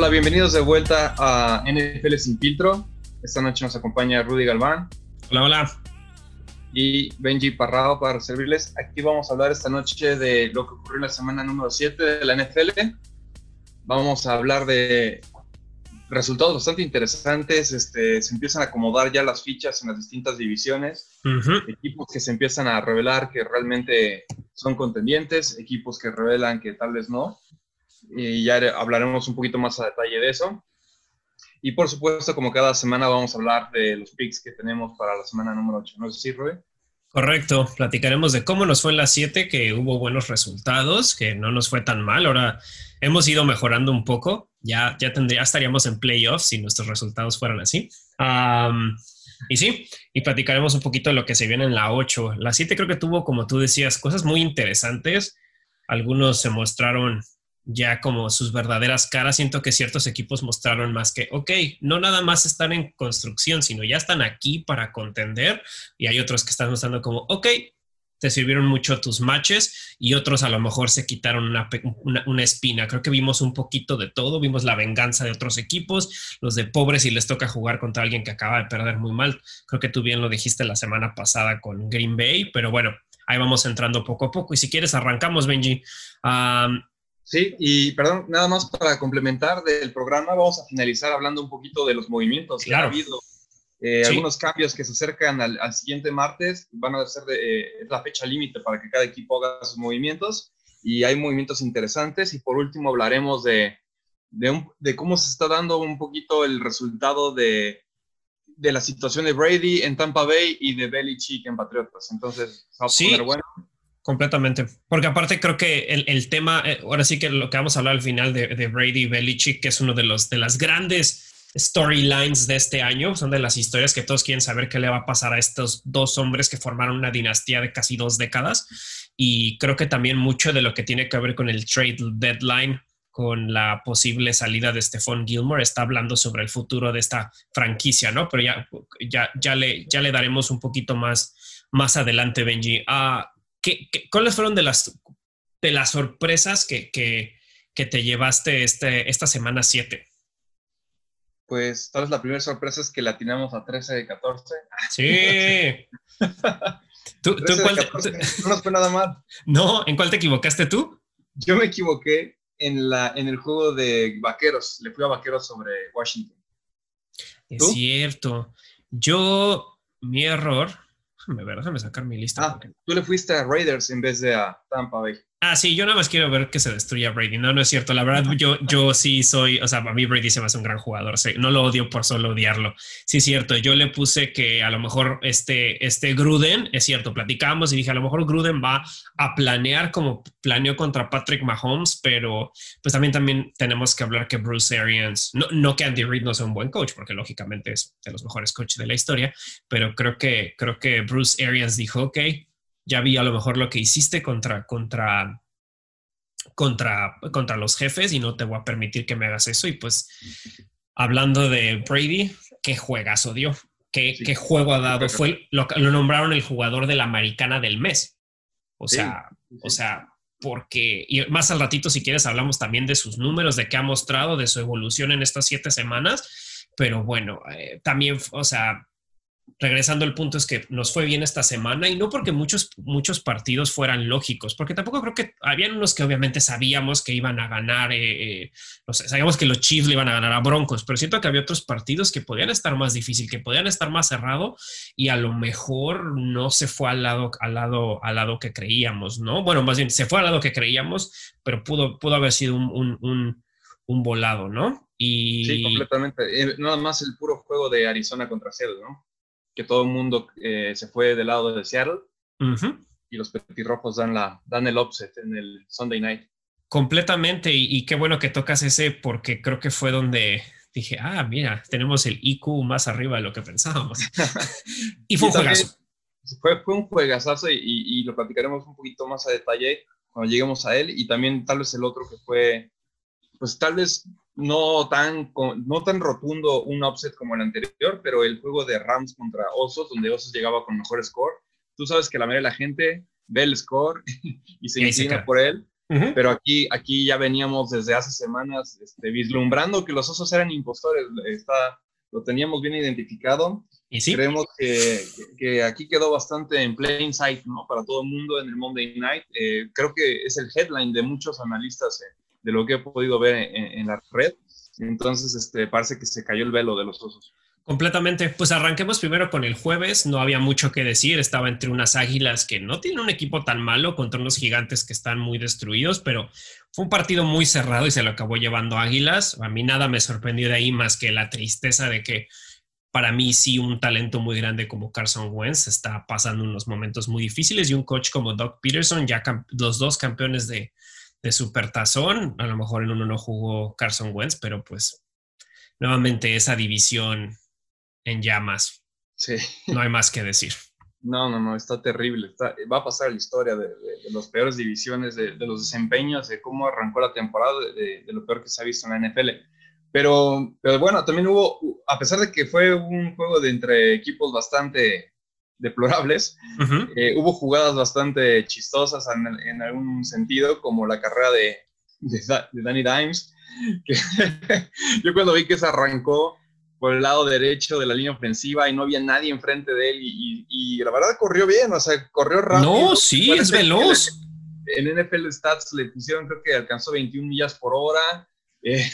Hola, bienvenidos de vuelta a NFL Sin Filtro. Esta noche nos acompaña Rudy Galván. Hola, hola. Y Benji Parrado para servirles. Aquí vamos a hablar esta noche de lo que ocurrió en la semana número 7 de la NFL. Vamos a hablar de resultados bastante interesantes. Este, se empiezan a acomodar ya las fichas en las distintas divisiones. Equipos que se empiezan a revelar que realmente son contendientes, equipos que revelan que tal vez no. Y ya hablaremos un poquito más a detalle de eso. Y por supuesto, como cada semana, vamos a hablar de los picks que tenemos para la semana número 8. ¿No es así, Rubén? Correcto, platicaremos de cómo nos fue en la 7, que hubo buenos resultados, que no nos fue tan mal. Ahora hemos ido mejorando un poco. Ya, ya, tendría, estaríamos en playoffs si nuestros resultados fueran así. y sí, y platicaremos un poquito de lo que se viene en la 8. La 7 creo que tuvo, como tú decías, cosas muy interesantes. Algunos se mostraron ya como sus verdaderas caras, siento que ciertos equipos mostraron más que, ok, no nada más están en construcción, sino ya están aquí para contender y hay otros que están mostrando como, ok, te sirvieron mucho tus matches y otros a lo mejor se quitaron una, espina. Creo que vimos un poquito de todo, vimos la venganza de otros equipos, los de pobres y les toca jugar contra alguien que acaba de perder muy mal. Creo que tú bien lo dijiste la semana pasada con Green Bay, pero bueno, ahí vamos entrando poco a poco. Y si quieres, arrancamos, Benji. Sí, y perdón, nada más para complementar del programa, vamos a finalizar hablando un poquito de los movimientos que ha habido. Eh, algunos cambios que se acercan al, siguiente martes van a ser de, eh, la fecha límite para que cada equipo haga sus movimientos y hay movimientos interesantes. Y por último hablaremos de, de, cómo se está dando un poquito el resultado de, de, la situación de Brady en Tampa Bay y de Belichick en Patriotas. Entonces, va a sí. bueno. Completamente. Porque aparte creo que el, tema, eh, ahora sí que lo que vamos a hablar al final de, Brady y Belichick, que es uno de los de las grandes storylines de este año, son de las historias que todos quieren saber qué le va a pasar a estos dos hombres que formaron una dinastía de casi dos décadas. Y creo que también mucho de lo que tiene que ver con el trade deadline, con la posible salida de Stephon Gilmore, está hablando sobre el futuro de esta franquicia, ¿no? Pero ya, ya, ya, le, ya le daremos un poquito más, más adelante, Benji. Ah, cuáles fueron de las, de las sorpresas que, te llevaste este, esta semana 7? Pues tal vez la primera sorpresa es que la atinamos a 13 de 14. Sí. ¿Tú, no nos fue nada mal. No, ¿en cuál te equivocaste tú? Yo me equivoqué en, la, en el juego de Vaqueros. Le fui a Vaqueros sobre Washington. Es cierto. Yo, mi error Déjame ver, déjame sacar mi lista. Ah, tú le fuiste a Raiders en vez de a Tampa Bay. Ah, sí, yo nada más quiero ver que se destruya Brady. No, no es cierto. La verdad, yo, yo sí soy, o sea, a mí Brady se me hace un gran jugador. no lo odio por solo odiarlo. Sí, es cierto. Yo le puse que a lo mejor este, este Gruden, es cierto, platicamos y dije, a lo mejor Gruden va a planear como planeó contra Patrick Mahomes, pero pues también, también tenemos que hablar que Bruce Arians, no, no que Andy Reid no sea un buen coach, porque lógicamente es de los mejores coaches de la historia, pero creo que, creo que Bruce Arians dijo, ok, ya vi a lo mejor lo que hiciste contra, contra, contra, contra los jefes y no te voy a permitir que me hagas eso. Y pues, hablando de Brady, qué juegazo dio, qué, qué juego ha dado. Fue, lo, lo, nombraron el jugador de la americana del mes. O sea, o sea, porque, y más al ratito, si quieres, hablamos también de sus números, de qué ha mostrado, de su evolución en estas siete semanas. Pero bueno, eh, también, o sea, regresando al punto es que nos fue bien esta semana y no porque muchos, muchos partidos fueran lógicos, porque tampoco creo que habían unos que obviamente sabíamos que iban a ganar, eh, eh, no sé, sabíamos que los Chiefs le iban a ganar a Broncos, pero siento que había otros partidos que podían estar más difícil, que podían estar más cerrado y a lo mejor no se fue al lado, al lado, al lado que creíamos, ¿no? Bueno, más bien se fue al lado que creíamos, pero pudo, pudo haber sido un, un, un, volado, ¿no? Y... Sí, completamente. Eh, nada más el puro juego de Arizona contra Seattle, ¿no? Que todo el mundo eh, se fue del lado de Seattle y los petirrojos dan, la, dan el offset en el Sunday night. Completamente, y, qué bueno que tocas ese porque creo que fue donde dije, ah, mira, tenemos el IQ más arriba de lo que pensábamos. y fue un juegazo. Fue, fue, un juegazazo y, y, lo platicaremos un poquito más a detalle cuando lleguemos a él y también tal vez el otro que fue, pues tal vez no tan, no tan rotundo un upset como el anterior, pero el juego de Rams contra Osos, donde Osos llegaba con mejor score, tú sabes que la mayoría de la gente ve el score y se inclina por él, pero aquí, aquí ya veníamos desde hace semanas este, vislumbrando que los osos eran impostores, está, lo teníamos bien identificado. Y sí. Creemos que, que, aquí quedó bastante en plain sight ¿no? para todo el mundo en el Monday Night. Eh, creo que es el headline de muchos analistas de lo que he podido ver en, la red. Entonces, este, parece que se cayó el velo de los osos. Completamente. Pues arranquemos primero con el jueves. No había mucho que decir. Estaba entre unas águilas que no tienen un equipo tan malo contra unos gigantes que están muy destruidos, pero fue un partido muy cerrado y se lo acabó llevando Águilas. A mí nada me sorprendió de ahí más que la tristeza de que para mí sí un talento muy grande como Carson Wentz está pasando unos momentos muy difíciles y un coach como Doug Peterson, ya los dos campeones de, de Supertazón. A lo mejor en uno no jugó Carson Wentz, pero pues nuevamente esa división en llamas. Sí. No hay más que decir. No, no, no, está terrible. va a pasar la historia de, de, las peores divisiones, de, los desempeños, de cómo arrancó la temporada, de, lo peor que se ha visto en la NFL. Pero, pero bueno, también hubo, a pesar de que fue un juego de entre equipos bastante deplorables, eh, hubo jugadas bastante chistosas en, en, algún sentido, como la carrera de, de Danny Dimes, que yo cuando vi que se arrancó por el lado derecho de la línea ofensiva y no había nadie enfrente de él y, la verdad corrió bien, o sea, corrió rápido. No, sí, es veloz. En NFL Stats le pusieron, creo que alcanzó 21 millas por hora, eh,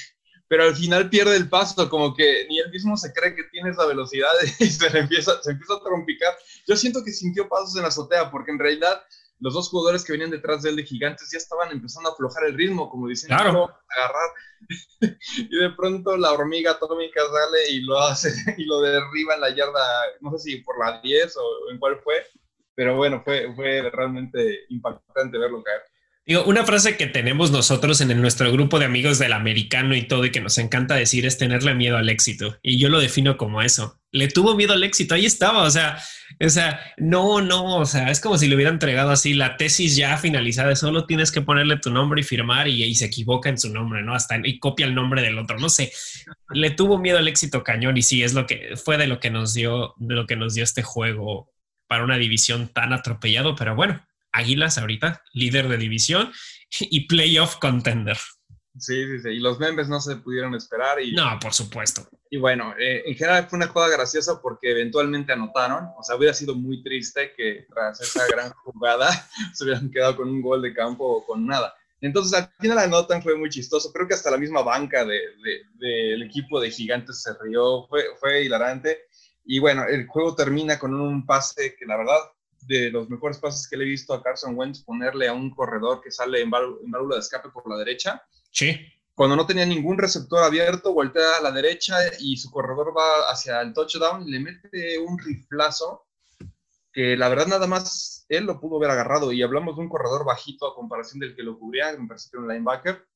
pero al final pierde el paso, como que ni él mismo se cree que tiene esa velocidad y se, empieza, se empieza a trompicar. Yo siento que sintió pasos en la azotea, porque en realidad los dos jugadores que venían detrás de él de gigantes ya estaban empezando a aflojar el ritmo, como diciendo, claro. agarrar. y de pronto la hormiga atómica sale y lo hace y lo derriba en la yarda, no sé si por la 10 o en cuál fue, pero bueno, fue, fue realmente impactante verlo caer. Digo, una frase que tenemos nosotros en nuestro grupo de amigos del americano y todo y que nos encanta decir es tenerle miedo al éxito. Y yo lo defino como eso. Le tuvo miedo al éxito, ahí estaba, o sea, o sea, no, no, o sea, es como si le hubiera entregado así la tesis ya finalizada, solo tienes que ponerle tu nombre y firmar y, y se equivoca en su nombre, ¿no? Hasta y copia el nombre del otro, no sé. Le tuvo miedo al éxito cañón y sí, es lo que fue de lo que nos dio, de lo que nos dio este juego para una división tan atropellado, pero bueno, Águilas ahorita, líder de división y playoff contender. Sí, sí, sí. Y los memes no se pudieron esperar. Y, no, por supuesto. Y bueno, eh, en general fue una jugada graciosa porque eventualmente anotaron. O sea, hubiera sido muy triste que tras esa gran jugada se hubieran quedado con un gol de campo o con nada. Entonces, al final anotan, fue muy chistoso. Creo que hasta la misma banca del de, equipo de Gigantes se rió. Fue, fue hilarante. Y bueno, el juego termina con un pase que la verdad de los mejores pases que le he visto a Carson Wentz ponerle a un corredor que sale en, válvula de escape por la derecha. Sí. Cuando no tenía ningún receptor abierto, voltea a la derecha y su corredor va hacia el touchdown y le mete un riflazo que la verdad nada más él lo pudo haber agarrado. Y hablamos de un corredor bajito a comparación del que lo cubría, parece que un linebacker.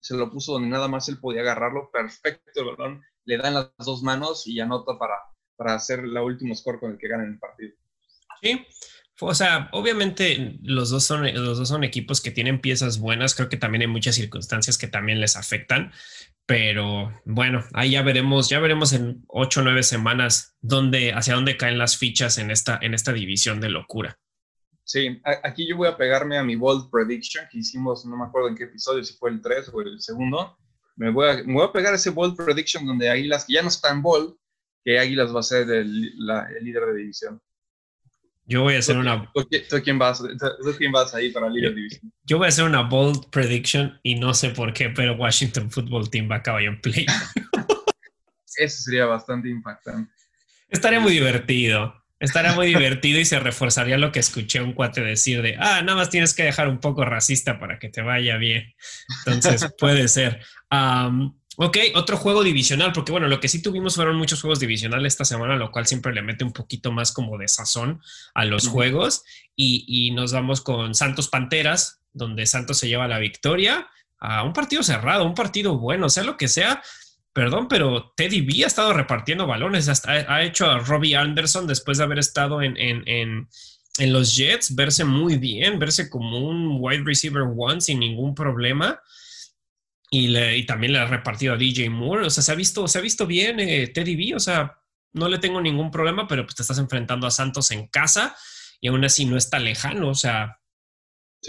Se lo puso donde nada más él podía agarrarlo. Perfecto el balón. Le dan las dos manos y anota para, para hacer la último score con el que ganan el partido. Sí, o sea, obviamente los dos, son, los dos son equipos que tienen piezas buenas. Creo que también hay muchas circunstancias que también les afectan. Pero bueno, ahí ya veremos, ya veremos en ocho o nueve semanas dónde, hacia dónde caen las fichas en esta, en esta división de locura. Sí, aquí yo voy a pegarme a mi bold prediction que hicimos, no me acuerdo en qué episodio, si fue el 3 o el segundo. Me voy a, me voy a pegar ese bold prediction donde Águilas, que ya no está en bold, que Águilas va a ser el líder de división. Yo voy a hacer una. ¿Tú, quién vas, quién vas ahí para Líder División? Yo voy a hacer una bold prediction y no sé por qué, pero Washington Football Team va a acabar en play. Eso sería bastante impactante. Estaría muy divertido. Estaría muy divertido y se reforzaría lo que escuché un cuate decir de, ah, nada más tienes que dejar un poco racista para que te vaya bien. Entonces, puede ser. Ok, otro juego divisional, porque bueno, lo que sí tuvimos fueron muchos juegos divisionales esta semana, lo cual siempre le mete un poquito más como de sazón a los juegos. Y, nos vamos con Santos Panteras, donde Santos se lleva la victoria a un partido cerrado, un partido bueno, sea lo que sea. Perdón, pero Teddy B ha estado repartiendo balones, hasta ha hecho a Robbie Anderson después de haber estado en, en, en los Jets, verse muy bien, verse como un wide receiver one sin ningún problema y, también le ha repartido a DJ Moore. O sea, se ha visto, se ha visto bien eh, Teddy B. O sea, no le tengo ningún problema, pero pues te estás enfrentando a Santos en casa y aún así no está lejano. O sea,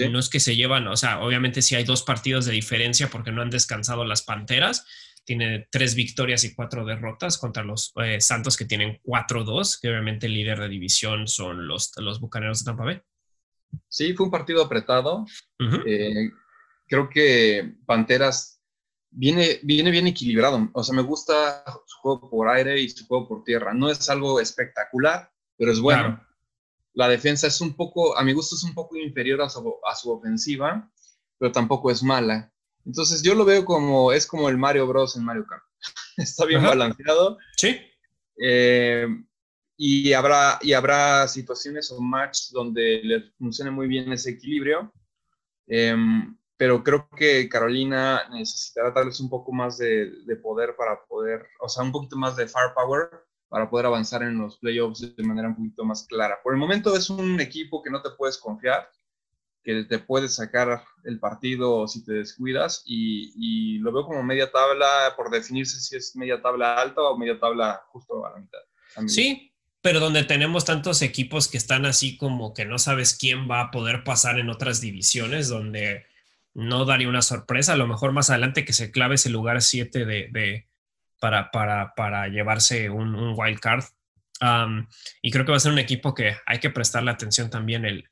No es que se llevan, o sea, obviamente si hay dos partidos de diferencia porque no han descansado las Panteras. Tiene tres victorias y cuatro derrotas contra los eh, Santos que tienen 4-2, que obviamente el líder de división son los, los Bucaneros de Tampa Bay. Sí, fue un partido apretado. Eh, creo que Panteras viene, viene bien equilibrado. O sea, me gusta su juego por aire y su juego por tierra. No es algo espectacular, pero es bueno la defensa es un poco, a mi gusto es un poco inferior a su, a su ofensiva, pero tampoco es mala. Entonces yo lo veo como, es como el Mario Bros. en Mario Kart. Está bien balanceado. Sí. Eh, y, habrá, y habrá situaciones o matches donde les funcione muy bien ese equilibrio. Em, pero creo que Carolina necesitará tal vez un poco más de, de, poder para poder, o sea, un poquito más de firepower para poder avanzar en los playoffs de manera un poquito más clara. Por el momento es un equipo que no te puedes confiar, que te puede sacar el partido si te descuidas y, lo veo como media tabla por definirse si es media tabla alta o media tabla justo a la mitad. Sí, pero donde tenemos tantos equipos que están así como que no sabes quién va a poder pasar en otras divisiones, donde no daría una sorpresa, a lo mejor más adelante que se clave ese lugar 7 de para, para, para llevarse un, un wild card. y creo que va a ser un equipo que hay que prestarle atención también el,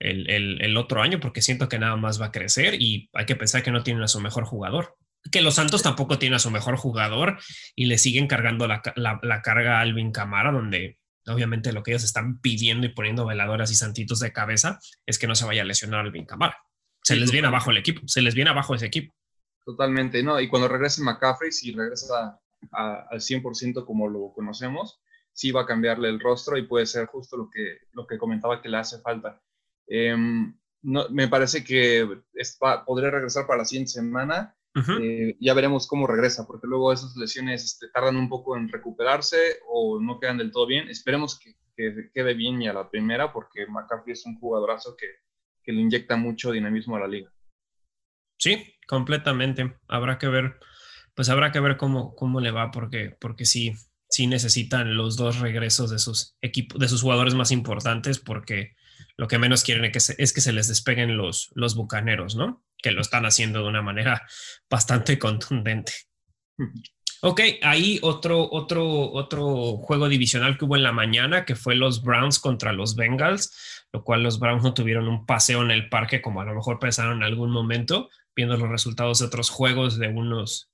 el, el, otro año porque siento que nada más va a crecer y hay que pensar que no tienen a su mejor jugador. Que los Santos tampoco tienen a su mejor jugador y le siguen cargando la, la, carga a Alvin Camara, donde obviamente lo que ellos están pidiendo y poniendo veladoras y santitos de cabeza es que no se vaya a lesionar Alvin Camara. Se les viene abajo el equipo, se les viene abajo ese equipo. Totalmente, ¿no? Y cuando regrese McCaffrey, si regresa al 100% como lo conocemos, sí va a cambiarle el rostro y puede ser justo lo que, lo que comentaba que le hace falta. Em, no, me parece que podría regresar para la siguiente semana. Eh, ya veremos cómo regresa, porque luego esas lesiones este, tardan un poco en recuperarse o no quedan del todo bien. Esperemos que, que quede bien y a la primera, porque McCaffrey es un jugadorazo que, que le inyecta mucho dinamismo a la liga. Sí, completamente. Habrá que ver, pues habrá que ver cómo, cómo le va, porque, porque sí, sí necesitan los dos regresos de sus equipos, de sus jugadores más importantes, porque lo que menos quieren es que se, les despeguen los, los bucaneros, ¿no? Que lo están haciendo de una manera bastante contundente. Ok, ahí otro, otro, otro juego divisional que hubo en la mañana, que fue los Browns contra los Bengals, lo cual los Browns no tuvieron un paseo en el parque como a lo mejor pensaron en algún momento, viendo los resultados de otros juegos de unos,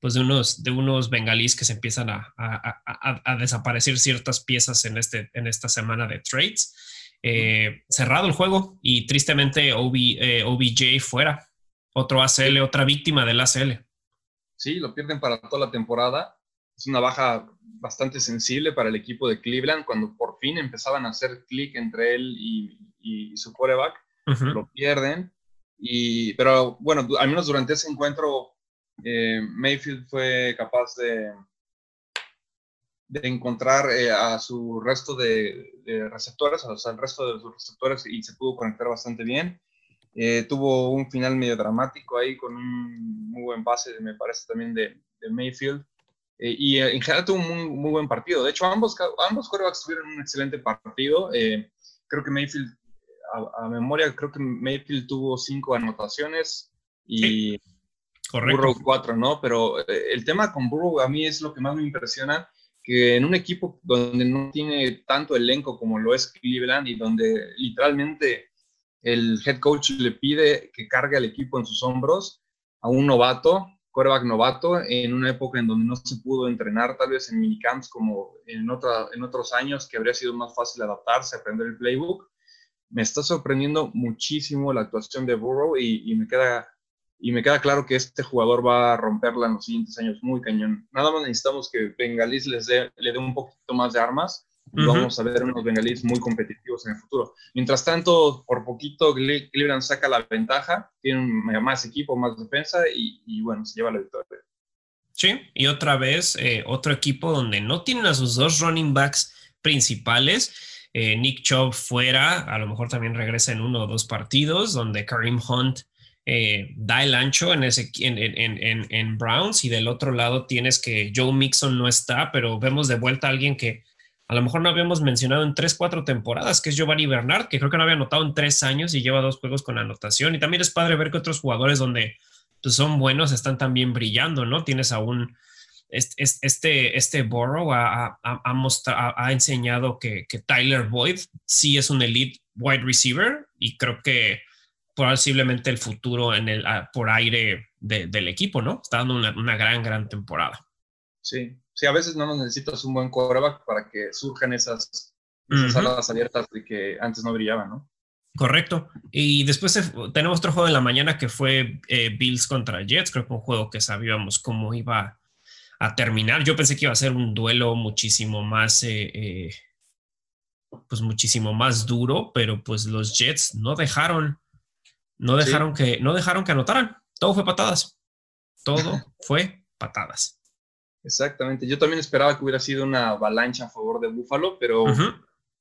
pues de unos, de unos bengalíes que se empiezan a, a, desaparecer ciertas piezas en, este, en esta semana de trades. Eh, cerrado el juego y tristemente OBJ eh, fuera. Otro ACL, otra víctima del ACL. Sí, lo pierden para toda la temporada. Es una baja bastante sensible para el equipo de Cleveland cuando por fin empezaban a hacer clic entre él y, su quarterback. Lo pierden y, pero bueno, al menos durante ese encuentro, eh, Mayfield fue capaz de, de encontrar eh, a su resto de, receptores, o sea, el resto de sus receptores y se pudo conectar bastante bien. Eh, tuvo un final medio dramático ahí con un muy buen pase, me parece también de, de Mayfield. Y en general tuvo un muy, muy, buen partido. De hecho, ambos, ambos quarterbacks tuvieron un excelente partido. creo que Mayfield a, memoria, creo que Mayfield tuvo cinco anotaciones y Burrow cuatro, ¿no? Pero eh, el tema con Burrow a mí es lo que más me impresiona, que en un equipo donde no tiene tanto elenco como lo es Cleveland y donde literalmente el head coach le pide que cargue al equipo en sus hombros a un novato, quarterback novato, en una época en donde no se pudo entrenar tal vez en minicamps como en, otra, en otros años, que habría sido más fácil adaptarse, aprender el playbook me está sorprendiendo muchísimo la actuación de Burrow y, me queda y me queda claro que este jugador va a romperla en los siguientes años muy cañón. Nada más necesitamos que Bengalis les dé, le dé un poquito más de armas vamos a ver unos Bengalis muy competitivos en el futuro. Mientras tanto, por poquito Cleveland saca la ventaja, tiene más equipo, más defensa y, bueno, se lleva la victoria. Sí, y otra vez, eh, otro equipo donde no tienen a sus dos running backs principales eh, Nick Chubb fuera, a lo mejor también regresa en uno o dos partidos, donde Kareem Hunt eh, da el ancho en, ese, en, Browns y del otro lado tienes que Joe Mixon no está, pero vemos de vuelta a alguien que a lo mejor no habíamos mencionado en tres, cuatro temporadas, que es Giovanni Bernard, que creo que no había anotado en tres años y lleva dos juegos con anotación. Y también es padre ver que otros jugadores donde pues, son buenos están también brillando, ¿no? Tienes aún este, este, este Borough ha, ha, enseñado que, Tyler Boyd sí es un elite wide receiver y creo que posiblemente el futuro en el, por aire del equipo, ¿no? Está dando una gran, gran temporada. Sí, sí, a veces no necesitas un buen quarterback para que surjan esas, esas abiertas de que antes no brillaban, ¿no? Correcto. Y después tenemos otro juego en la mañana que fue eh, Bills contra Jets. Creo que un juego que sabíamos cómo iba a terminar. Yo pensé que iba a ser un duelo muchísimo más, eh, eh, pues muchísimo más duro, pero pues los Jets no dejaron, no dejaron que, no dejaron que anotaran. Todo fue patadas. Todo fue patadas. Exactamente. Yo también esperaba que hubiera sido una avalancha a favor de Buffalo, pero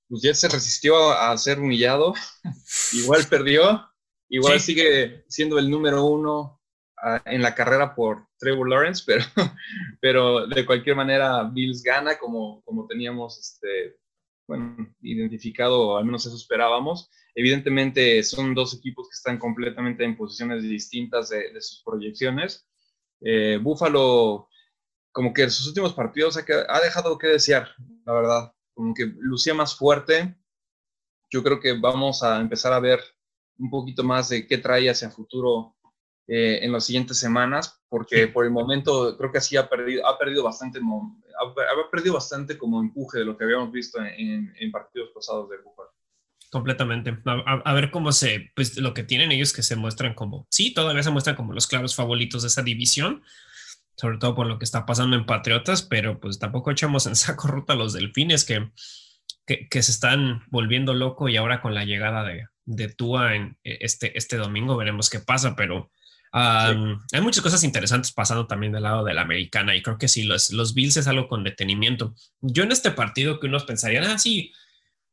pues Jets se resistió a, ser humillado. igual perdió. Igual sigue siendo el número uno ah, en la carrera por Trevor Lawrence, pero, pero de cualquier manera Bills gana como, como teníamos este, bueno, identificado, al menos eso esperábamos. Evidentemente son dos equipos que están completamente en posiciones distintas de, sus proyecciones. Eh, Buffalo como que en sus últimos partidos ha, dejado que desear, la verdad. Como que lucía más fuerte. Yo creo que vamos a empezar a ver un poquito más de qué trae hacia el futuro eh, en las siguientes semanas, porque por el momento creo que así ha perdido, ha perdido bastante, ha, perdido bastante como empuje de lo que habíamos visto en, partidos pasados de Buffalo. Completamente. A, ver cómo se, pues lo que tienen ellos que se muestran como, sí, todavía se muestran como los claros favoritos de esa división, sobre todo por lo que está pasando en Patriotas, pero pues tampoco echamos en saco ruta a los delfines que, que, se están volviendo loco y ahora con la llegada de, de Tua en e, este, este domingo veremos qué pasa, pero hay muchas cosas interesantes pasando también del lado de la americana y creo que sí, los, los Bills es algo con detenimiento. Yo en este partido que unos pensarían, ah, sí,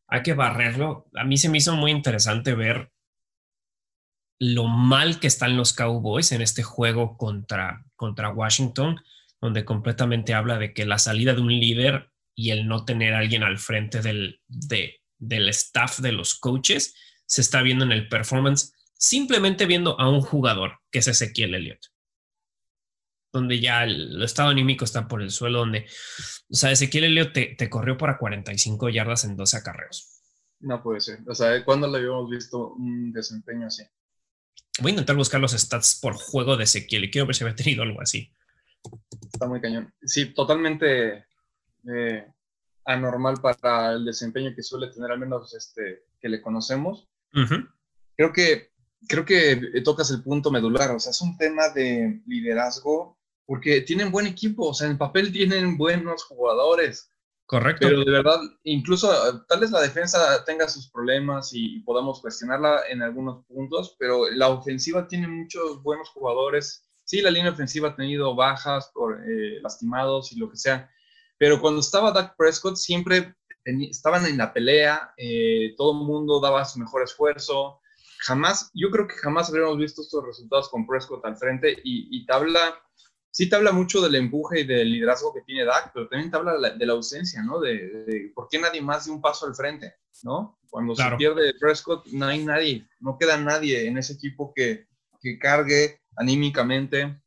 hay que barrerlo, a mí se me hizo muy interesante ver lo mal que están los Cowboys en este juego contra, contra Washington, donde completamente habla de que la salida de un líder y el no tener a alguien al frente del, del staff de los coaches se está viendo en el performance, simplemente viendo a un jugador, que es Ezequiel Elliott, donde ya el, estado anímico está por el suelo, donde, o sea, Ezequiel Elliott te, te corrió para 45 yardas en 12 acarreos. No puede ser. O sea, ¿cuándo le habíamos visto un desempeño así? Voy a intentar buscar los stats por juego de Ezequiel y quiero ver si había tenido algo así. Está muy cañón. Sí, totalmente eh, anormal para el desempeño que suele tener, al menos este, que le conocemos. Creo que creo que tocas el punto medular, o sea, es un tema de liderazgo, porque tienen buen equipo, o sea, en el papel tienen buenos jugadores, Correcto. Pero de verdad, incluso eh, tal vez la defensa tenga sus problemas y, podamos cuestionarla en algunos puntos, pero la ofensiva tiene muchos buenos jugadores. Sí, la línea ofensiva ha tenido bajas por eh, lastimados y lo que sea, pero cuando estaba Dak Prescott siempre estaban en la pelea, eh, todo el mundo daba su mejor esfuerzo. Jamás, yo creo que jamás habríamos visto estos resultados con Prescott al frente y, y tabla sí te habla mucho del empuje y del liderazgo que tiene Dak, pero también te habla de la ausencia, ¿no? De, por qué nadie más de un paso al frente, ¿no? Cuando se pierde Prescott, no hay nadie, no queda nadie en ese equipo que, que cargue anímicamente,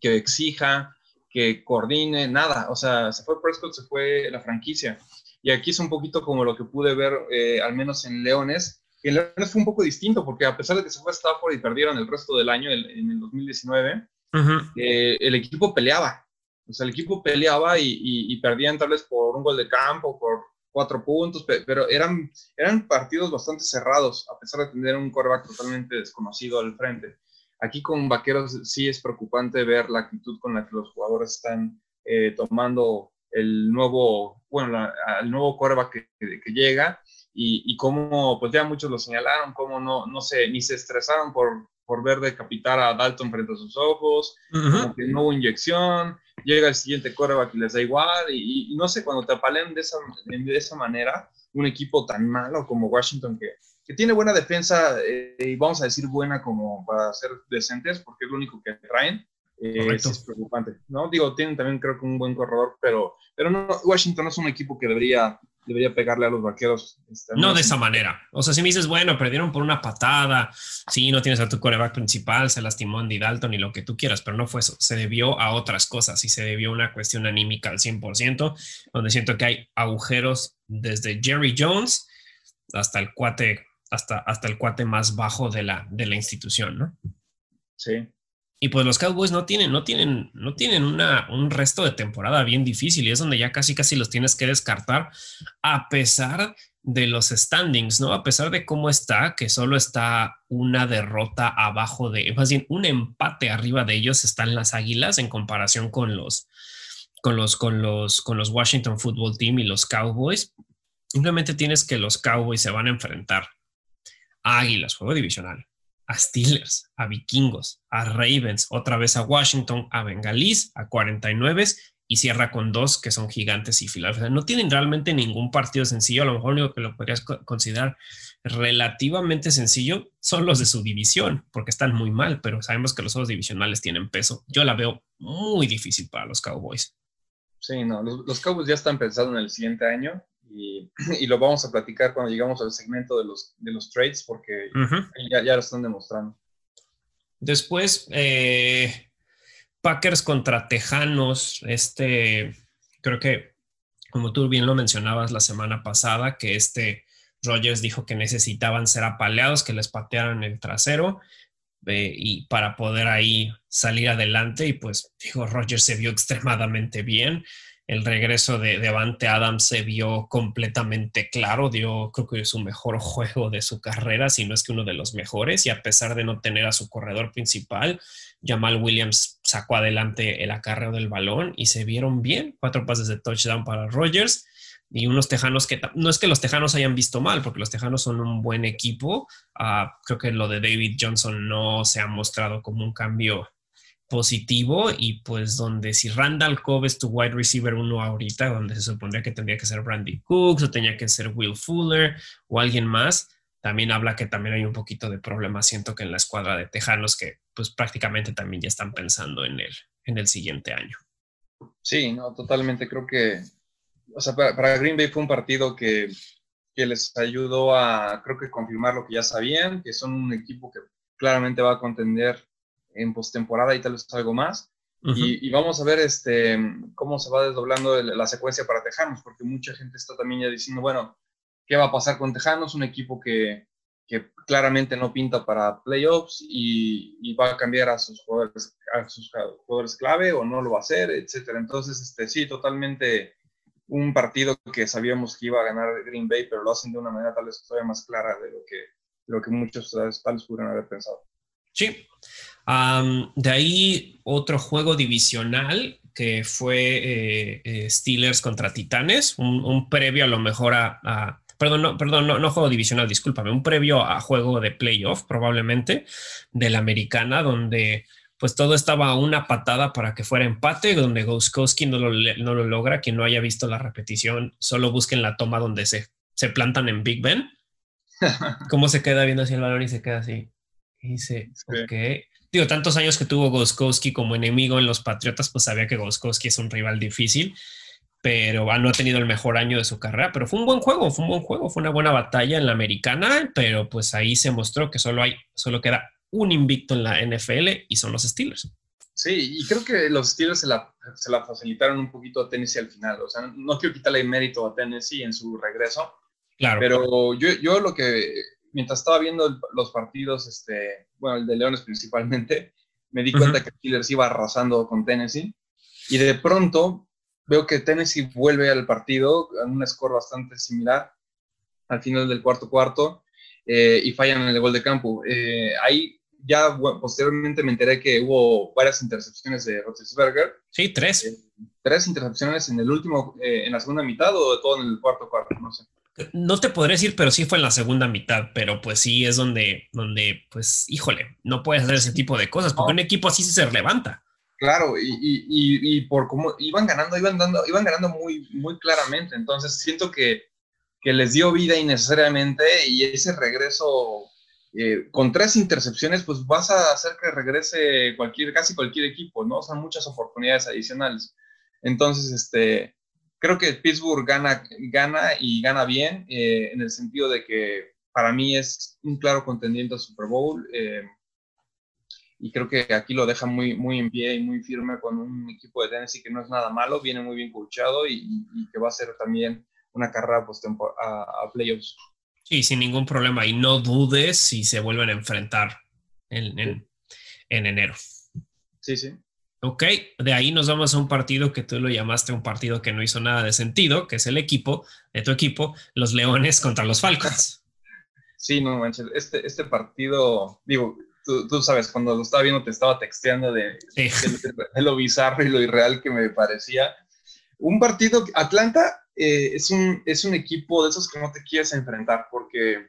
que exija, que coordine, nada. O sea, se fue Prescott, se fue la franquicia. Y aquí es un poquito como lo que pude ver, eh, al menos en Leones, en Leones fue un poco distinto, porque a pesar de que se fue a Stafford y perdieron el resto del año, en el 2019, el equipo peleaba. O sea, el equipo peleaba y, y, perdían tal vez por un gol de campo, por cuatro puntos, pero eran, eran partidos bastante cerrados, a pesar de tener un coreback totalmente desconocido al frente. Aquí con Vaqueros sí es preocupante ver la actitud con la que los jugadores están eh, tomando el nuevo, bueno, el nuevo coreback que, que, llega y, y, cómo, pues ya muchos lo señalaron, cómo no, no sé, ni se estresaron por, por ver decapitar a Dalton frente a sus ojos, como que no hubo inyección, llega el siguiente coreback y les da igual, y, no sé, cuando te apalean de esa, de esa manera, un equipo tan malo como Washington que, que tiene buena defensa, eh, y vamos a decir buena como para ser decentes, porque es lo único que traen, eh, es preocupante, ¿no? Digo, tienen también creo que un buen corredor, pero, pero no, Washington no es un equipo que debería debería pegarle a los vaqueros. No de esa manera. O sea, si me dices, bueno, perdieron por una patada, sí, no tienes a tu coreback principal, se lastimó Andy Dalton y lo que tú quieras, pero no fue eso. Se debió a otras cosas y se debió a una cuestión anímica al 100%, donde siento que hay agujeros desde Jerry Jones hasta el cuate, hasta, hasta el cuate más bajo de la, de la institución, ¿no? Sí. Y pues los Cowboys no tienen, no tienen, no tienen una, un resto de temporada bien difícil y es donde ya casi casi los tienes que descartar a pesar de los standings, ¿no? A pesar de cómo está, que solo está una derrota abajo de, más bien un empate arriba de ellos están las Águilas en comparación con los, con los, con los, con los Washington Football Team y los Cowboys. Simplemente tienes que los Cowboys se van a enfrentar a Águilas, juego divisional, a Steelers, a Vikingos, a Ravens, otra vez a Washington, a Bengalís, a 49 y cierra con dos que son gigantes y Filadelfia. No tienen realmente ningún partido sencillo. A lo mejor lo que lo podrías considerar relativamente sencillo son los de su división, porque están muy mal, pero sabemos que los otros divisionales tienen peso. Yo la veo muy difícil para los Cowboys. Sí, no, los Cowboys ya están pensando en el siguiente año y, lo vamos a platicar cuando llegamos al segmento de los, de los trades porque ya, ya, lo están demostrando. Después, eh, Packers contra Tejanos, este, creo que como tú bien lo mencionabas la semana pasada, que este Rogers dijo que necesitaban ser apaleados, que les patearan el trasero eh, y para poder ahí salir adelante. Y pues, dijo, Rogers se vio extremadamente bien el regreso de Devante Adams se vio completamente claro, dio creo que su mejor juego de su carrera, si no es que uno de los mejores, y a pesar de no tener a su corredor principal, Jamal Williams sacó adelante el acarreo del balón y se vieron bien, cuatro pases de touchdown para Rogers y unos tejanos que no es que los tejanos hayan visto mal, porque los tejanos son un buen equipo. Ah, creo que lo de David Johnson no se ha mostrado como un cambio positivo y pues donde si Randall Cobb es tu wide receiver uno ahorita, donde se supondría que tendría que ser Brandy Cooks o tenía que ser Will Fuller o alguien más, también habla que también hay un poquito de problema, siento que en la escuadra de Tejanos que pues prácticamente también ya están pensando en el, en el siguiente año. Sí, no, totalmente, creo que, o sea, para, para Green Bay fue un partido que, que les ayudó a, creo que confirmar lo que ya sabían, que son un equipo que claramente va a contender en postemporada y tal vez algo más. y, vamos a ver este, cómo se va desdoblando la secuencia para Tejanos, porque mucha gente está también ya diciendo, bueno, ¿qué va a pasar con Tejanos? Un equipo que, que claramente no pinta para playoffs y, va a cambiar a sus, jugadores, a sus jugadores clave o no lo va a hacer, etcétera. Entonces, este, sí, totalmente un partido que sabíamos que iba a ganar Green Bay, pero lo hacen de una manera tal vez todavía más clara de lo que, lo que muchos tal vez pudieron haber pensado. Sí, de ahí otro juego divisional que fue eh, eh, Steelers contra Titanes, un, previo a lo mejor a, perdón, no, perdón, no, juego divisional, discúlpame, un previo a juego de playoff probablemente de la americana, donde pues todo estaba a una patada para que fuera empate, donde Goskowski no lo, no lo logra, quien no haya visto la repetición, solo busquen la toma donde se, se plantan en Big Ben, cómo se queda viendo así el balón y se queda así. Y dice, ok, digo, tantos años que tuvo Goskowski como enemigo en los Patriotas, pues sabía que Goskowski es un rival difícil, pero no ha tenido el mejor año de su carrera, pero fue un buen juego, fue un buen juego, fue una buena batalla en la americana, pero pues ahí se mostró que solo hay, solo queda un invicto en la NFL y son los Steelers. Sí, y creo que los Steelers se la, se la facilitaron un poquito a Tennessee al final, o sea, no quiero quitarle mérito a Tennessee en su regreso, claro. pero yo, yo lo que mientras estaba viendo los partidos, este, bueno, el de Leones principalmente, me di cuenta que Steelers iba arrasando con Tennessee y de pronto veo que Tennessee vuelve al partido en un score bastante similar al final del cuarto cuarto eh, y fallan en el gol de campo. Eh, ahí ya posteriormente me enteré que hubo varias intercepciones de Roethlisberger. Sí, tres. Eh, tres intercepciones en el último, en la segunda mitad o todo en el cuarto cuarto, no sé. No te podré decir, pero sí fue en la segunda mitad, pero pues sí es donde, donde pues, híjole, no puedes hacer ese tipo de cosas, porque un equipo así se levanta. Claro, y, y, y, por cómo iban ganando, iban dando, iban ganando muy, muy claramente. Entonces siento que, que les dio vida innecesariamente y ese regreso eh, con tres intercepciones, pues vas a hacer que regrese cualquier, casi cualquier equipo, ¿no? O sea, muchas oportunidades adicionales. Entonces, este, creo que Pittsburgh gana, gana y gana bien, eh, en el sentido de que para mí es un claro contendiente al Super Bowl. Eh, y creo que aquí lo deja muy, muy en pie y muy firme con un equipo de Tennessee que no es nada malo, viene muy bien coachado y, que va a ser también una carrera pues, a, a, playoffs. Sí, sin ningún problema. Y no dudes si se vuelven a enfrentar en, en, en enero. Sí, sí. Ok, de ahí nos vamos a un partido que tú lo llamaste un partido que no hizo nada de sentido, que es el equipo de tu equipo, los Leones contra los Falcons. Sí, no manches, este, este partido, digo, tú, sabes, cuando lo estaba viendo te estaba texteando de, lo bizarro y lo irreal que me parecía. Un partido, Atlanta eh, es, un, es un equipo de esos que no te quieres enfrentar porque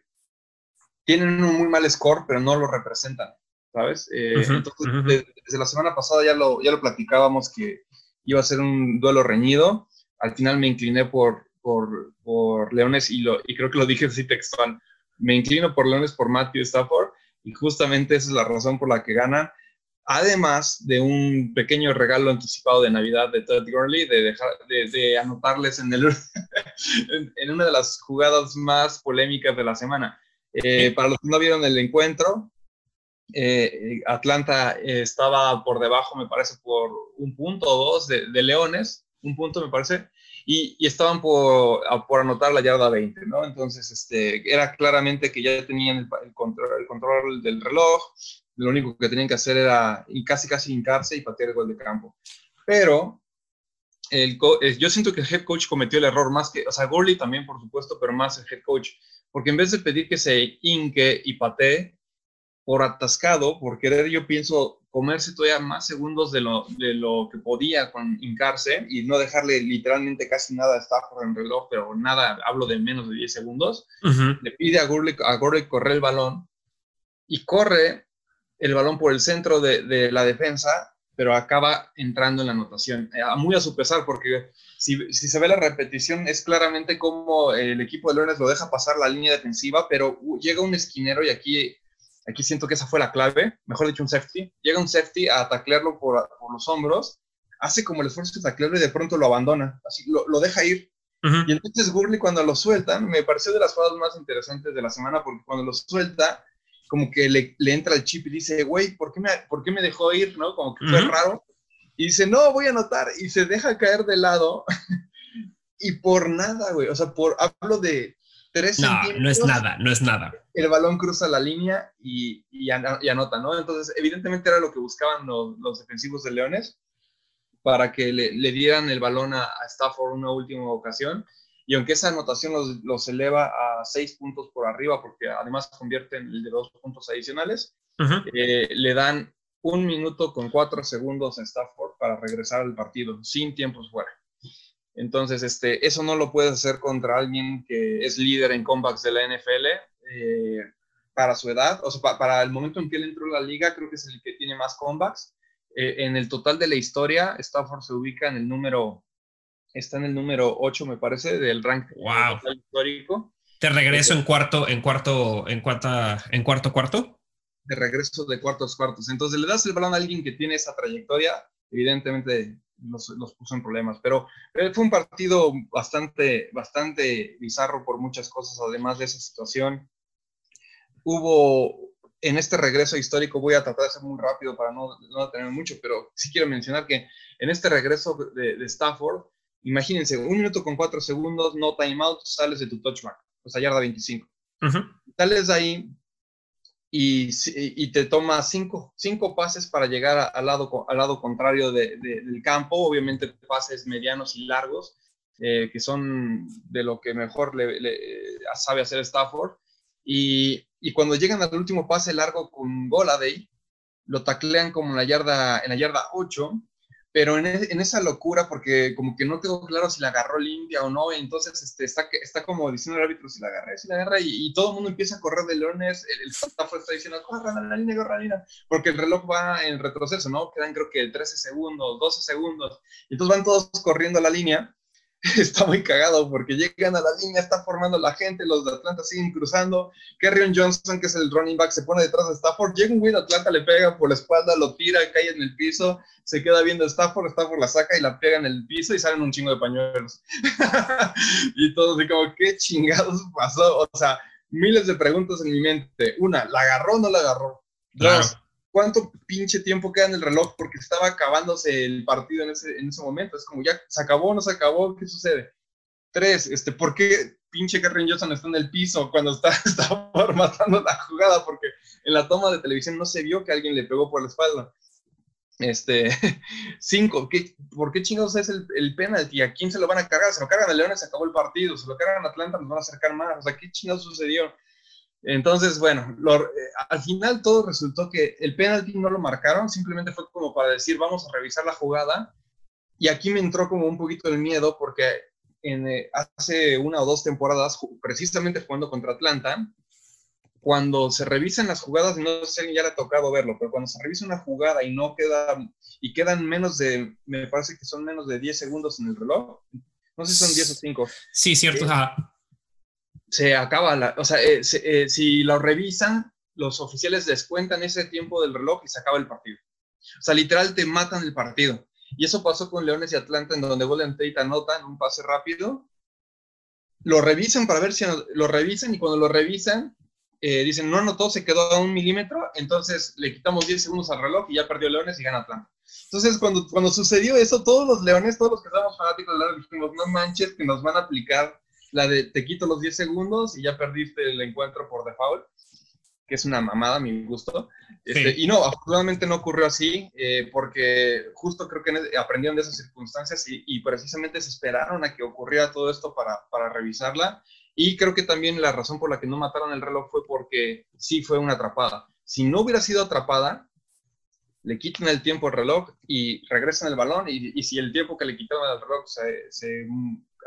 tienen un muy mal score, pero no lo representan, ¿sabes? Eh, entonces, desde, la semana pasada ya lo, ya lo platicábamos que iba a ser un duelo reñido. Al final me incliné por, por, por Leones y, lo, y creo que lo dije así textual. Me inclino por Leones por Matthew Stafford y justamente esa es la razón por la que ganan. Además de un pequeño regalo anticipado de Navidad de Todd Gurley, de, dejar, de, anotarles en, el, en, una de las jugadas más polémicas de la semana. Eh, para los que no vieron el encuentro, eh, Atlanta estaba por debajo, me parece, por un punto o dos de, Leones, un punto me parece, y, estaban por, por, anotar la yarda 20, ¿no? Entonces, este, era claramente que ya tenían el, control, el control del reloj, lo único que tenían que hacer era casi casi hincarse y patear el gol de campo. Pero el eh, yo siento que el head coach cometió el error más que, o sea, Gurley también, por supuesto, pero más el head coach, porque en vez de pedir que se hinque y patee, por atascado, por querer, yo pienso, comerse todavía más segundos de lo, de lo que podía con hincarse y no dejarle literalmente casi nada a Stafford en reloj, pero nada, hablo de menos de 10 segundos, le pide a Gurley, a Gurley correr el balón y corre el balón por el centro de, de la defensa, pero acaba entrando en la anotación, eh, muy a su pesar, porque si, si, se ve la repetición, es claramente como el equipo de Leones lo deja pasar la línea defensiva, pero llega un esquinero y aquí Aquí siento que esa fue la clave, mejor dicho, un safety. Llega un safety a taclearlo por, por los hombros, hace como el esfuerzo de taclearlo y de pronto lo abandona, así lo, lo deja ir. Y entonces Gurley cuando lo sueltan, me pareció de las jugadas más interesantes de la semana, porque cuando lo suelta, como que le, le entra el chip y dice, güey, ¿por, qué me, ¿por qué me dejó ir? ¿no? Como que fue raro. Y dice, no, voy a anotar. Y se deja caer de lado. y por nada, güey. O sea, por, hablo de no, No es nada, no es nada. El balón cruza la línea y, y, anota, ¿no? Entonces, evidentemente era lo que buscaban los, defensivos de Leones para que le, dieran el balón a, Stafford una última ocasión. Y aunque esa anotación los, eleva a seis puntos por arriba, porque además convierten el de dos puntos adicionales, eh, le dan un minuto con cuatro segundos a Stafford para regresar al partido, sin tiempos fuera. Entonces, este, eso no lo puedes hacer contra alguien que es líder en comebacks de la NFL eh, para su edad. O sea, para el momento en que él entró a la liga, creo que es el que tiene más comebacks. Eh, en el total de la historia, Stafford se ubica en el número, está en el número 8, me parece, del ranking histórico. Te regreso en cuarto, en cuarto, en cuarta, en cuarto cuarto. De regreso de cuartos cuartos. Entonces le das el balón a alguien que tiene esa trayectoria, evidentemente los, puso en problemas. Pero eh, fue un partido bastante, bastante bizarro por muchas cosas, además de esa situación. Hubo en este regreso histórico, voy a tratar de ser muy rápido para no, no tener mucho, pero sí quiero mencionar que en este regreso de, Stafford, imagínense, un minuto con cuatro segundos, no timeout, sales de tu touchback, o sea, yarda 25. Sales de ahí, y, te toma cinco, cinco, pases para llegar al, lado, al lado contrario del campo, obviamente pases medianos y largos, eh, que son de lo que mejor le, sabe hacer Stafford. Y, y, cuando llegan al último pase largo con Goladay, lo taclean como en la yarda, en la yarda 8 pero en, en, esa locura, porque como que no tengo claro si la agarró limpia o no, entonces este, está, está como diciendo el árbitro si la agarré, si la agarra, y, todo el mundo empieza a correr de leones, el, el está diciendo, corran a la línea, corran la línea, porque el reloj va en retroceso, ¿no? Quedan creo que 13 segundos, 12 segundos, y entonces van todos corriendo a la línea, está muy cagado porque llegan a la línea, está formando la gente, los de Atlanta siguen cruzando. Kerryon Johnson, que es el running back, se pone detrás de Stafford. Llega un güey de Atlanta, le pega por la espalda, lo tira, cae en el piso, se queda viendo a Stafford, Stafford la saca y la pega en el piso y salen un chingo de pañuelos. y todos así como, ¿qué chingados pasó? O sea, miles de preguntas en mi mente. Una, ¿la agarró o no la agarró? Dos, cuánto pinche tiempo queda en el reloj porque estaba acabándose el partido en ese, en ese momento. Es como, ya, ¿se acabó no se acabó? ¿Qué sucede? Tres, este, ¿por qué pinche Karen Johnson está en el piso cuando está, está formatando la jugada? Porque en la toma de televisión no se vio que alguien le pegó por la espalda. Este, cinco, ¿qué, ¿por qué chingados es el, el penalti? ¿A quién se lo van a cargar? Se lo cargan a Leones, se acabó el partido. Se lo cargan a Atlanta, nos van a acercar más. O sea, ¿qué chingados sucedió? Entonces, bueno, eh, al final todo resultó que el penalti no lo marcaron, simplemente fue como para decir, vamos a revisar la jugada. Y aquí me entró como un poquito el miedo porque en, eh, hace una o dos temporadas, precisamente jugando contra Atlanta, cuando se revisan las jugadas, no sé si ya le ha tocado verlo, pero cuando se revisa una jugada y no queda, y quedan menos de, me parece que son menos de 10 segundos en el reloj, no sé si son 10 o 5. Sí, cierto. Eh, se acaba la, o sea, eh, eh, si lo revisan, los oficiales descuentan ese tiempo del reloj y se acaba el partido. O sea, literal te matan el partido. Y eso pasó con Leones y Atlanta, en donde Golden Tate anotan un pase rápido. Lo revisan para ver si lo revisan y cuando lo revisan, eh, dicen, no anotó, se quedó a un milímetro, entonces le quitamos 10 segundos al reloj y ya perdió Leones y gana Atlanta. Entonces, cuando, cuando sucedió eso, todos los Leones, todos los que estábamos fanáticos de Leones, dijimos, no manches, que nos van a aplicar la de te quito los 10 segundos y ya perdiste el encuentro por default, que es una mamada a mi gusto. Este, y no, afortunadamente no ocurrió así, eh, porque justo creo que aprendieron de esas circunstancias y, precisamente se esperaron a que ocurriera todo esto para, para revisarla. Y creo que también la razón por la que no mataron el reloj fue porque sí fue una atrapada. Si no hubiera sido atrapada, le quitan el tiempo al reloj y regresan el balón y, y si el tiempo que le quitaron al reloj se, se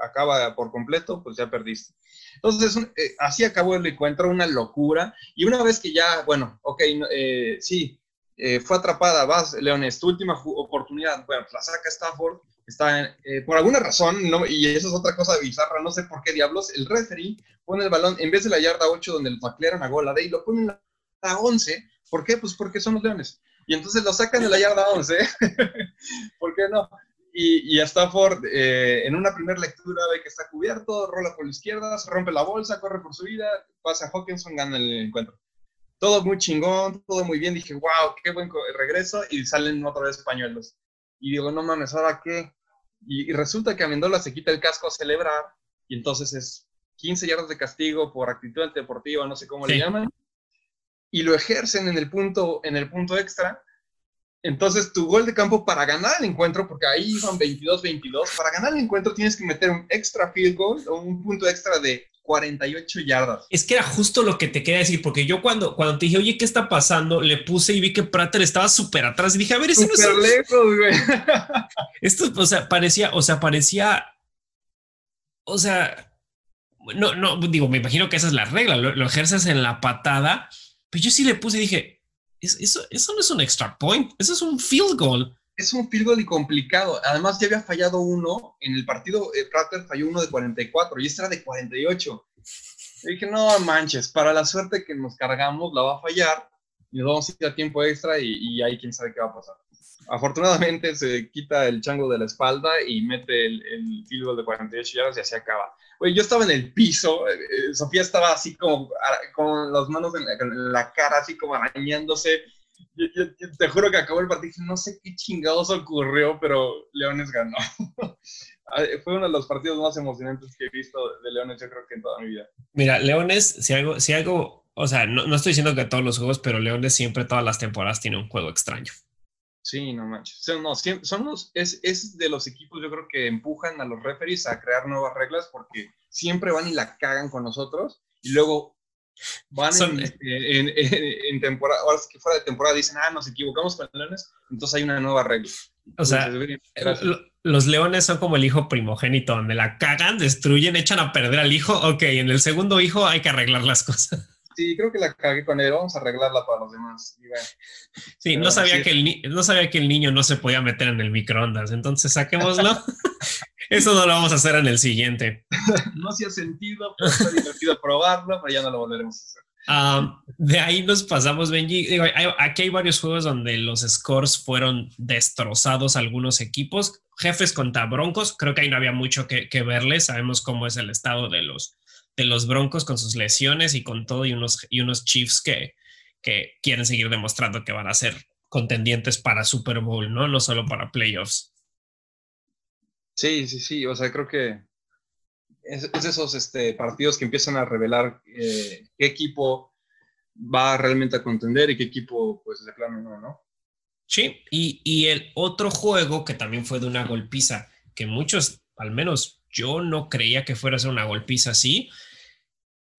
acaba por completo, pues ya perdiste. Entonces, eh, así acabó el encuentro, una locura. Y una vez que ya, bueno, ok, eh, sí, eh, fue atrapada, vas, Leones, tu última oportunidad, bueno, la saca Stafford, está, por alguna razón, no, y eso es otra cosa bizarra, no sé por qué diablos, el referee pone el balón, en vez de la yarda 8 donde lo taclearon a gol, a y lo ponen a la 11. ¿Por qué? Pues porque son los Leones. Y entonces lo sacan de la yarda 11. ¿Por qué no? Y, y Stafford, eh, en una primera lectura, ve que está cubierto, rola por la izquierda, se rompe la bolsa, corre por su vida, pasa a Hawkinson, gana el encuentro. Todo muy chingón, todo muy bien. Dije, wow, qué buen regreso. Y salen otra vez españoles. Y digo, no mames, ¿ahora qué? Y, resulta que Amendola se quita el casco a celebrar. Y entonces es 15 yardas de castigo por actitud deportiva, no sé cómo le llaman. Y lo ejercen en el punto, en el punto extra entonces, tu gol de campo para ganar el encuentro, porque ahí iban 22-22, para ganar el encuentro tienes que meter un extra field goal o un punto extra de 48 yardas. Es que era justo lo que te quería decir, porque yo cuando, cuando te dije, oye, ¿qué está pasando? Le puse y vi que Prater estaba súper atrás y dije, a ver, ese no es... lejos, güey. Esto, o sea, parecía, o sea, parecía, o sea, no, no, digo, me imagino que esa es la regla, lo, lo ejerces en la patada, pero yo sí le puse y dije, eso, eso no es un extra point, eso es un field goal. Es un field goal y complicado. Además, ya había fallado uno en el partido. Eh, Prater falló uno de 44 y este era de 48. Y dije, no manches, para la suerte que nos cargamos, la va a fallar y nos vamos a ir a tiempo extra y, y ahí quién sabe qué va a pasar. Afortunadamente se quita el chango de la espalda y mete el, el field goal de 48 yardas y así acaba. Yo estaba en el piso, eh, eh, Sofía estaba así como con las manos en la, cara, así como arañándose. Te juro que acabó el partido no sé qué chingados ocurrió, pero Leones ganó. Ah, fue uno de los partidos más emocionantes que he visto de Leones, yo creo que en toda mi vida. Mira, Leones, si algo, si algo, o sea, no, no estoy diciendo que todos los juegos, pero Leones siempre todas las temporadas tiene un juego extraño. Sí, no manches. Son, no, son los, es, es, de los equipos, yo creo que empujan a los referees a crear nuevas reglas porque siempre van y la cagan con nosotros y luego van en, este, en, en, temporada, ahora que fuera de temporada dicen, ah, nos equivocamos con Leones, entonces hay una nueva regla. O sea, los leones son como el hijo primogénito, donde la cagan, destruyen, echan a perder al hijo. Ok, en el segundo hijo hay que arreglar las cosas. Sí, creo que la cagué con él. Vamos a arreglarla para los demás. sí, no sabía, que el no sabía que el niño no se podía meter en el microondas. Entonces saquémoslo. Eso no lo vamos a hacer en el siguiente. no hacía sentido, pero está divertido probarlo, pero ya no lo volveremos a hacer. Ah, de ahí nos pasamos, Benji. aquí hay varios juegos donde los scores fueron destrozados algunos equipos. Jefes contra Broncos, creo que ahí no había mucho que, que verle. Sabemos cómo es el estado de los, de los Broncos con sus lesiones y con todo, y unos, y unos Chiefs que, que quieren seguir demostrando que van a ser contendientes para Super Bowl, ¿no? No solo para playoffs. Sí, sí, sí. O sea, creo que es, es esos este, partidos que empiezan a revelar eh, qué equipo va realmente a contender y qué equipo, pues, de plano no, ¿no? Sí, y, y el otro juego que también fue de una golpiza, que muchos, al menos yo no creía que fuera a ser una golpiza así.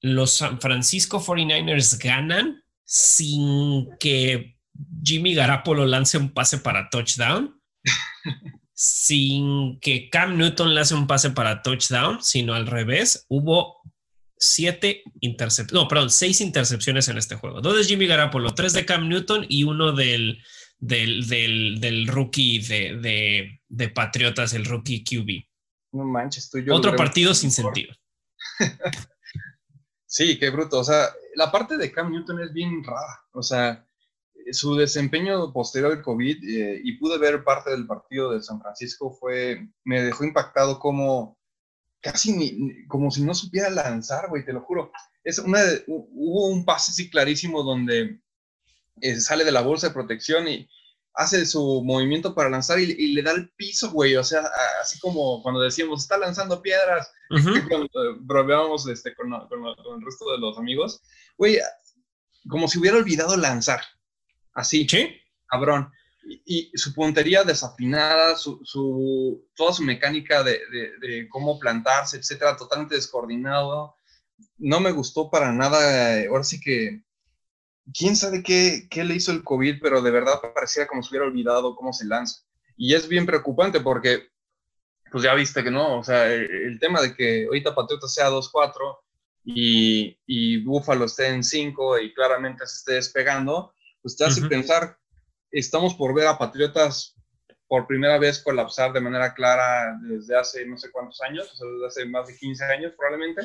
Los San Francisco 49ers ganan sin que Jimmy Garapolo lance un pase para touchdown, sin que Cam Newton lance un pase para touchdown, sino al revés. Hubo siete intercepciones, no, perdón, seis intercepciones en este juego. Dos de Jimmy Garapolo, tres de Cam Newton y uno del, del, del, rookie de, de, de Patriotas, el rookie QB. No manches, tú yo. Otro partido sin sentido. sí, qué bruto. O sea, la parte de Cam Newton es bien rara. O sea, su desempeño posterior al COVID eh, y pude ver parte del partido de San Francisco fue, me dejó impactado como casi como si no supiera lanzar, güey, te lo juro. Es una, hubo un pase así clarísimo donde eh, sale de la bolsa de protección y hace su movimiento para lanzar y, le da el piso, güey. O sea, así como cuando decíamos, está lanzando piedras, cuando bromeábamos este, con, el resto de los amigos, güey, como si hubiera olvidado lanzar. Así. Sí. Cabrón. Y, su puntería desafinada, su, toda su mecánica de, de, cómo plantarse, etcétera, totalmente descoordinado. No me gustó para nada. Ahora sí que quién sabe qué, qué, le hizo el COVID, pero de verdad parecía como si hubiera olvidado cómo se lanza. Y es bien preocupante porque, pues ya viste que no, o sea, el, tema de que ahorita Patriota sea 2-4 y, y Búfalo esté en 5 y claramente se esté despegando, pues te hace pensar, estamos por ver a Patriotas por primera vez colapsar de manera clara desde hace no sé cuántos años, o sea, desde hace más de 15 años probablemente.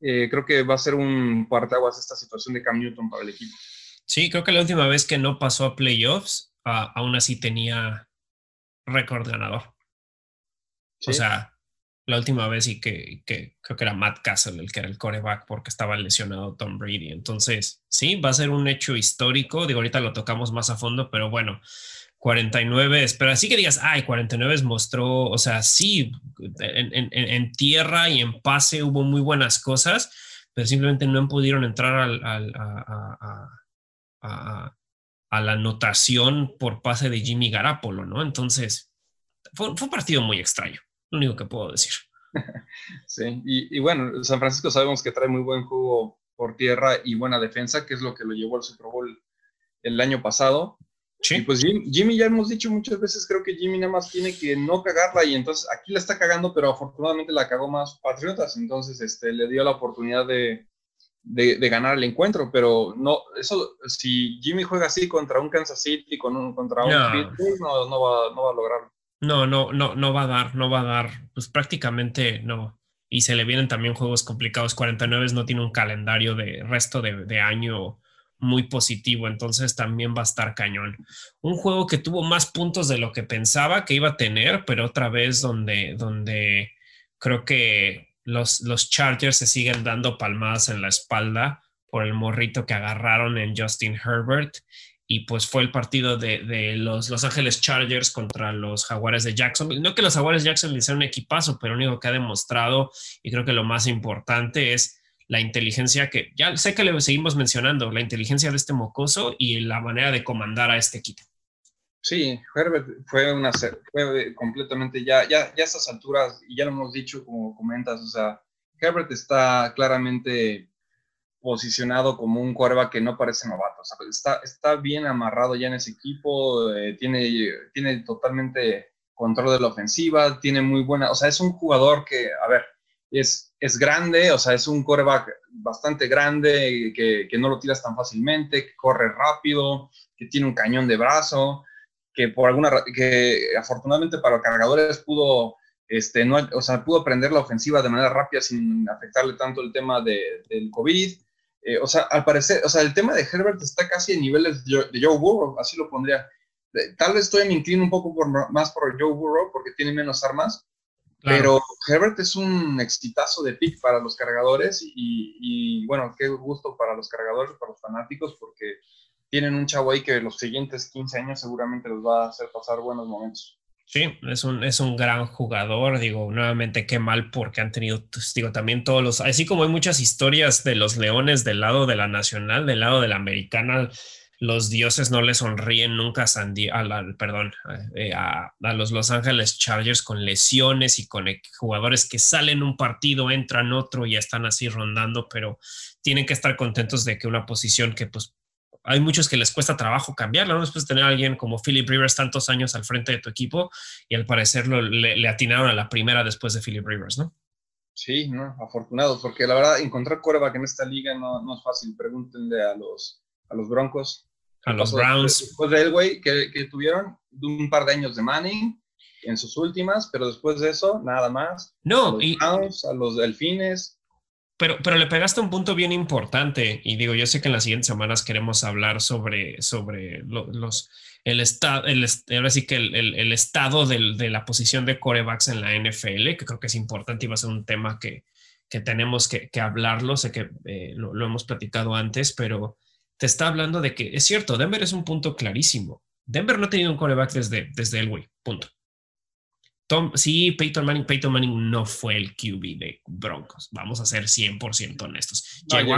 Eh, creo que va a ser un parteaguas esta situación de Cam Newton para el equipo. Sí, creo que la última vez que no pasó a playoffs, aún así tenía récord ganador. O sea, la última vez y que, que, creo que era Matt Castle el que era el coreback porque estaba lesionado Tom Brady. Entonces, sí, va a ser un hecho histórico. Digo, ahorita lo tocamos más a fondo, pero bueno, 49, pero así que digas, ay, 49 mostró, o sea, sí, en, tierra y en pase hubo muy buenas cosas, pero simplemente no pudieron entrar a, la anotación por pase de Jimmy Garapolo, ¿no? Entonces, fue, un partido muy extraño, lo único que puedo decir. Sí, y, y bueno, San Francisco sabemos que trae muy buen juego por tierra y buena defensa, que es lo que lo llevó al Super Bowl el año pasado. Y pues Jimmy, ya hemos dicho muchas veces, creo que Jimmy nada más tiene que no cagarla y entonces aquí la está cagando, pero afortunadamente la cagó más Patriotas, entonces este, le dio la oportunidad de, de, ganar el encuentro, pero no, eso, si Jimmy juega así contra un Kansas City, con un, contra un no. Pittsburgh, no, no, va, no va a lograrlo. No, no, no, no va a dar, no va a dar, pues prácticamente no. Y se le vienen también juegos complicados. 49 no tiene un calendario de resto de, de año muy positivo, entonces también va a estar cañón. Un juego que tuvo más puntos de lo que pensaba que iba a tener, pero otra vez donde, donde creo que los, los Chargers se siguen dando palmadas en la espalda por el morrito que agarraron en Justin Herbert. Y pues fue el partido de, los Los Ángeles Chargers contra los Jaguares de Jacksonville. No que los Jaguares de Jacksonville sean un equipazo, pero lo único que ha demostrado, y creo que lo más importante es la inteligencia que ya sé que le seguimos mencionando, la inteligencia de este mocoso y la manera de comandar a este equipo. Sí, Herbert fue una fue completamente ya, ya, ya a estas alturas, y ya lo hemos dicho como comentas, o sea, Herbert está claramente posicionado como un quarterback que no parece novato, o sea, está, está bien amarrado ya en ese equipo, eh, tiene, tiene totalmente control de la ofensiva, tiene muy buena, o sea, es un jugador que, a ver, es, es grande, o sea, es un coreback bastante grande, que, que, no lo tiras tan fácilmente, que corre rápido, que tiene un cañón de brazo, que por alguna que afortunadamente para los cargadores pudo este, no, o sea, pudo aprender la ofensiva de manera rápida sin afectarle tanto el tema de, del COVID. Eh, o sea, al parecer, o sea, el tema de Herbert está casi en niveles de, Joe Burrow, así lo pondría. Tal vez estoy me inclino un poco más por Joe Burrow porque tiene menos armas, pero Herbert es un exitazo de pick para los cargadores y, y, bueno, qué gusto para los cargadores, para los fanáticos, porque tienen un chavo ahí que los siguientes 15 años seguramente los va a hacer pasar buenos momentos. Sí, es un, es un gran jugador. Digo, nuevamente, qué mal porque han tenido, pues, digo, también todos los, así como hay muchas historias de los leones del lado de la nacional, del lado de la americana, los dioses no le sonríen nunca a Sandy, perdón, eh, a, los Los Ángeles Chargers con lesiones y con jugadores que salen un partido, entran otro y ya están así rondando, pero tienen que estar contentos de que una posición que pues hay muchos que les cuesta trabajo cambiarla, ¿no? Después de tener a alguien como Philip Rivers tantos años al frente de tu equipo y al parecer le, atinaron a la primera después de Philip Rivers, ¿no? Sí, no, afortunado, porque la verdad encontrar quarterback en esta liga no, no es fácil. Pregúntenle a los, a los Broncos. A los Browns. Después de Elway, que, que tuvieron un par de años de Manning en sus últimas, pero después de eso, nada más. No, a los y... Browns, a los Delfines, pero, pero le pegaste un punto bien importante y digo, yo sé que en las siguientes semanas queremos hablar sobre, sobre los, el estado, el, ahora sí que el, el, estado del, de la posición de corebacks en la NFL, que creo que es importante y va a ser un tema que, que tenemos que, que, hablarlo, sé que eh, lo, lo, hemos platicado antes, pero te está hablando de que es cierto, Denver es un punto clarísimo. Denver no ha tenido un coreback desde, desde el güey, punto. Tom, sí, Peyton Manning, Peyton Manning no fue el QB de Broncos. Vamos a ser 100% honestos. llegó,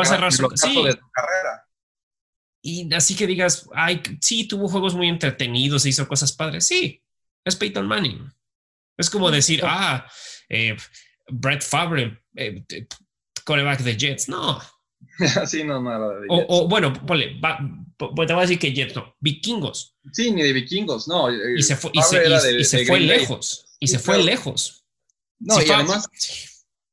a, cerrar su carrera. Y así que digas, ay, sí, tuvo juegos muy entretenidos, hizo cosas padres. Sí, es Peyton Manning. Es como decir, ah, eh, Brett Favre, eh, coreback de Jets. No, sí, no, nada de o, o, bueno, ponle, va, te voy a decir que Jets no, vikingos. Sí, ni de vikingos, no. Eh, y se fue, y se, y, y se fue lejos. Y se fue lejos. No, y además.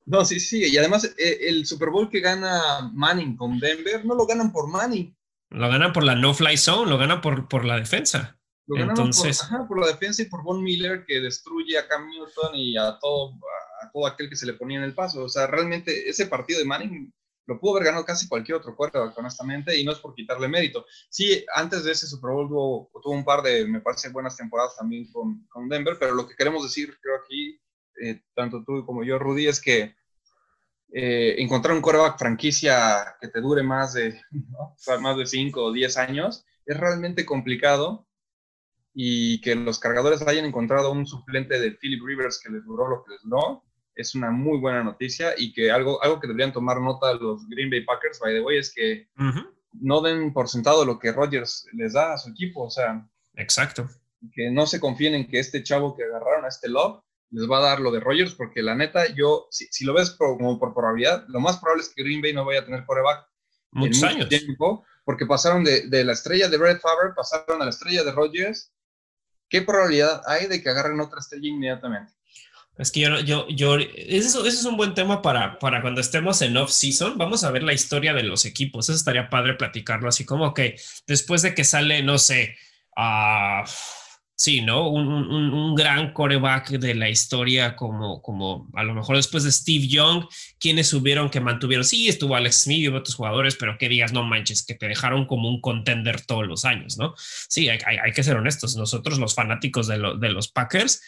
No, sí, sí. Y además, eh, el Super Bowl que gana Manning con Denver, no lo ganan por Manning. Lo ganan por la no-fly zone, lo ganan por, por la defensa. Lo ganan Entonces... por, ajá, por la defensa y por Von Miller que destruye a Cam Newton y a todo, a todo aquel que se le ponía en el paso. O sea, realmente ese partido de Manning lo pudo haber ganado casi cualquier otro quarterback, honestamente, y no es por quitarle mérito. Sí, antes de ese Super Bowl tuvo, un par de, me parece, buenas temporadas también con, con Denver, pero lo que queremos decir, creo aquí, eh, tanto tú como yo, Rudy, es que eh, encontrar un quarterback franquicia que te dure más de, más de 5 o 10 años es realmente complicado y que los cargadores hayan encontrado un suplente de Philip Rivers que les duró lo que les duró, es una muy buena noticia y que algo, algo que deberían tomar nota los Green Bay Packers, by the way, es que no den por sentado lo que Rodgers les da a su equipo, o sea. Exacto. Que no se confíen en que este chavo que agarraron a este Love les va a dar lo de Rodgers, porque la neta, yo, si, lo ves como por probabilidad, lo más probable es que Green Bay no vaya a tener coreback. Muchos años. Tiempo, porque pasaron de, de, la estrella de Brett Favre, pasaron a la estrella de Rodgers. ¿Qué probabilidad hay de que agarren otra estrella inmediatamente? Es que yo, yo, yo, eso, es un buen tema para, para cuando estemos en off-season. Vamos a ver la historia de los equipos. Eso estaría padre platicarlo así como que después de que sale, no sé, uh, sí, ¿no? Un, un, un, gran coreback de la historia, como, como a lo mejor después de Steve Young, quienes subieron que mantuvieron, sí, estuvo Alex Smith y otros jugadores, pero que digas, no manches, que te dejaron como un contender todos los años, ¿no? Sí, hay, hay, hay que ser honestos. Nosotros, los fanáticos de, lo, de los Packers,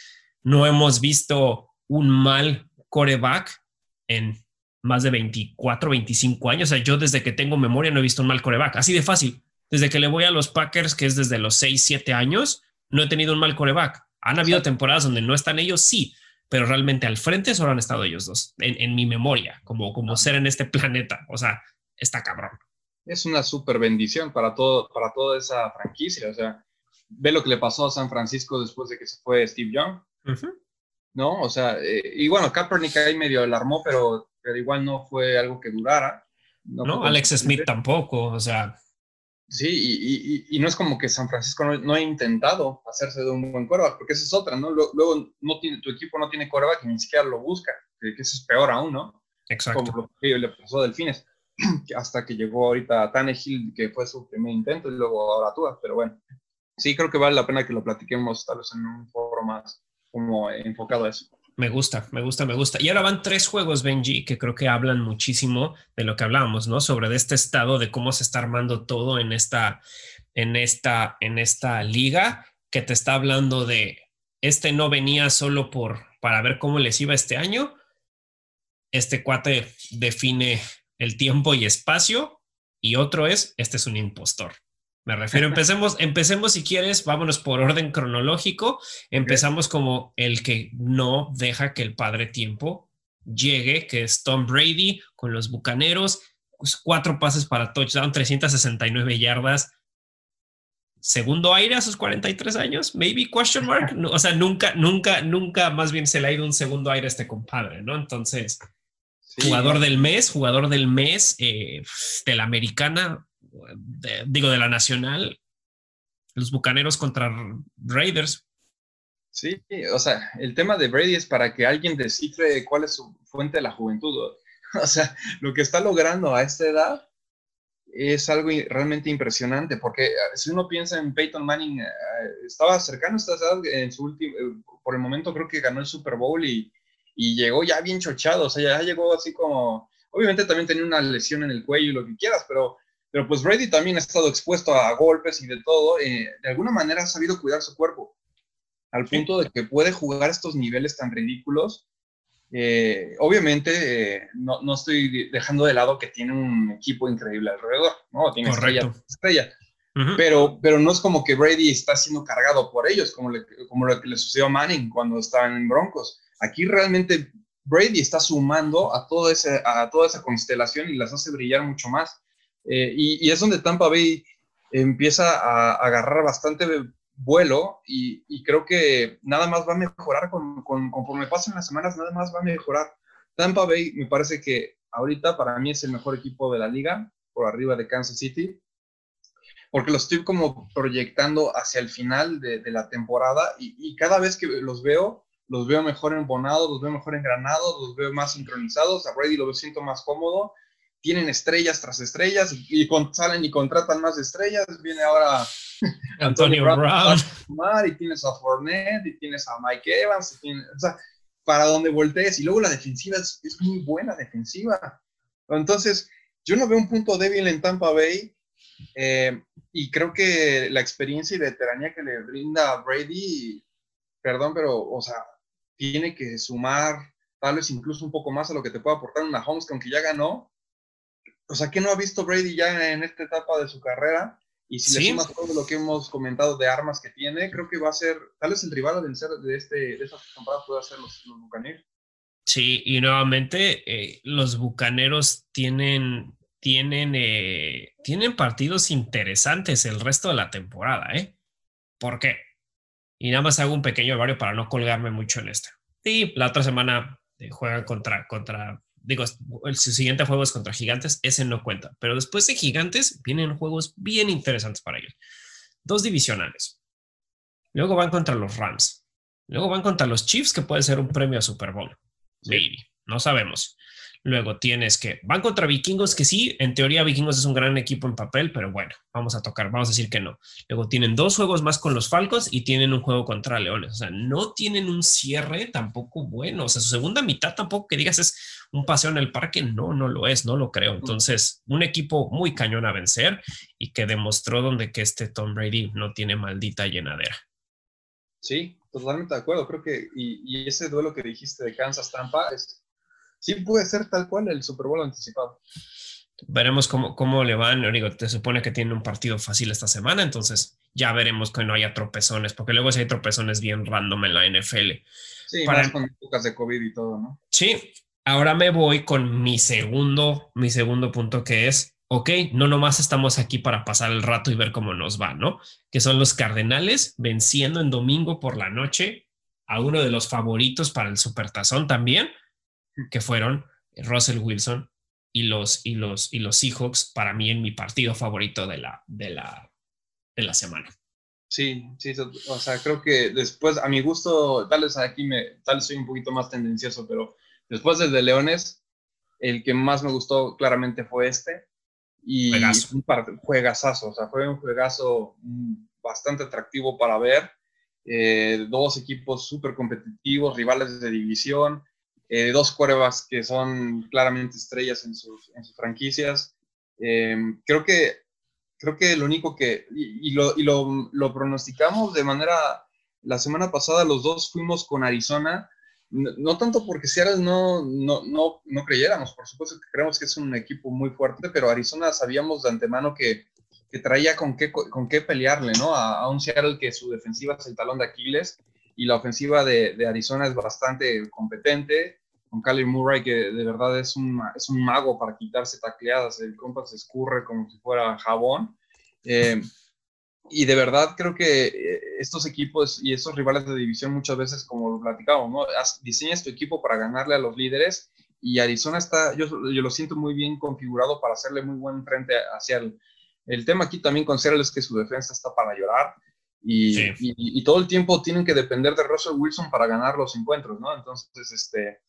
no hemos visto un mal coreback en más de 24, 25 años. O sea, yo desde que tengo memoria no he visto un mal coreback. Así de fácil. Desde que le voy a los Packers, que es desde los 6, 7 años, no he tenido un mal coreback. Han habido temporadas donde no están ellos, sí, pero realmente al frente solo han estado ellos dos, en, mi memoria, como, como ser en este planeta. O sea, está cabrón. Es una súper bendición para, todo, para toda esa franquicia. O sea, ve lo que le pasó a San Francisco después de que se fue Steve Young. ¿No? O sea, eh, y bueno, Kaepernick ahí medio alarmó, pero, pero igual no fue algo que durara. No, Alex Smith tampoco, o sea. Sí, y, y, no es como que San Francisco no, ha intentado hacerse de un buen quarterback, porque esa es otra, ¿no? Luego, no tiene, tu equipo no tiene quarterback y ni siquiera lo busca, que, eso es peor aún, ¿no? Exacto. Como lo que le pasó a Delfines, hasta que llegó ahorita Tannehill, que fue su primer intento, y luego ahora tú, pero bueno, sí creo que vale la pena que lo platiquemos tal vez en un foro más, como enfocado a eso. Me gusta, me gusta, me gusta. Y ahora van tres juegos, Benji, que creo que hablan muchísimo de lo que hablábamos, ¿no? Sobre de este estado, de cómo se está armando todo en esta, en esta, en esta liga, que te está hablando de este no venía solo por para ver cómo les iba este año. Este cuate define el tiempo y espacio. Y otro es, este es un impostor. Me refiero, empecemos, empecemos si quieres, vámonos por orden cronológico. Empezamos como el que no deja que el padre tiempo llegue, que es Tom Brady con los Bucaneros, pues, cuatro pases para touchdown, 369 yardas. Segundo aire a sus 43 años, maybe question mark. o sea, nunca, nunca, nunca, más bien se le ha ido un segundo aire a este compadre, ¿no? Entonces, jugador del mes, jugador del mes eh, de la americana, digo, de la nacional, los Bucaneros contra Raiders. Sí, o sea, el tema de Brady es para que alguien descifre cuál es su fuente de la juventud. O sea, lo que está logrando a esta edad es algo realmente impresionante, porque eh, si uno piensa en Peyton Manning, eh, estaba cercano a esta edad en su último, eh, por el momento creo que ganó el Super Bowl y, y llegó ya bien chochado, o sea, ya llegó así como, obviamente también tenía una lesión en el cuello y lo que quieras, pero pero pues Brady también ha estado expuesto a golpes y de todo. Eh, de alguna manera ha sabido cuidar su cuerpo, al punto de que puede jugar estos niveles tan ridículos. Eh, obviamente, eh, no, no, estoy dejando de lado que tiene un equipo increíble alrededor, ¿no? Tiene estrella, estrella. pero, pero no es como que Brady está siendo cargado por ellos, como, como lo que le sucedió a Manning cuando estaban en Broncos. Aquí realmente Brady está sumando a, todo ese, a toda esa constelación y las hace brillar mucho más. Eh, y, es donde Tampa Bay empieza a, agarrar bastante vuelo y, creo que nada más va a mejorar con, conforme pasen las semanas, nada más va a mejorar. Tampa Bay me parece que ahorita para mí es el mejor equipo de la liga, por arriba de Kansas City, porque lo estoy como proyectando hacia el final de, la temporada y, y, cada vez que los veo, los veo mejor embonados, los veo mejor engranados, los veo más sincronizados, a Brady lo siento más cómodo tienen estrellas tras estrellas y, salen y contratan más estrellas. Viene ahora Antonio, Brown, y tienes a Fournette y tienes a Mike Evans. o sea, para donde voltees. Y luego la defensiva es, muy buena defensiva. Entonces, yo no veo un punto débil en Tampa Bay. Eh, y creo que la experiencia y veteranía que le brinda Brady, perdón, pero, o sea, tiene que sumar tal vez incluso un poco más a lo que te puede aportar una Holmes, que aunque ya ganó, o sea, ¿qué no ha visto Brady ya en esta etapa de su carrera? Y si le sumas todo lo que hemos comentado de armas que tiene, creo que va a ser, tal vez el rival a vencer de, este, de esta temporada pueda ser los, Bucaneros. Sí, y nuevamente eh, los Bucaneros tienen, tienen, eh, tienen partidos interesantes el resto de la temporada, ¿eh? ¿Por qué? Y nada más hago un pequeño barrio para no colgarme mucho en esto. Sí, la otra semana eh, juegan contra, contra digo, el siguiente juego es contra Gigantes, ese no cuenta, pero después de Gigantes vienen juegos bien interesantes para ellos. Dos divisionales. Luego van contra los Rams. Luego van contra los Chiefs, que puede ser un premio a Super Bowl. Maybe, no sabemos. Luego tienes que van contra vikingos, que sí, en teoría vikingos es un gran equipo en papel, pero bueno, vamos a tocar, vamos a decir que no. Luego tienen dos juegos más con los Falcons y tienen un juego contra Leones. O sea, no tienen un cierre tampoco bueno. O sea, su segunda mitad tampoco que digas es un paseo en el parque, no, no lo es, no lo creo. Entonces, un equipo muy cañón a vencer y que demostró donde que este Tom Brady no tiene maldita llenadera. Sí, totalmente de acuerdo. Creo que, y, y ese duelo que dijiste de Kansas Tampa es sí puede ser tal cual el Super Bowl anticipado. Veremos cómo, cómo le van. Digo, te supone que tiene un partido fácil esta semana, entonces ya veremos que no haya tropezones, porque luego si hay tropezones bien random en la NFL. Sí, Para... más con épocas de COVID y todo, ¿no? Sí, ahora me voy con mi segundo, mi segundo punto que es, ok, no nomás estamos aquí para pasar el rato y ver cómo nos va, ¿no? Que son los Cardenales venciendo en domingo por la noche a uno de los favoritos para el Supertazón también, que fueron Russell Wilson y los, y los, y los Seahawks, para mí en mi partido favorito de la, de la, de la semana. Sí, sí, o sea, creo que después, a mi gusto, tal vez aquí me, tal vez soy un poquito más tendencioso, pero después del de Leones, el que más me gustó claramente fue este. Y un juegazazo, o sea, fue un juegazo bastante atractivo para ver. eh, dos equipos súper competitivos, rivales de división, eh, dos cuervas que son claramente estrellas en sus, en sus franquicias. creo que creo que lo único que, y, lo, y lo, lo, pronosticamos de manera, la semana pasada los dos fuimos con Arizona, no, tanto porque Seattle no, no, no, no, creyéramos, por supuesto que creemos que es un equipo muy fuerte, pero Arizona sabíamos de antemano que, que traía con qué, con qué pelearle, ¿no? A, a, un Seattle que su defensiva es el talón de Aquiles y la ofensiva de, de Arizona es bastante competente, con Kyler Murray, que de verdad es un, es un mago para quitarse tacleadas, el compa se escurre como si fuera jabón. Eh, y de verdad creo que eh, estos equipos y estos rivales de división muchas veces, como lo platicamos, ¿no? diseñas tu equipo para ganarle a los líderes y Arizona está, yo, yo lo siento muy bien configurado para hacerle muy buen frente hacia el, el tema aquí también con Seattle es que su defensa está para llorar y, y, y, todo el tiempo tienen que depender de Russell Wilson para ganar los encuentros, ¿no? Entonces, este,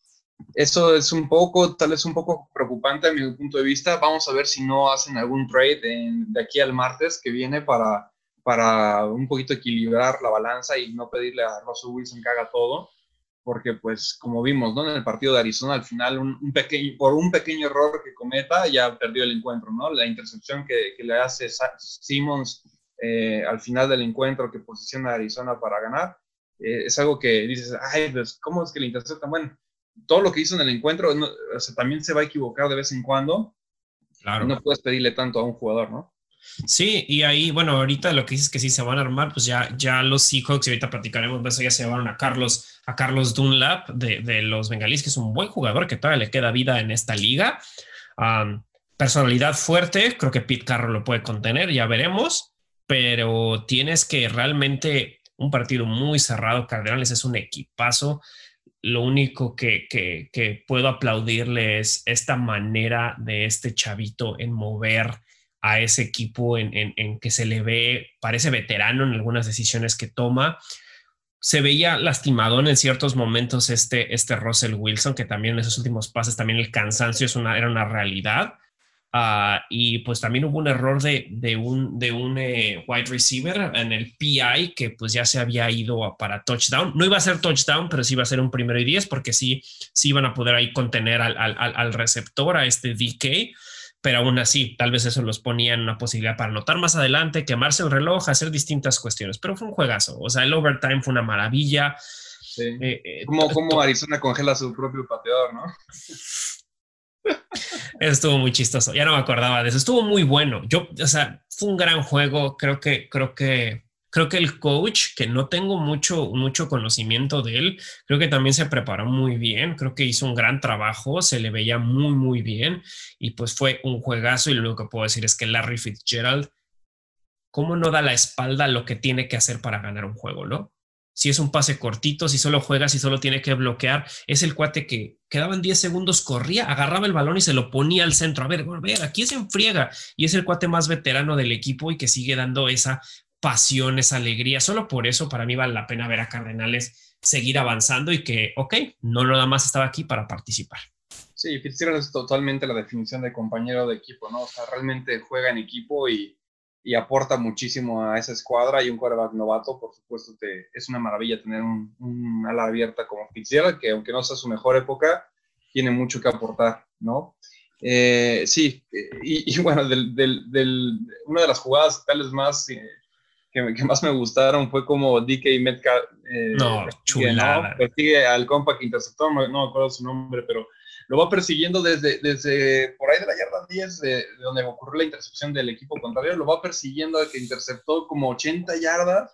eso es un poco, tal vez un poco preocupante a mi punto de vista. Vamos a ver si no hacen algún trade de aquí al martes que viene para, para un poquito equilibrar la balanza y no pedirle a Russell Wilson que haga todo. Porque, pues, como vimos, ¿no? En el partido de Arizona, al final, un, pequeño, por un pequeño error que cometa, ya perdió el encuentro, ¿no? La intercepción que, que le hace Simmons eh, al final del encuentro que posiciona a Arizona para ganar, eh, es algo que dices, ay, pues, ¿cómo es que le interceptan? Bueno, todo lo que hizo en el encuentro, también se va a equivocar de vez en cuando. Claro. No puedes pedirle tanto a un jugador, ¿no? Sí, y ahí, bueno, ahorita lo que dices que sí se van a armar, pues ya, ya los Seahawks, y ahorita platicaremos de eso, ya se llevaron a Carlos, a Carlos Dunlap de, los Bengalíes, que es un buen jugador que todavía le queda vida en esta liga. personalidad fuerte, creo que Pete Carroll lo puede contener, ya veremos, pero tienes que realmente un partido muy cerrado. Cardenales es un equipazo lo único que, puedo aplaudirle es esta manera de este chavito en mover a ese equipo, en, que se le ve, parece veterano en algunas decisiones que toma. Se veía lastimadón en ciertos momentos este, este Russell Wilson, que también en esos últimos pases, también el cansancio es una, era una realidad. Ah, y pues también hubo un error de, un, de un eh, wide receiver en el PI que pues ya se había ido para touchdown. No iba a ser touchdown, pero sí iba a ser un primero y diez porque sí, sí iban a poder ahí contener al, al, al receptor, a este DK. Pero aún así, tal vez eso los ponía en una posibilidad para anotar más adelante, quemarse un reloj, hacer distintas cuestiones. Pero fue un juegazo. O sea, el overtime fue una maravilla. Sí. Eh, eh, como, como Arizona congela su propio pateador, ¿no? Estuvo muy chistoso. Ya no me acordaba de eso. Estuvo muy bueno. Yo, o sea, fue un gran juego. Creo que, creo que, creo que el coach, que no tengo mucho, mucho conocimiento de él, creo que también se preparó muy bien. Creo que hizo un gran trabajo. Se le veía muy, muy bien. Y pues fue un juegazo. Y lo único que puedo decir es que Larry Fitzgerald, ¿cómo no da la espalda a lo que tiene que hacer para ganar un juego, no? Si es un pase cortito, si solo juega, si solo tiene que bloquear, es el cuate que quedaban 10 segundos, corría, agarraba el balón y se lo ponía al centro. A ver, a ver, aquí se enfriega. Y es el cuate más veterano del equipo y que sigue dando esa pasión, esa alegría. Solo por eso para mí vale la pena ver a Cardenales seguir avanzando y que, ok, no nada más estaba aquí para participar. Sí, Fitzgerald es totalmente la definición de compañero de equipo, ¿no? O sea, realmente juega en equipo y y aporta muchísimo a esa escuadra y un quarterback novato, por supuesto, te, es una maravilla tener un, ala abierta como Fitzgerald, que aunque no sea su mejor época, tiene mucho que aportar, ¿no? Eh, sí, y, bueno, del, del, una de las jugadas tales más eh, que, que, más me gustaron fue como DK Metcalf. Eh, no, chulada. ¿no? Persigue al compa que interceptó, no, no me acuerdo su nombre, pero lo va persiguiendo desde, desde por ahí de la yarda 10, de, donde ocurrió la intercepción del equipo contrario, lo va persiguiendo que interceptó como 80 yardas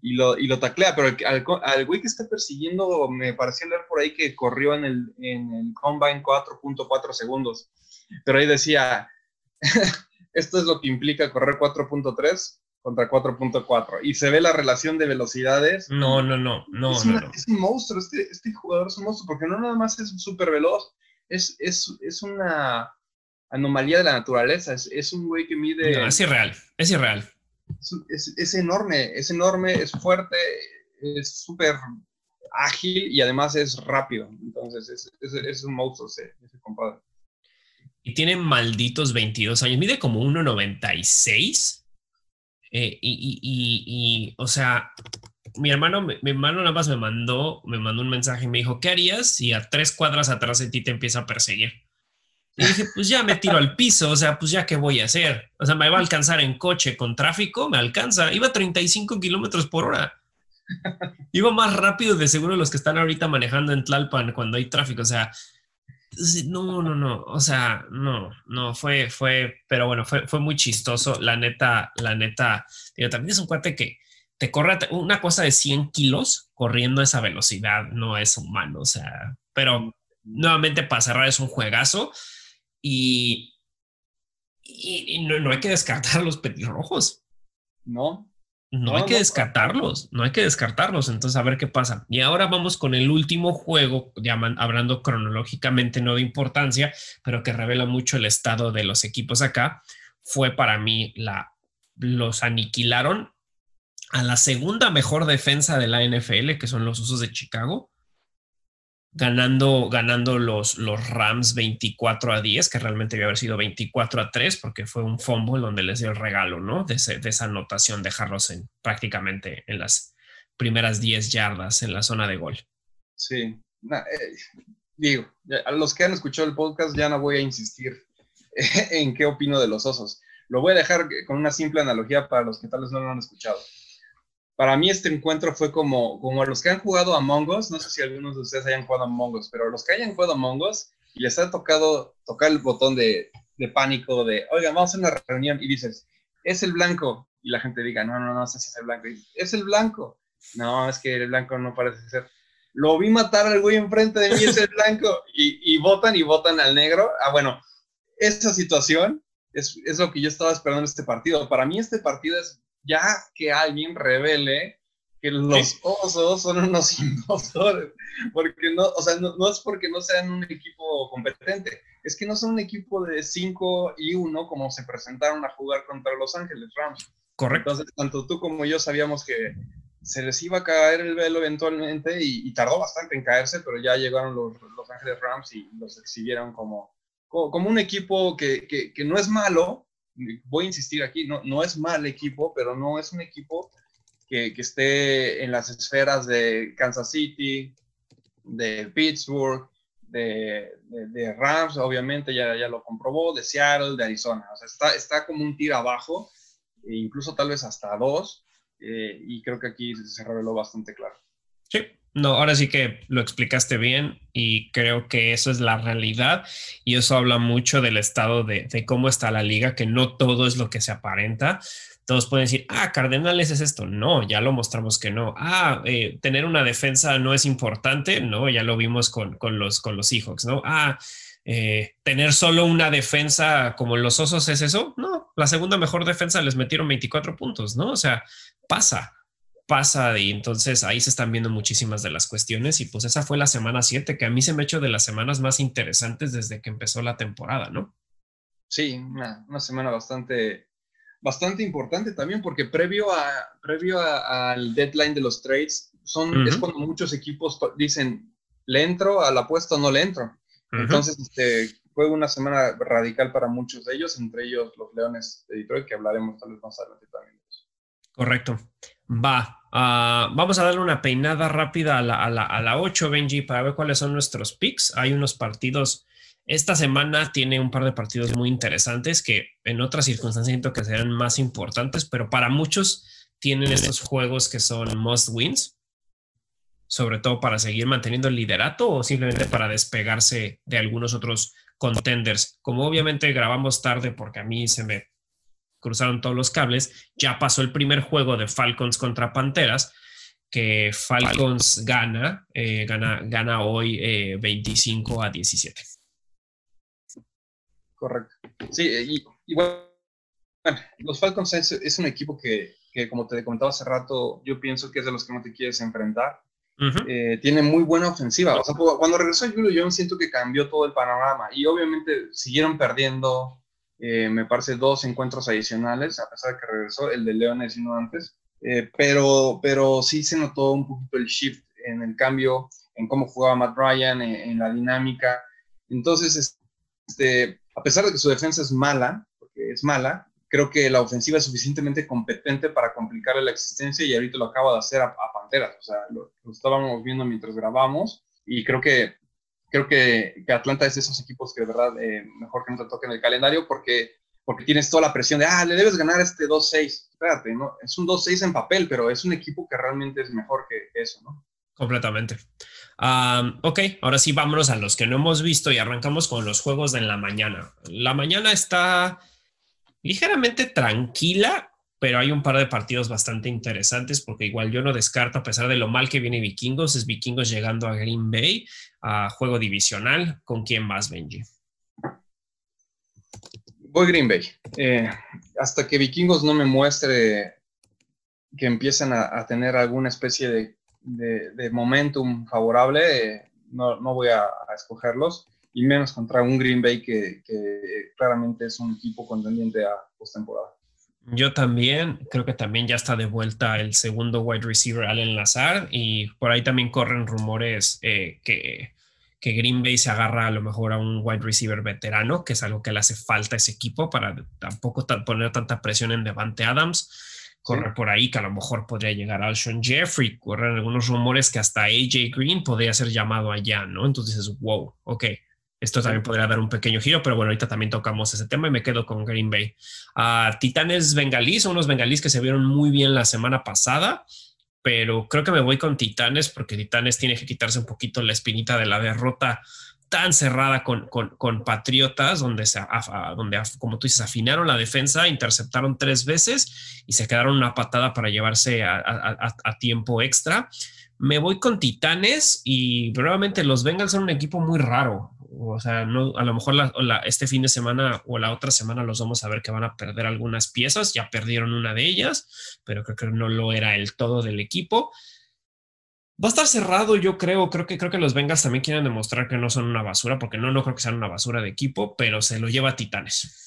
y lo, y lo taclea, pero al, al, güey que está persiguiendo, me pareció leer por ahí que corrió en el, en el combine 4.4 segundos, pero ahí decía, esto es lo que implica correr 4.3 contra 4.4 y se ve la relación de velocidades. No, no, no, no. Es, es un monstruo, este, este jugador es un monstruo porque no nada más es súper veloz, es, es, es una anomalía de la naturaleza. Es, un güey que mide. es irreal, es irreal. Es, enorme, es enorme, es fuerte, es súper ágil y además es rápido. Entonces, es, un monstruo ese, compadre. Y tiene malditos 22 años, mide como 1,96. Eh, y, y, y, o sea, mi hermano, mi, hermano nada más me mandó, me mandó un mensaje y me dijo, ¿qué harías si a tres cuadras atrás de ti te empieza a perseguir? Y dije, pues ya me tiro al piso, o sea, pues ya qué voy a hacer. O sea, me va a alcanzar en coche con tráfico, me alcanza. Iba a 35 kilómetros por hora. Iba más rápido de seguro los que están ahorita manejando en Tlalpan cuando hay tráfico. O sea, no, no, no. O sea, no, no, fue, fue, pero bueno, fue, fue muy chistoso. La neta, la neta, digo, también es un cuate que te corre una cosa de 100 kilos corriendo a esa velocidad, no es humano. O sea, pero nuevamente para cerrar es un juegazo y, y, no, no, hay que descartar los petirrojos. No, no, hay que descartarlos, no hay que descartarlos. Entonces, a ver qué pasa. Y ahora vamos con el último juego, hablando cronológicamente, no de importancia, pero que revela mucho el estado de los equipos acá. Fue para mí la. Los aniquilaron a la segunda mejor defensa de la NFL, que son los usos de Chicago ganando, ganando los, los Rams 24 a 10, que realmente debe haber sido 24 a 3, porque fue un fumble donde les dio el regalo, ¿no? De, esa anotación, dejarlos en, prácticamente en las primeras 10 yardas en la zona de gol. Sí, eh, digo, a los que han escuchado el podcast ya no voy a insistir en qué opino de los osos. Lo voy a dejar con una simple analogía para los que tal vez no lo han escuchado para mí este encuentro fue como, como los que han jugado a Us, no sé si algunos de ustedes hayan jugado a Us, pero los que hayan jugado a Us y les ha tocado tocar el botón de, de pánico de, oigan, vamos a una reunión y dices, es el blanco, y la gente diga, no, no, no sé si es el blanco, es el blanco, no, es que el blanco no parece ser, lo vi matar al güey enfrente de mí, es el blanco, y, y votan y votan al negro, ah, bueno, esa situación es, es lo que yo estaba esperando en este partido, para mí este partido es ya que alguien revele que los osos son unos impostores, porque no, o sea, no, es porque no sean un equipo competente, es que no son un equipo de 5 y 1 como se presentaron a jugar contra Los Ángeles Rams. Correcto. Entonces, tanto tú como yo sabíamos que se les iba a caer el velo eventualmente y, tardó bastante en caerse, pero ya llegaron los, los Ángeles Rams y los exhibieron como, como, un equipo que, que, que no es malo, voy a insistir aquí, no, no es mal equipo, pero no es un equipo que, que esté en las esferas de Kansas City, de Pittsburgh, de, de, Rams, obviamente ya, ya lo comprobó, de Seattle, de Arizona. O sea, está, está como un tiro abajo, e incluso tal vez hasta dos, eh, y creo que aquí se reveló bastante claro. Sí, no, ahora sí que lo explicaste bien y creo que eso es la realidad y eso habla mucho del estado de, cómo está la liga, que no todo es lo que se aparenta. Todos pueden decir, ah, Cardenales es esto. No, ya lo mostramos que no. Ah, eh, tener una defensa no es importante. No, ya lo vimos con, los, con los Seahawks, ¿no? Ah, eh, tener solo una defensa como los Osos es eso. No, la segunda mejor defensa les metieron 24 puntos, ¿no? O sea, pasa pasa y entonces ahí se están viendo muchísimas de las cuestiones y pues esa fue la semana 7 que a mí se me ha hecho de las semanas más interesantes desde que empezó la temporada, ¿no? Sí, una, semana bastante, bastante importante también porque previo, a, previo al deadline de los trades son, es cuando muchos equipos dicen, ¿le entro a la apuesta o no le entro? Entonces este, fue una semana radical para muchos de ellos, entre ellos los Leones de Detroit, que hablaremos tal vez más adelante también. Correcto. Va, ah, vamos a darle una peinada rápida a la, a, la, a la 8, Benji, para ver cuáles son nuestros picks. Hay unos partidos. Esta semana tiene un par de partidos muy interesantes que en otras circunstancias siento que serán más importantes, pero para muchos tienen estos juegos que son must wins, sobre todo para seguir manteniendo el liderato o simplemente para despegarse de algunos otros contenders. Como obviamente grabamos tarde porque a mí se me cruzaron todos los cables, ya pasó el primer juego de Falcons contra Panteras, que Falcons gana, eh, gana, gana hoy 25 eh, a 17. Correcto. Sí, y, bueno, los Falcons es, un equipo que, como te comentaba hace rato, yo pienso que es de los que no te quieres enfrentar. Eh, tiene muy buena ofensiva. O sea, cuando regresó Julio yo siento que cambió todo el panorama y obviamente siguieron perdiendo eh, me parece dos encuentros adicionales, a pesar de que regresó, el de Leones y no antes, eh, pero, pero sí se notó un poquito el shift en el cambio, en cómo jugaba Matt Ryan, en, la dinámica. Entonces, este, a pesar de que su defensa es mala, porque es mala, creo que la ofensiva es suficientemente competente para complicarle la existencia y ahorita lo acaba de hacer a, Panteras. O sea, lo, estábamos viendo mientras grabamos y creo que, creo que, que Atlanta es de esos equipos que de verdad eh, mejor que no te toquen el calendario porque, porque tienes toda la presión de, ah, le debes ganar este 2-6. Espérate, ¿no? Es un 2-6 en papel, pero es un equipo que realmente es mejor que eso, ¿no? Completamente. ok, ahora sí vámonos a los que no hemos visto y arrancamos con los juegos de la mañana. La mañana está ligeramente tranquila, pero hay un par de partidos bastante interesantes porque igual yo no descarto, a pesar de lo mal que viene Vikingos, es Vikingos llegando a Green Bay, a juego divisional. ¿Con quién más, Benji? Voy Green Bay. Eh, hasta que Vikingos no me muestre que empiecen a tener alguna especie de de, momentum favorable, eh, no, no, voy a, escogerlos, y menos contra un Green Bay que, claramente es un equipo contendiente a postemporada. Yo también, creo que también ya está de vuelta el segundo wide receiver Allen Lazar y por ahí también corren rumores eh, que, que Green Bay se agarra a lo mejor a un wide receiver veterano, que es algo que le hace falta a ese equipo para tampoco poner tanta presión en Devante Adams. Corre por ahí que a lo mejor podría llegar Alshon Jeffrey, corren algunos rumores que hasta AJ Green podría ser llamado allá, ¿no? Entonces wow, ok, esto también podría dar un pequeño giro, pero bueno, ahorita también tocamos ese tema y me quedo con Green Bay. Uh, Titanes Bengalís, son unos bengalís que se vieron muy bien la semana pasada, pero creo que me voy con Titanes porque Titanes tiene que quitarse un poquito la espinita de la derrota tan cerrada con, con, Patriotas, donde, se, donde, como tú dices, afinaron la defensa, interceptaron tres veces y se quedaron una patada para llevarse a, tiempo extra. Me voy con Titanes y probablemente los Bengals son un equipo muy raro. O sea, no, a lo mejor este fin de semana o la otra semana los vamos a ver que van a perder algunas piezas. Ya perdieron una de ellas, pero creo que no lo era el todo del equipo. Va a estar cerrado, yo creo. Creo que creo que los Bengals también quieren demostrar que no son una basura, porque no, no creo que sean una basura de equipo, pero se lo lleva a Titanes.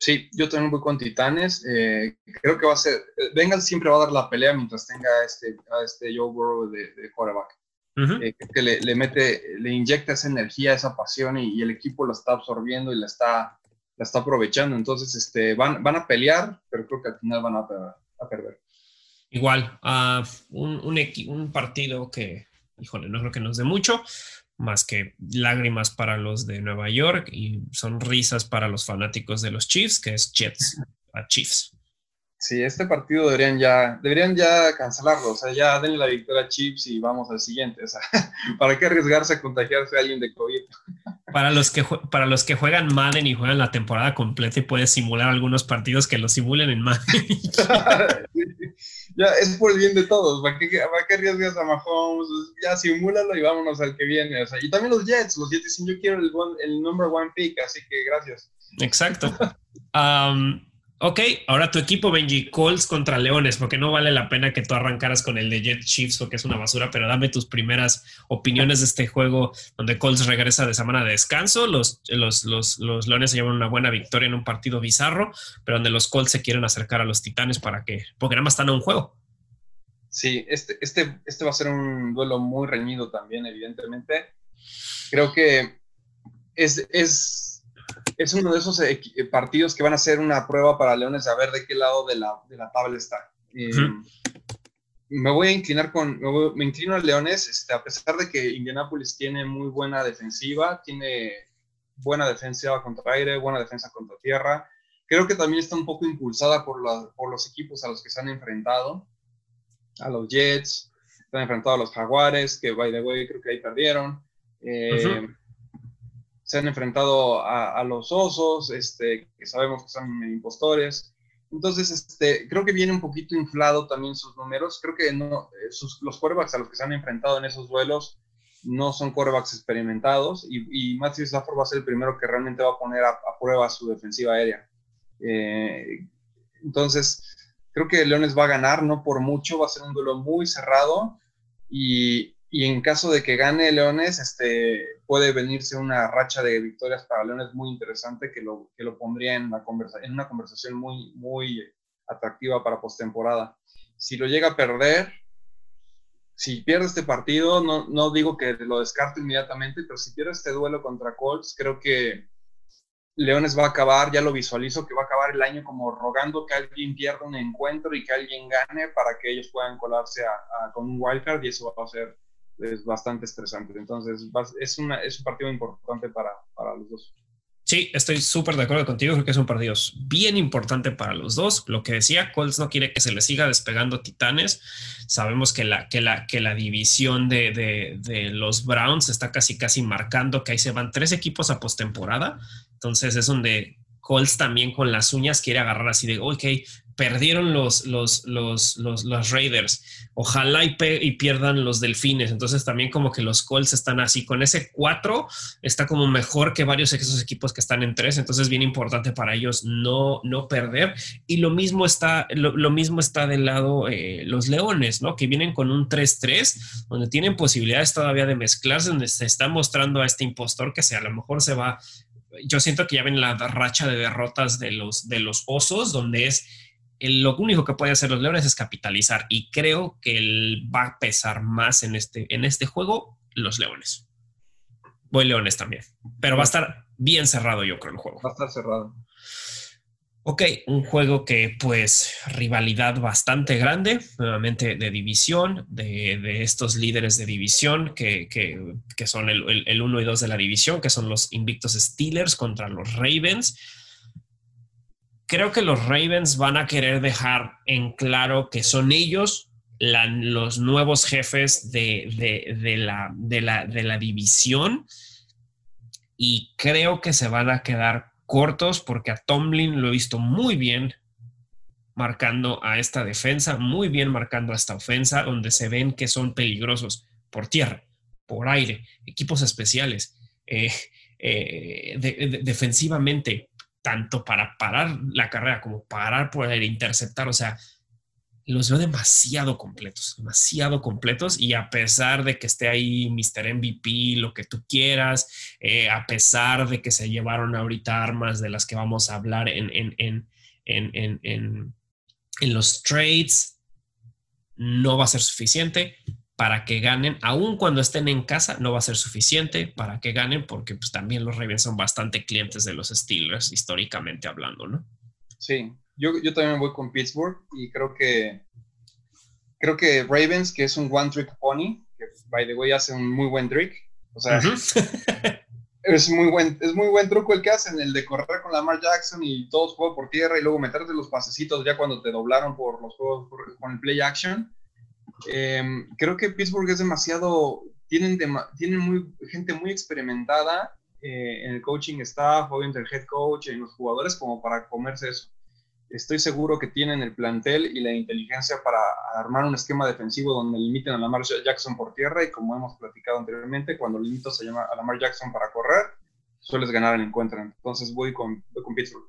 Sí, yo también voy con Titanes. Eh, creo que va a ser. Bengals siempre va a dar la pelea mientras tenga este, a este Joe Burrow de, de quarterback. Eh, que le, le, mete, le inyecta esa energía, esa pasión y, el equipo lo está absorbiendo y la está, la está aprovechando. Entonces, este, van, van a pelear, pero creo que al final van a, a perder. Igual, uh, un, un, un, partido que, híjole, no creo que nos dé mucho, más que lágrimas para los de Nueva York y sonrisas para los fanáticos de los Chiefs, que es Jets a Chiefs. Sí, este partido deberían ya, deberían ya cancelarlo, o sea, ya denle la victoria a Chiefs y vamos al siguiente, o sea, ¿para qué arriesgarse a contagiarse a alguien de COVID? Para los, que, para los que juegan Madden y juegan la temporada completa y puedes simular algunos partidos que lo simulen en Madden. ya, es por el bien de todos, ¿para qué, para qué arriesgas a Mahomes? Ya simúlalo y vámonos al que viene, o sea, y también los Jets, los Jets dicen yo quiero el, el number one pick, así que gracias. Exacto. Um, Ok, ahora tu equipo, Benji, Colts contra Leones, porque no vale la pena que tú arrancaras con el de Jet Chiefs porque es una basura, pero dame tus primeras opiniones de este juego donde Colts regresa de semana de descanso, los, los, los, los Leones se llevan una buena victoria en un partido bizarro, pero donde los Colts se quieren acercar a los Titanes para que, porque nada más están en un juego. Sí, este, este, este va a ser un duelo muy reñido también, evidentemente. Creo que es, es es uno de esos eh, eh, partidos que van a ser una prueba para Leones a ver de qué lado de la, de la tabla está. Eh, me voy a inclinar con, me, inclino a Leones, este, a pesar de que Indianapolis tiene muy buena defensiva, tiene buena defensiva contra aire, buena defensa contra tierra. Creo que también está un poco impulsada por, por los equipos a los que se han enfrentado, a los Jets, se han enfrentado a los Jaguares, que by the way creo que ahí perdieron se han enfrentado a, los osos, este, que sabemos que son impostores. Entonces, este, creo que viene un poquito inflado también sus números. Creo que no, eh, los quarterbacks a los que se han enfrentado en esos duelos no son quarterbacks experimentados y, y Matthew Stafford va a ser el primero que realmente va a poner a, prueba su defensiva aérea. Eh, entonces, creo que Leones va a ganar, no por mucho, va a ser un duelo muy cerrado y, y en caso de que gane Leones, este, puede venirse una racha de victorias para Leones muy interesante que lo, que lo pondría en, la conversa en una conversación muy, muy atractiva para postemporada. Si lo llega a perder, si pierde este partido, no, no digo que lo descarte inmediatamente, pero si pierde este duelo contra Colts, creo que Leones va a acabar, ya lo visualizo, que va a acabar el año como rogando que alguien pierda un encuentro y que alguien gane para que ellos puedan colarse con un wildcard y eso va a ser es bastante estresante. Entonces, es, una, es un partido importante para, para los dos. Sí, estoy súper de acuerdo contigo. Creo que es un partido bien importante para los dos. Lo que decía, Colts no quiere que se le siga despegando Titanes. Sabemos que la, que la, que la división de, de, de los Browns está casi, casi marcando que ahí se van tres equipos a postemporada. Entonces es donde Colts también con las uñas quiere agarrar así de, ok, perdieron los, los, los, los, Raiders, ojalá y, y, pierdan los Delfines, entonces también como que los Colts están así, con ese 4 está como mejor que varios de esos equipos que están en 3, entonces es bien importante para ellos no, no perder, y lo mismo está, lo, mismo está del lado eh, los Leones, ¿no? Que vienen con un 3-3, donde tienen posibilidades todavía de mezclarse, donde se está mostrando a este impostor que se, a lo mejor se va. Yo siento que ya ven la racha de derrotas de los, de los osos, donde es lo único que puede hacer los Leones es capitalizar y creo que va a pesar más en este, en este juego los Leones. Voy Leones también, pero va a estar bien cerrado yo creo el juego. Va a estar cerrado. Ok, un juego que pues rivalidad bastante grande, nuevamente de división, de, estos líderes de división que, son el, el, 1 y 2 de la división, que son los invictos Steelers contra los Ravens creo que los Ravens van a querer dejar en claro que son ellos los nuevos jefes de, la, de, la, división. Y creo que se van a quedar cortos porque a Tomlin lo he visto muy bien marcando a esta defensa, muy bien marcando a esta ofensa, donde se ven que son peligrosos por tierra, por aire, equipos especiales, eh, eh, defensivamente tanto para parar la carrera como parar por el interceptar, o sea, los veo demasiado completos, demasiado completos y a pesar de que esté ahí Mr. MVP, lo que tú quieras, eh, a pesar de que se llevaron ahorita armas de las que vamos a hablar en, en, en, en, los trades, no va a ser suficiente para que ganen, aun cuando estén en casa, no va a ser suficiente para que ganen, porque pues, también los Ravens son bastante clientes de los Steelers, históricamente hablando, ¿no? Sí, yo, yo también voy con Pittsburgh y creo que creo que Ravens, que es un one trick pony, que by the way hace un muy buen trick, o sea, es muy buen, es muy buen truco el que hacen, el de correr con Lamar Jackson y todos juegan por tierra y luego meterte los pasecitos ya cuando te doblaron por los juegos con el play action Em, creo que Pittsburgh es demasiado, tienen, tienen muy, gente muy experimentada eh, en el coaching staff, obviamente el head coach, en los jugadores, como para comerse eso. Estoy seguro que tienen el plantel y la inteligencia para armar un esquema defensivo donde limiten a Lamar Jackson por tierra y como hemos platicado anteriormente, cuando limitas a, Lamar Jackson para correr, sueles ganar el encuentro. Entonces voy con, voy con Pittsburgh.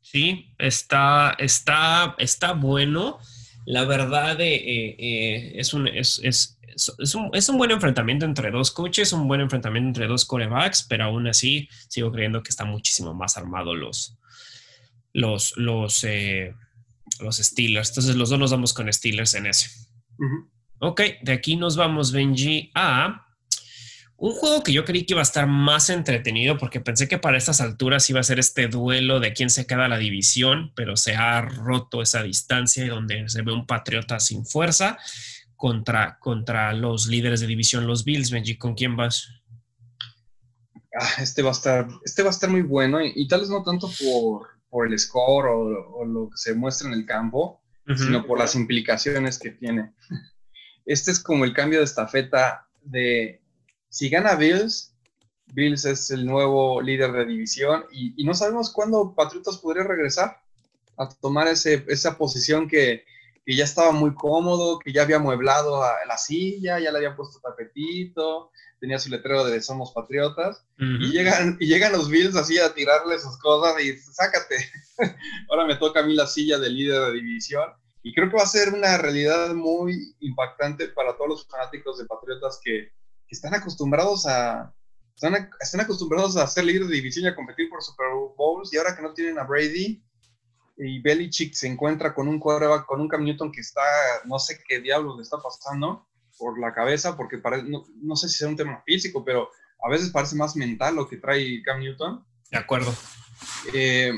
Sí, está, está, está bueno. La verdad eh, eh, es, un, es, es, es, un, es, un, buen enfrentamiento entre dos coaches, un buen enfrentamiento entre dos corebacks, pero aún así sigo creyendo que está muchísimo más armado los, los, los, eh, los Steelers. Entonces los dos nos vamos con Steelers en ese. Ok, de aquí nos vamos, Benji, a un juego que yo creí que iba a estar más entretenido porque pensé que para estas alturas iba a ser este duelo de quién se queda la división, pero se ha roto esa distancia y donde se ve un Patriota sin fuerza contra, contra los líderes de división, los Bills. Benji, ¿con quién vas? Ah, este, va a estar, este va a estar muy bueno y, tal vez no tanto por, por el score o, lo que se muestra en el campo, sino por las implicaciones que tiene. Este es como el cambio de estafeta de si gana Bills, Bills es el nuevo líder de división y, no sabemos cuándo Patriotas podría regresar a tomar ese, esa posición que, ya estaba muy cómodo, que ya había mueblado la silla, ya le había puesto tapetito, tenía su letrero de Somos Patriotas, y, llegan, y llegan los Bills así a tirarle sus cosas y sácate, ahora me toca a mí la silla de líder de división. Y creo que va a ser una realidad muy impactante para todos los fanáticos de Patriotas que, que están acostumbrados a, están, acostumbrados a ser líderes de división y a competir por Super Bowls, y ahora que no tienen a Brady, y Belichick se encuentra con un quarterback, con un Cam Newton que está, no sé qué diablos le está pasando por la cabeza, porque parece, no, sé si sea un tema físico, pero a veces parece más mental lo que trae Cam Newton. De acuerdo. Eh,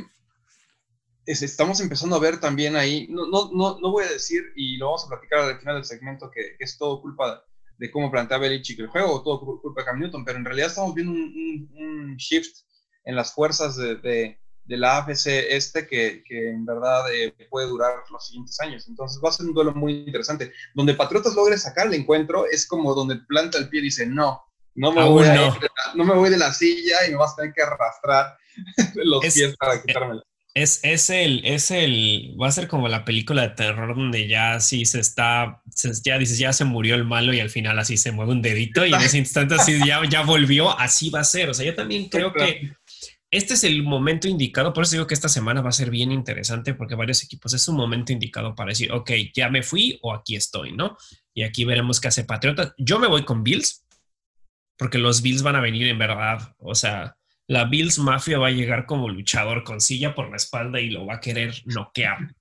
estamos empezando a ver también ahí, no, no, no, no, voy a decir, y lo vamos a platicar al final del segmento, que, es todo culpa de cómo plantea Belichick el juego, todo culpa de Cam Newton, pero en realidad estamos viendo un, shift en las fuerzas de, de, la AFC este que, que en verdad eh, puede durar los siguientes años. Entonces va a ser un duelo muy interesante. Donde Patriotas logre sacar el encuentro es como donde planta el pie y dice, no, no me, voy, no. no me voy de la silla y me vas a tener que arrastrar los pies para quitármela. Es, es, el, es el, va a ser como la película de terror donde ya sí se está, ya dices, ya se murió el malo y al final así se mueve un dedito y en ese instante así ya, ya volvió, así va a ser. O sea, yo también creo que este es el momento indicado, por eso digo que esta semana va a ser bien interesante porque varios equipos es un momento indicado para decir, ok, ya me fui o aquí estoy, ¿no? Y aquí veremos qué hace Patriota. Yo me voy con Bills porque los Bills van a venir en verdad, o sea, la Bills Mafia va a llegar como luchador con silla por la espalda y lo va a querer noquear.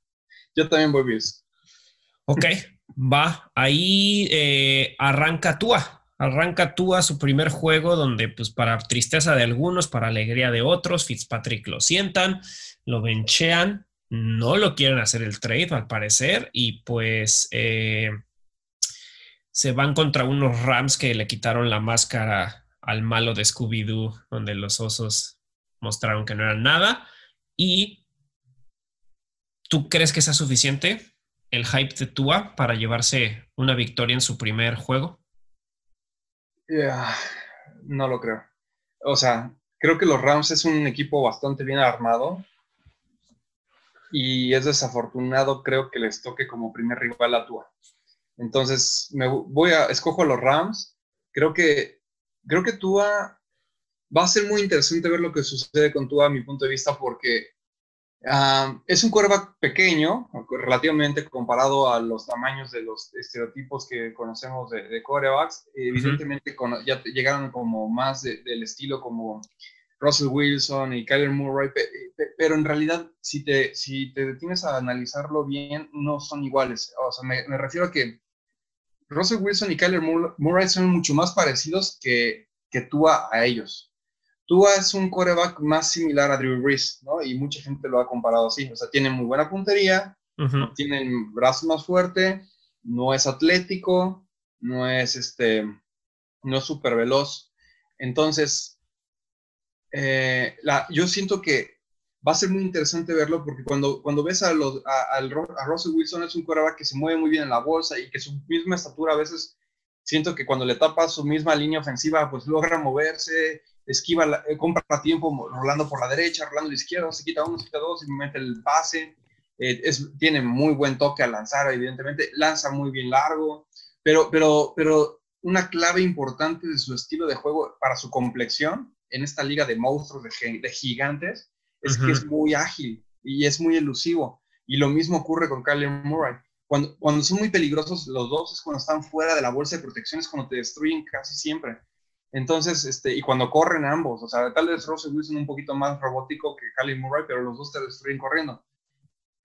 Yo también voy Bills. Ok, va. Ahí eh, arranca Tua. Arranca Tua su primer juego donde, pues, para tristeza de algunos, para alegría de otros, Fitzpatrick lo sientan, lo benchean, no lo quieren hacer el trade al parecer y pues eh, se van contra unos Rams que le quitaron la máscara al malo de Scooby-Doo, donde los osos mostraron que no eran nada. ¿Y tú crees que sea suficiente el hype de Tua para llevarse una victoria en su primer juego? no lo creo. O sea, creo que los Rams es un equipo bastante bien armado y es desafortunado, creo que les toque como primer rival a Tua. Entonces, me voy a escojo a los Rams. Creo que creo que Tua va a ser muy interesante ver lo que sucede con Tua a mi punto de vista porque ah, es un quarterback pequeño, relativamente comparado a los tamaños de los estereotipos que conocemos de, de quarterbacks. Evidentemente ya llegaron como más del estilo como Russell Wilson y Kyler Murray, pero en realidad si te, si te detienes a analizarlo bien, no son iguales. O sea, me refiero a que Russell Wilson y Kyler Murray son mucho más parecidos que, que Tua a ellos. Tua es un coreback más similar a Drew Brees, ¿no? Y mucha gente lo ha comparado así. O sea, tiene muy buena puntería, tiene el brazo más fuerte, no es atlético, no es este, no es súper veloz. Entonces, eh, la, yo siento que va a ser muy interesante verlo porque cuando, cuando ves a, los, a, Russell Wilson es un quarterback que se mueve muy bien en la bolsa y que su misma estatura a veces siento que cuando le tapa su misma línea ofensiva pues logra moverse, esquiva, eh, compra tiempo rolando por la derecha, rolando a la izquierda, se quita uno, se quita dos y mete el pase. Eh, es, tiene muy buen toque al lanzar, evidentemente, lanza muy bien largo, pero, pero, pero una clave importante de su estilo de juego para su complexión en esta liga de monstruos, de, de gigantes, es que es muy ágil y es muy elusivo. Y lo mismo ocurre con Kyler Murray. Cuando, cuando son muy peligrosos los dos es cuando están fuera de la bolsa de protección, es cuando te destruyen casi siempre. Entonces, este, y cuando corren ambos, o sea, tal vez Russell Wilson un poquito más robótico que Kyler Murray, pero los dos te destruyen corriendo.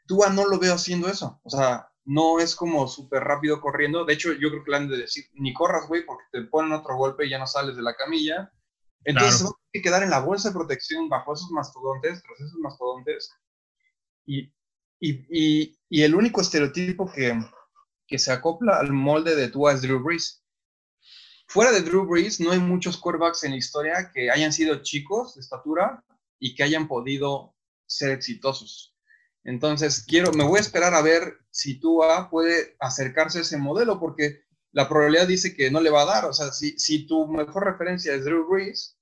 Tua no lo veo haciendo eso, o sea, no es como súper rápido corriendo. De hecho, yo creo que le han de decir, ni corras, güey, porque te ponen otro golpe y ya no sales de la camilla entonces, claro. Que quedar en la bolsa de protección bajo esos mastodontes, tras esos mastodontes. Y, y, y, el único estereotipo que, que, se acopla al molde de Tua es Drew Brees. Fuera de Drew Brees, no hay muchos quarterbacks en la historia que hayan sido chicos de estatura y que hayan podido ser exitosos. Entonces, quiero, me voy a esperar a ver si Tua puede acercarse a ese modelo, porque la probabilidad dice que no le va a dar. O sea, si, si tu mejor referencia es Drew Brees,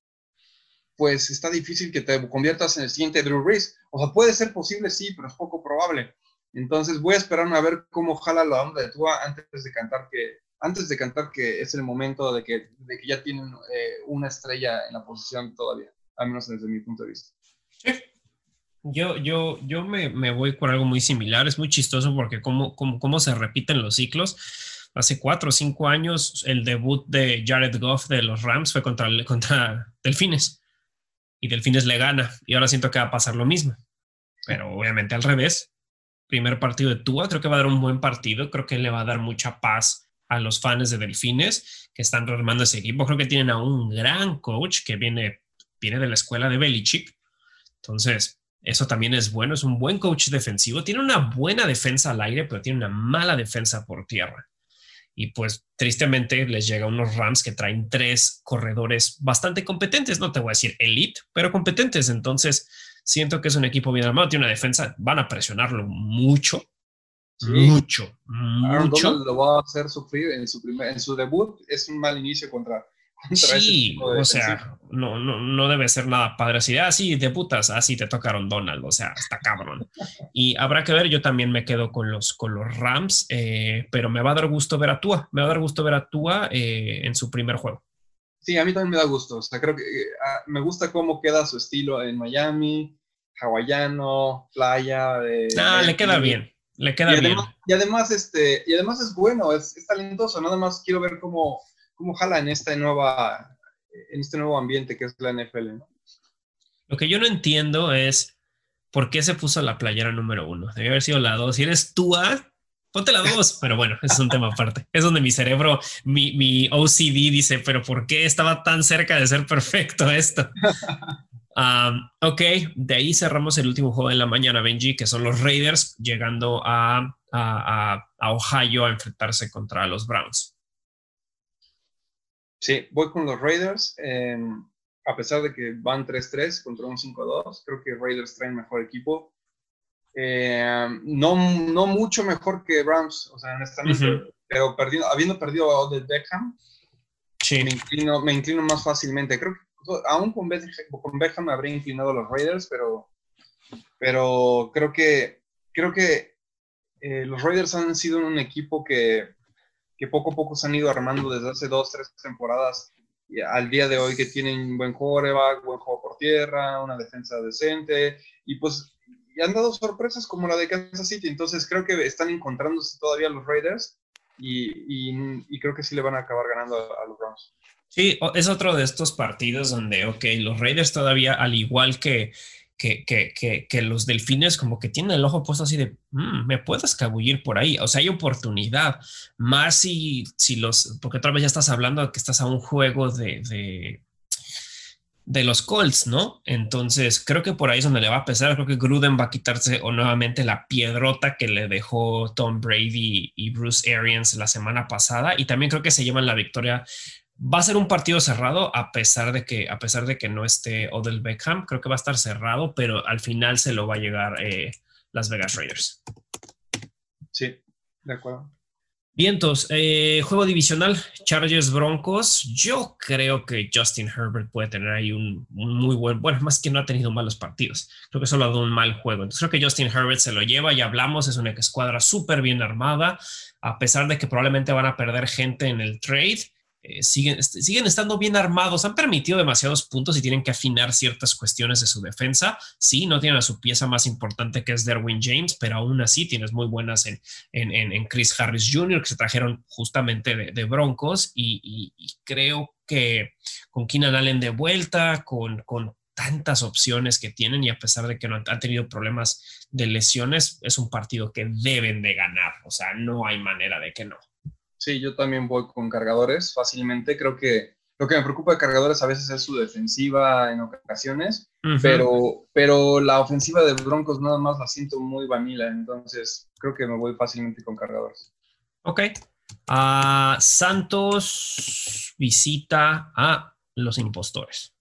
pues está difícil que te conviertas en el siguiente Drew Brees. O sea, puede ser posible, sí, pero es poco probable. Entonces voy a esperarme a ver cómo jala la onda de Tua antes de cantar que, antes de cantar que es el momento de que, de que ya tienen eh, una estrella en la posición todavía, al menos desde mi punto de vista. Yo, yo, yo me, me, voy por algo muy similar. Es muy chistoso porque cómo, cómo, cómo se repiten los ciclos hace cuatro o cinco años el debut de Jared Goff de los Rams fue contra, contra Delfines y Delfines le gana y ahora siento que va a pasar lo mismo, pero obviamente al revés. Primer partido de Tua, creo que va a dar un buen partido, creo que le va a dar mucha paz a los fans de Delfines que están armando ese equipo. Creo que tienen a un gran coach que viene, viene de la escuela de Belichick Entonces, eso también es bueno, es un buen coach defensivo, tiene una buena defensa al aire, pero tiene una mala defensa por tierra. Y pues tristemente les llega unos Rams que traen tres corredores bastante competentes, no te voy a decir elite, pero competentes. Entonces, siento que es un equipo bien armado, tiene una defensa, van a presionarlo mucho, mucho, mucho. lo va a hacer sufrir en su, primer, en su debut, es un mal inicio contra Sí, o sea, no, no, no debe ser nada padre así, ah, sí, debutas, así ah, te tocaron Donald, o sea, está cabrón. Y habrá que ver, yo también me quedo con los, con los Rams, eh, pero me va a dar gusto ver a Tua, me va a dar gusto ver a Tua eh, en su primer juego. Sí, a mí también me da gusto, o sea, creo que eh, ah, me gusta cómo queda su estilo en Miami, hawaiano, playa. ah, le queda bien, le queda bien. y además, este, y además es bueno, es, es talentoso, nada más quiero ver cómo cómo jala en esta nueva, en este nuevo ambiente que es la NFL. Lo que yo no entiendo es por qué se puso la playera número uno. Debe haber sido la dos. Si eres tú, ponte la dos. Pero bueno, es un tema aparte. Es donde mi cerebro, mi, mi, OCD dice, pero ¿por qué estaba tan cerca de ser perfecto esto? Um, ok, de ahí cerramos el último juego de la mañana, Benji, que son los Raiders llegando a, a, a Ohio a enfrentarse contra los Browns. Sí, voy con los Raiders. Em, a pesar de que van 3-3 contra un 5-2, creo que Raiders traen mejor equipo. Em, no, no mucho mejor que Rams, o sea, honestamente, pero perdido, habiendo perdido a Odell Beckham, me, inclino, me inclino más fácilmente. Creo que aún con Beckham, con Beckham me habría inclinado a los Raiders, pero, pero creo que, creo que eh, los Raiders han sido un equipo que que poco a poco se han ido armando desde hace dos, tres temporadas al día de hoy que tienen buen quarterback, buen juego por tierra, una defensa decente y pues han dado sorpresas como la de Kansas City. Entonces creo que están encontrándose todavía los Raiders y, creo que sí le van a acabar ganando a, a los Browns. Sí, es otro de estos partidos donde, ok, los Raiders todavía, al igual que que, los delfines como que tienen el ojo puesto así de, mm, me puedo escabullir por ahí, o sea, hay oportunidad, más si, si los, porque otra vez ya estás hablando que estás a un juego de, de, de los Colts, ¿no? Entonces, creo que por ahí es donde le va a pesar, creo que Gruden va a quitarse o nuevamente la piedrota que le dejó Tom Brady y Bruce Arians la semana pasada, y también creo que se llevan la victoria Va a ser un partido cerrado a pesar de que, a pesar de que no esté Odell Beckham, creo que va a estar cerrado, pero al final se lo va a llegar eh, Las Vegas Raiders. Sí, de acuerdo. Vientos, eh, juego divisional, Chargers Broncos. Yo creo que Justin Herbert puede tener ahí un, muy buen, bueno, más que no ha tenido malos partidos. Creo que solo ha dado un mal juego. Entonces creo que Justin Herbert se lo lleva, ya hablamos, es una escuadra súper bien armada, a pesar de que probablemente van a perder gente en el trade. Eh, siguen, siguen estando bien armados, han permitido demasiados puntos y tienen que afinar ciertas cuestiones de su defensa. Sí, no tienen a su pieza más importante que es Derwin James, pero aún así tienes muy buenas en, en, Chris Harris Jr., que se trajeron justamente de, Broncos, y, creo que con Keenan Allen de vuelta, con, con tantas opciones que tienen y a pesar de que no han tenido problemas de lesiones, es un partido que deben de ganar, o sea, no hay manera de que no. Sí, yo también voy con cargadores fácilmente. Creo que lo que me preocupa de cargadores a veces es su defensiva en ocasiones, pero, pero la ofensiva de Broncos nada más la siento muy vanilla, entonces creo que me voy fácilmente con cargadores. Ok. Ah, Santos visita a los impostores.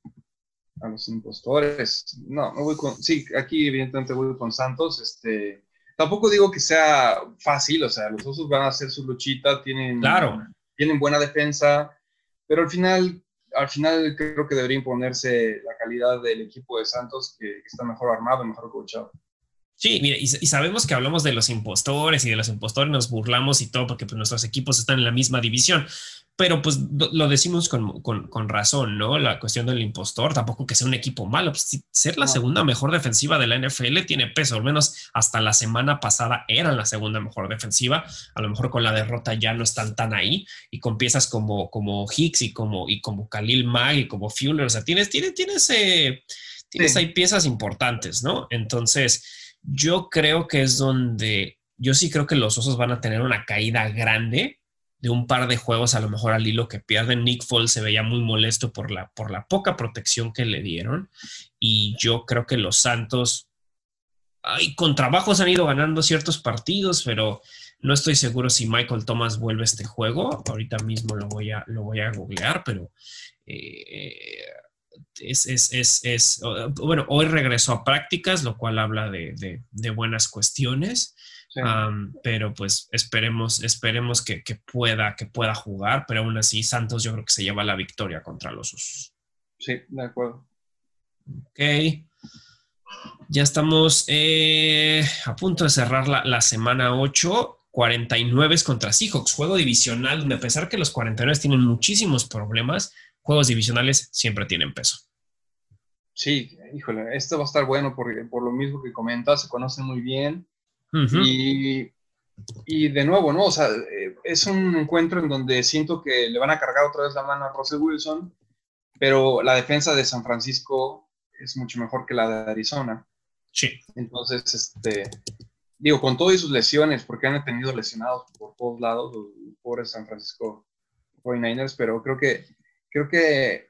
A los impostores. No, me voy con. Sí, aquí evidentemente voy con Santos. Este, tampoco digo que sea fácil, o sea, los osos van a hacer su luchita, tienen, claro. tienen buena defensa, pero al final, al final creo que debería imponerse la calidad del equipo de Santos, que, está mejor armado, mejor coachado. Sí, mira, y, sabemos que hablamos de los impostores y de los impostores nos burlamos y todo porque pues, nuestros equipos están en la misma división, pero pues lo decimos con, con, razón, ¿no? La cuestión del impostor, tampoco que sea un equipo malo, pues, ser la segunda mejor defensiva de la NFL tiene peso, al menos hasta la semana pasada eran la segunda mejor defensiva, a lo mejor con la derrota ya no están tan ahí, y con piezas como, como Hicks y como, y como Khalil Mag y como Fuller, o sea, tienes, tienes, tienes, eh, tienes ahí piezas importantes, ¿no? Entonces, yo creo que es donde, yo sí creo que los osos van a tener una caída grande, de un par de juegos a lo mejor al hilo que pierden. Nick Foles se veía muy molesto por la, por la poca protección que le dieron y yo creo que los Santos, ay, con trabajos han ido ganando ciertos partidos, pero no estoy seguro si Michael Thomas vuelve a este juego. Ahorita mismo lo voy a, lo voy a googlear, pero eh, es, es, bueno, hoy regresó a prácticas, lo cual habla de, buenas cuestiones. pero pues esperemos, esperemos que, pueda, que pueda jugar, pero aún así Santos yo creo que se lleva la victoria contra los Usos. Sí, de acuerdo. Ok. Ya estamos eh, a punto de cerrar la, la semana 8. 49 contra Seahawks, juego divisional, donde a pesar que los 49 tienen muchísimos problemas, juegos divisionales siempre tienen peso. Sí, híjole, esto va a estar bueno porque por lo mismo que comentas, se conocen muy bien. y, y, de nuevo, ¿no? O sea, eh, es un encuentro en donde siento que le van a cargar otra vez la mano a Russell Wilson, pero la defensa de San Francisco es mucho mejor que la de Arizona. Sí. Entonces, este, digo, con todas sus lesiones, porque han tenido lesionados por todos lados, los pobres San Francisco 49ers, pero creo que, creo que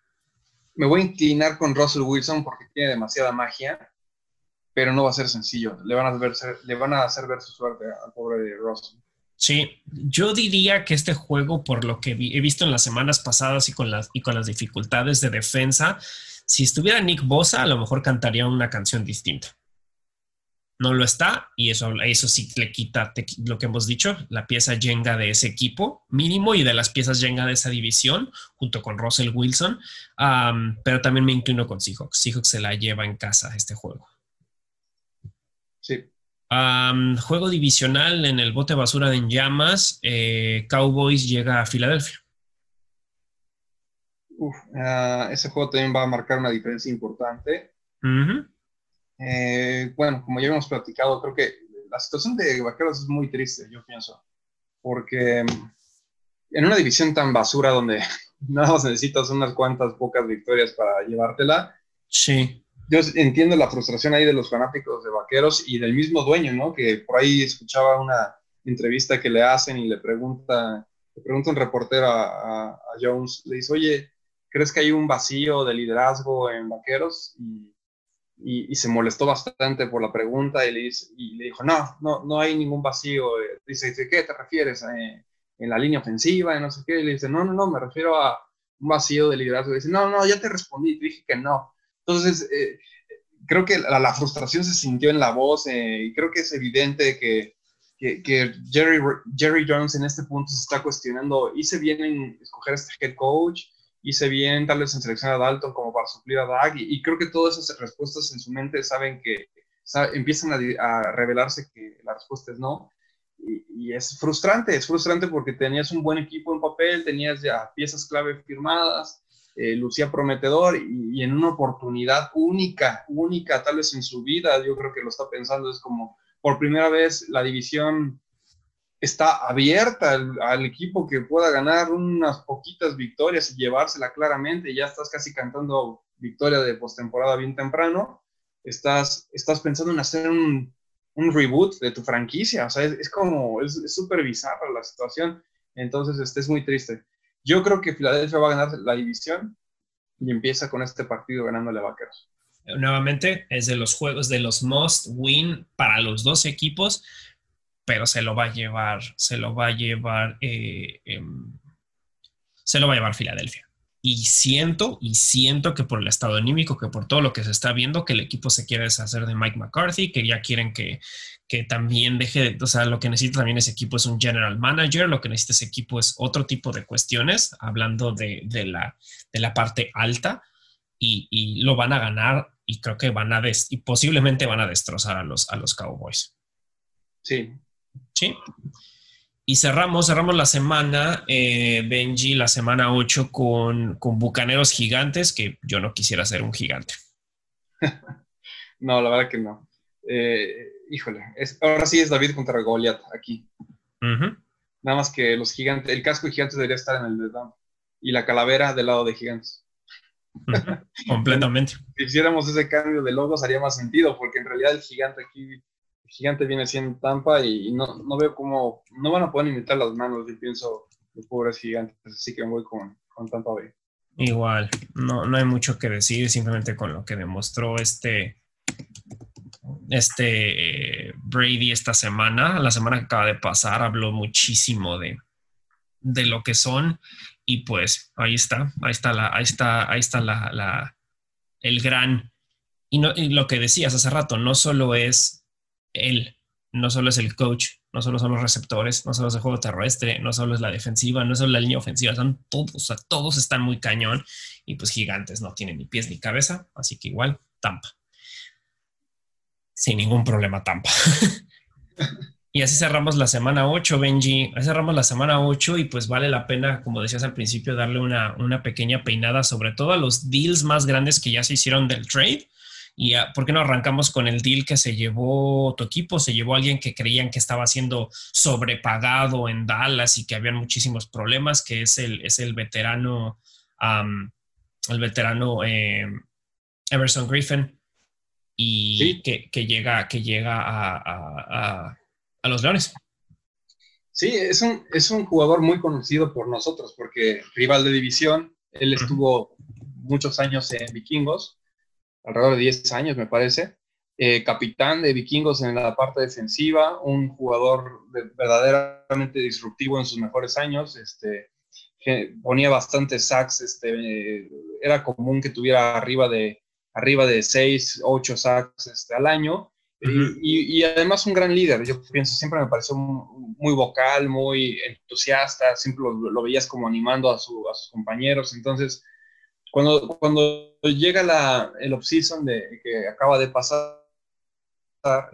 me voy a inclinar con Russell Wilson porque tiene demasiada magia, pero no va a ser sencillo. Le van a, ver, le van a hacer ver su suerte al pobre de Russell. Sí, yo diría que este juego, por lo que he visto en las semanas pasadas y con, las, y con las dificultades de defensa, si estuviera Nick Bosa, a lo mejor cantaría una canción distinta no lo está y eso, eso sí le quita lo que hemos dicho, la pieza Jenga de ese equipo mínimo y de las piezas Jenga de esa división junto con Russell Wilson, pero también me inclino con Seahawks. Seahawks se la lleva en casa este juego. Sí. juego divisional en el bote basura de en llamas, eh, Cowboys llega a Filadelfia. Ah, ese juego también va a marcar una diferencia importante. Eh, bueno, como ya hemos platicado, creo que la situación de Vaqueros es muy triste, yo pienso, porque mm, en una división tan basura donde nada más necesitas unas cuantas pocas victorias para llevártela. Sí. Yo entiendo la frustración ahí de los fanáticos de Vaqueros y del mismo dueño, ¿no? Que por ahí escuchaba una entrevista que le hacen y le pregunta, le pregunta un reportero a, a Jones, le dice, oye, ¿crees que hay un vacío de liderazgo en Vaqueros? Y y, se molestó bastante por la pregunta y le, y le, dijo, no, no, no hay ningún vacío. Dice, dice ¿qué te refieres? Eh, ¿En la línea ofensiva? Y no sé qué. Y le dice, no, no, no, me refiero a un vacío de liderazgo. Y dice, no, no, ya te respondí, te dije que no. Entonces, eh, creo que la, la, frustración se sintió en la voz eh, y creo que es evidente que, que, que, Jerry, Jerry Jones en este punto se está cuestionando, ¿hice bien en escoger este head coach? Hice bien tal vez en selección a Dalton como para suplir a Dag y, creo que todas esas respuestas en su mente saben que empiezan a, revelarse que la respuesta es no. Y, es frustrante, es frustrante porque tenías un buen equipo en papel, tenías ya piezas clave firmadas, eh, lucía prometedor y, y, en una oportunidad única, única tal vez en su vida, yo creo que lo está pensando, es como por primera vez la división está abierta al, equipo que pueda ganar unas poquitas victorias y llevársela claramente. Ya estás casi cantando victoria de postemporada bien temprano. Estás, estás pensando en hacer un, reboot de tu franquicia. O sea, es, como, es súper bizarra la situación. Entonces, este es muy triste. Yo creo que Filadelfia va a ganar la división y empieza con este partido ganándole a Vaqueros. Nuevamente, es de los juegos de los must win para los dos equipos pero se lo va a llevar, se lo va a llevar, eh, em, se lo va a llevar Filadelfia. Y siento, y siento que por el estado anímico, que por todo lo que se está viendo, que el equipo se quiere deshacer de Mike McCarthy, que ya quieren que, que también deje, o sea, lo que necesita también ese equipo es un general manager, lo que necesita ese equipo es otro tipo de cuestiones, hablando de, de la, de la parte alta, y, y, lo van a ganar y creo que van a, des y posiblemente van a destrozar a los, a los Cowboys. Sí, Sí. Y cerramos, cerramos la semana, eh, Benji, la semana 8 con, con Bucaneros Gigantes, que yo no quisiera ser un gigante. no, la verdad que no. Eh, híjole, ahora sí es David contra Goliath aquí. Nada más que los gigantes, el casco de gigantes debería estar en el de y la calavera del lado de gigantes. Completamente. si hiciéramos ese cambio de logos haría más sentido, porque en realidad el gigante aquí Gigante viene siendo Tampa y no, no, veo cómo, no van a poder imitar las manos, yo pienso, los pobres gigantes, así que voy con, con Tampa Bay. Igual, no, no hay mucho que decir, simplemente con lo que demostró este, este eh, Brady esta semana, la semana que acaba de pasar, habló muchísimo de, de lo que son y pues ahí está, ahí está la, ahí está, ahí está la, la el gran y, no, y lo que decías hace rato, no solo es él, no solo es el coach, no solo son los receptores, no solo es el juego terrestre, no solo es la defensiva, no solo la línea ofensiva, son todos, o sea, todos están muy cañón y pues gigantes no tienen ni pies ni cabeza, así que igual Tampa. Sin ningún problema Tampa. y así cerramos la semana 8, Benji. Así cerramos la semana 8 y pues vale la pena, como decías al principio, darle una, una pequeña peinada sobre todo a los deals más grandes que ya se hicieron del trade ¿Y por qué no arrancamos con el deal que se llevó tu equipo? Se llevó a alguien que creían que estaba siendo sobrepagado en Dallas y que habían muchísimos problemas, que es el, es el veterano, el veterano eh, Emerson Griffin, y que, llega, que llega a, los Leones. Sí, es un, es un jugador muy conocido por nosotros, porque rival de división, él estuvo muchos años en Vikingos alrededor de 10 años, me parece. Eh, capitán de Vikingos en la parte defensiva, un jugador verdaderamente disruptivo en sus mejores años, este, ponía bastantes sacks, este, era común que tuviera arriba de, arriba de 6, 8 sacks este, al año, y, además un gran líder, yo pienso, siempre me pareció muy vocal, muy entusiasta, siempre lo, veías como animando a, a sus compañeros, entonces cuando, cuando llega la, el off-season que acaba de pasar,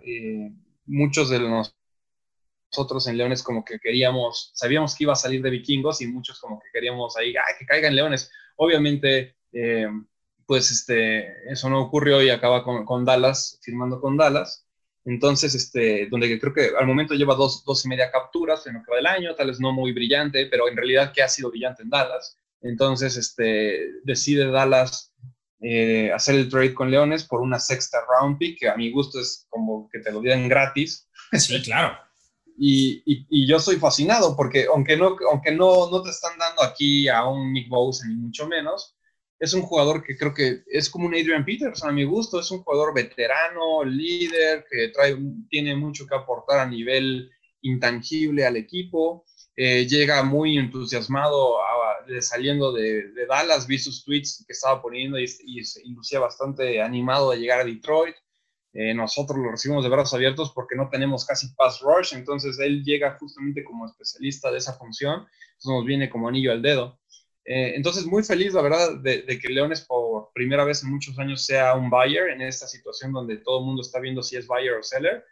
eh, muchos de nosotros en Leones como que queríamos, sabíamos que iba a salir de vikingos y muchos como que queríamos ahí, que caigan Leones. Obviamente, eh, pues este, eso no ocurrió y acaba con, con, Dallas, firmando con Dallas. Entonces, este, donde creo que al momento lleva dos, dos y media capturas en lo que va del año, tal vez no muy brillante, pero en realidad que ha sido brillante en Dallas. Entonces, este, decide Dallas eh, hacer el trade con Leones por una sexta round pick, que a mi gusto es como que te lo dieran gratis. Sí, claro. y, y, yo soy fascinado porque aunque no, aunque no, no te están dando aquí a un Nick Bosa ni mucho menos, es un jugador que creo que es como un Adrian Peterson a mi gusto, es un jugador veterano, líder, que trae, tiene mucho que aportar a nivel intangible al equipo. Eh, llega muy entusiasmado saliendo de, Dallas, vi sus tweets que estaba poniendo y, se inducía bastante animado de llegar a Detroit. Eh, nosotros lo recibimos de brazos abiertos porque no tenemos casi pass rush, entonces él llega justamente como especialista de esa función, entonces nos viene como anillo al dedo. Eh, entonces, muy feliz, la verdad, de, que Leones por primera vez en muchos años sea un buyer en esta situación donde todo el mundo está viendo si es buyer o seller,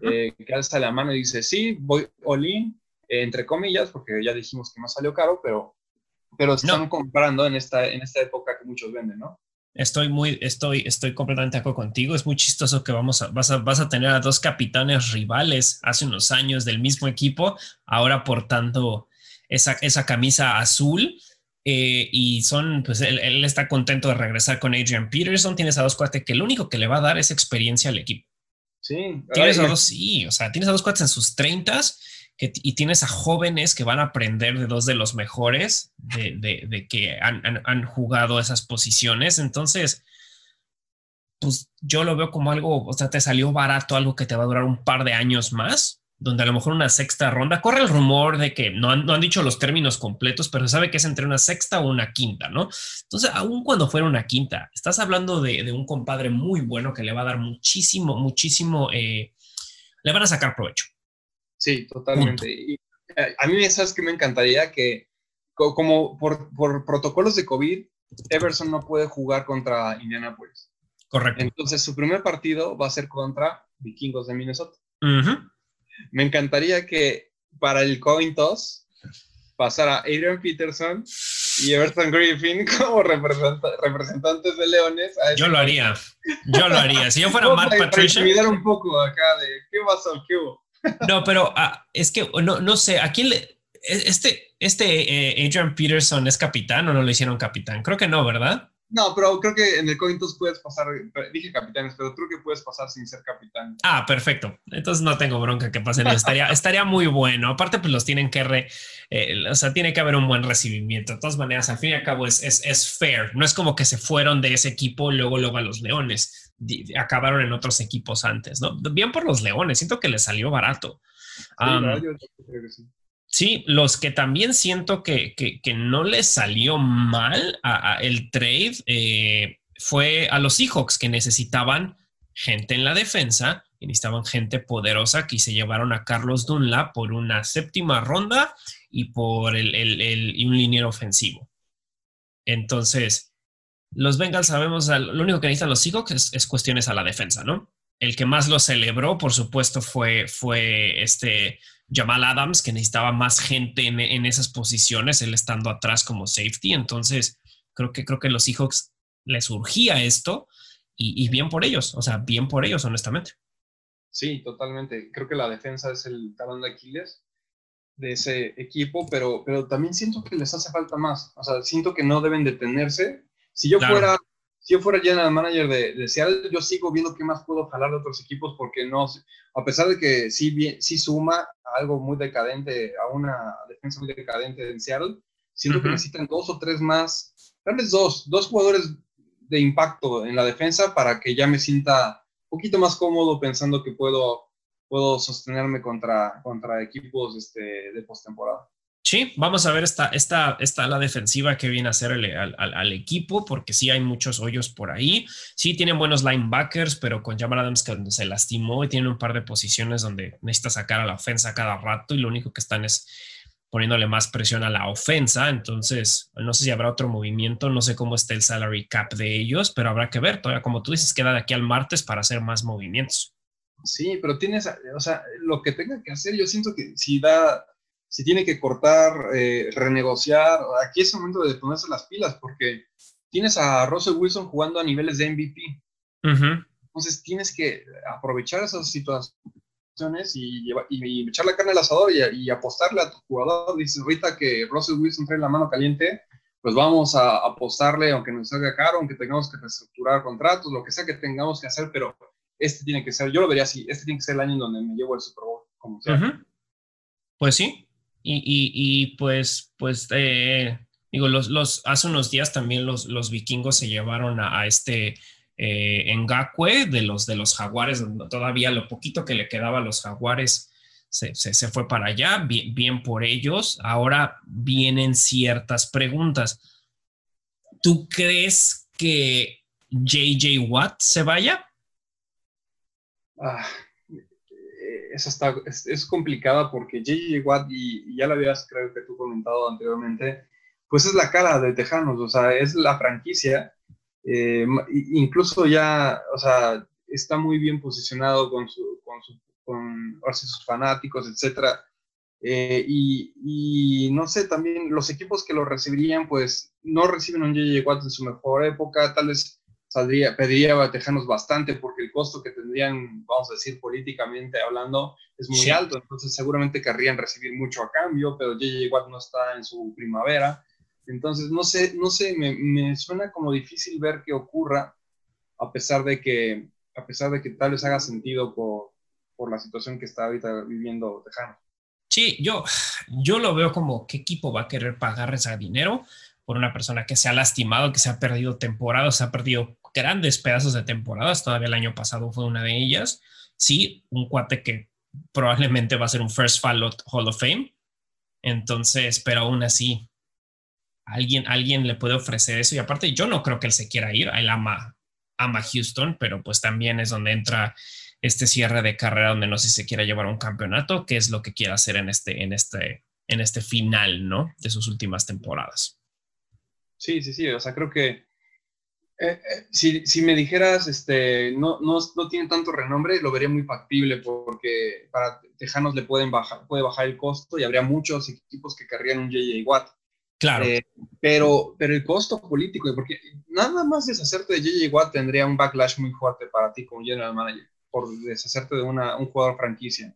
que alza la mano y dice, sí, voy all in, entre comillas, porque ya dijimos que no salió caro, pero, pero están comprando en esta, en esta época que muchos venden, ¿no? Estoy muy, estoy, estoy completamente de acuerdo contigo. Es muy chistoso que vamos a, vas a, vas a tener a dos capitanes rivales hace unos años del mismo equipo, ahora portando esa, esa camisa azul. Eh, y son, pues él, está contento de regresar con Adrian Peterson. Tienes a dos cuates que lo único que le va a dar es experiencia al equipo. Sí. Tienes a dos, sí, o sea, tienes a dos cuates en sus treintas y tienes a jóvenes que van a aprender de dos de los mejores de, que han, jugado esas posiciones. Entonces, pues yo lo veo como algo, o sea, te salió barato algo que te va a durar un par de años más, donde a lo mejor una sexta ronda, corre el rumor de que no han, no han dicho los términos completos, pero se sabe que es entre una sexta o una quinta, ¿no? Entonces, aun cuando fuera una quinta, estás hablando de, un compadre muy bueno que le va a dar muchísimo, muchísimo, eh, le van a sacar provecho. Sí, totalmente. Y eh, a mí, ¿sabes que me encantaría? Que como por, por, protocolos de COVID, Everson no puede jugar contra Indianapolis. Correcto. Entonces, su primer partido va a ser contra Vikingos de Minnesota. Me encantaría que para el coin toss pasara Adrian Peterson y Everton Griffin como representantes de Leones. yo lo haría. Yo lo haría. Si yo fuera Matt Patricia. Para un poco acá de qué pasó, qué hubo. No, pero ah, es que no, no sé, ¿a quién le... E, este, este eh, Adrian Peterson es capitán o no lo hicieron capitán? Creo que no, ¿verdad? No, pero creo que en el coin puedes pasar, dije capitanes, pero creo que puedes pasar sin ser capitán. Ah, perfecto. Entonces no tengo bronca que pasen. Estaría, estaría muy bueno. Aparte, pues los tienen que, re, eh, o sea, tiene que haber un buen recibimiento. De todas maneras, al fin y al cabo es, es, es fair. No es como que se fueron de ese equipo luego, luego a los Leones. Acabaron en otros equipos antes, ¿no? Bien por los Leones. Siento que les salió barato. Sí, los que también siento que, no les salió mal a, el trade eh, fue a los Seahawks que necesitaban gente en la defensa y necesitaban gente poderosa que se llevaron a Carlos Dunlap por una séptima ronda y por el, un liniero ofensivo. Entonces, los Bengals sabemos, lo único que necesitan los Seahawks es, es, cuestiones a la defensa, ¿no? El que más lo celebró, por supuesto, fue, fue este Jamal Adams, que necesitaba más gente en, esas posiciones, él estando atrás como safety. Entonces, creo que, creo que los Seahawks les urgía esto y, bien por ellos, o sea, bien por ellos, honestamente. Sí, totalmente. Creo que la defensa es el talón de Aquiles de ese equipo, pero, pero también siento que les hace falta más. O sea, siento que no deben detenerse. Si yo fuera si yo fuera general manager de, de, Seattle, yo sigo viendo qué más puedo jalar de otros equipos porque no, a pesar de que sí, bien, sí suma a algo muy decadente, a una defensa muy decadente en Seattle, siento que necesitan dos o tres más, tal vez dos, dos jugadores de impacto en la defensa para que ya me sienta un poquito más cómodo pensando que puedo, puedo sostenerme contra, contra equipos este, de postemporada. Sí, vamos a ver esta, esta, esta la defensiva que viene a hacer al, equipo, porque sí hay muchos hoyos por ahí. Sí tienen buenos linebackers, pero con Jamal Adams que se lastimó y tiene un par de posiciones donde necesita sacar a la ofensa cada rato y lo único que están es poniéndole más presión a la ofensa. Entonces, no sé si habrá otro movimiento, no sé cómo está el salary cap de ellos, pero habrá que ver. Todavía, como tú dices, queda de aquí al martes para hacer más movimientos. Sí, pero tienes, o sea, lo que tenga que hacer, yo siento que si da si tiene que cortar, eh, renegociar, aquí es el momento de ponerse las pilas porque tienes a Russell Wilson jugando a niveles de MVP. Entonces tienes que aprovechar esas situaciones y, y, echar la carne al asador y, apostarle a tu jugador. Dices ahorita que Russell Wilson trae la mano caliente, pues vamos a apostarle, aunque nos salga caro, aunque tengamos que reestructurar contratos, lo que sea que tengamos que hacer, pero este tiene que ser, yo lo vería así, este tiene que ser el año en donde me llevo el Super Bowl, como sea. Pues sí, y, pues, pues, eh, digo, los, los, hace unos días también los, los vikingos se llevaron a, este eh, de los, de los jaguares, todavía lo poquito que le quedaba a los jaguares se, se, fue para allá, bien, bien, por ellos. Ahora vienen ciertas preguntas. ¿Tú crees que JJ Watt se vaya? Ah, esa está, es, complicada porque J.J. Watt, y, ya lo habías creo que tú comentado anteriormente, pues es la cara de Tejanos, o sea, es la franquicia, eh, incluso ya, o sea, está muy bien posicionado con, su, con, su, con sus fanáticos, etcétera. Eh, y, no sé, también los equipos que lo recibirían, pues no reciben un J.J. Watt en su mejor época, tal vez saldría, pediría a Tejanos bastante porque el costo que tendrían, vamos a decir, políticamente hablando, es muy alto. Entonces, seguramente querrían recibir mucho a cambio, pero JJ Watt no está en su primavera. Entonces, no sé, no sé, me, me, suena como difícil ver qué ocurra, a pesar de que, a pesar de que tal vez haga sentido por, por la situación que está ahorita viviendo Tejanos. Sí, yo, yo lo veo como qué equipo va a querer pagar ese dinero por una persona que se ha lastimado, que se ha perdido temporadas, se ha perdido grandes pedazos de temporadas. Todavía el año pasado fue una de ellas. Sí, un cuate que probablemente va a ser un First Fall Hall of Fame. Entonces, pero aún así, alguien, alguien le puede ofrecer eso. Y aparte, yo no creo que él se quiera ir. Él ama, ama Houston, pero pues también es donde entra este cierre de carrera donde no sé si se quiera llevar un campeonato, que es lo que quiere hacer en este, en este, en este final, ¿no? De sus últimas temporadas. Sí, sí, sí. O sea, creo que eh, eh, si, si, me dijeras, este, no, no, no, tiene tanto renombre, lo vería muy factible porque para Tejanos le pueden bajar, puede bajar el costo y habría muchos equipos que querrían un JJ Watt. Claro. Eh, pero, pero el costo político, porque nada más deshacerte de JJ Watt tendría un backlash muy fuerte para ti como general manager, por deshacerte de una, un jugador franquicia.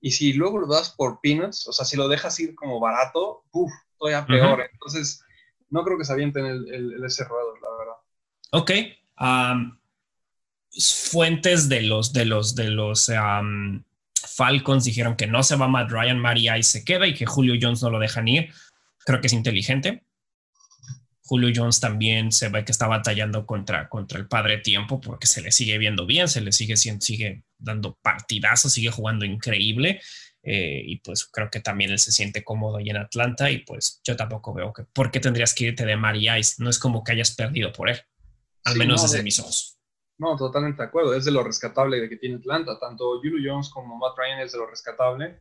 Y si luego lo das por peanuts, o sea, si lo dejas ir como barato, uff, todavía peor. Entonces, no creo que se avienten el, el, ese ruedo, la Ok. fuentes de los, de los, de los Falcons dijeron que no se va Matt Ryan, María y se queda y que Julio Jones no lo dejan ir. Creo que es inteligente. Julio Jones también se ve que está batallando contra, contra el padre tiempo porque se le sigue viendo bien, se le sigue, sigue dando partidazos, sigue jugando increíble. Eh, y pues creo que también él se siente cómodo ahí en Atlanta y pues yo tampoco veo que por qué tendrías que irte de Mari Ice. No es como que hayas perdido por él, al menos desde mis ojos. No, totalmente de acuerdo. Es de lo rescatable de que tiene Atlanta. Tanto Julio Jones como Matt Ryan es de lo rescatable.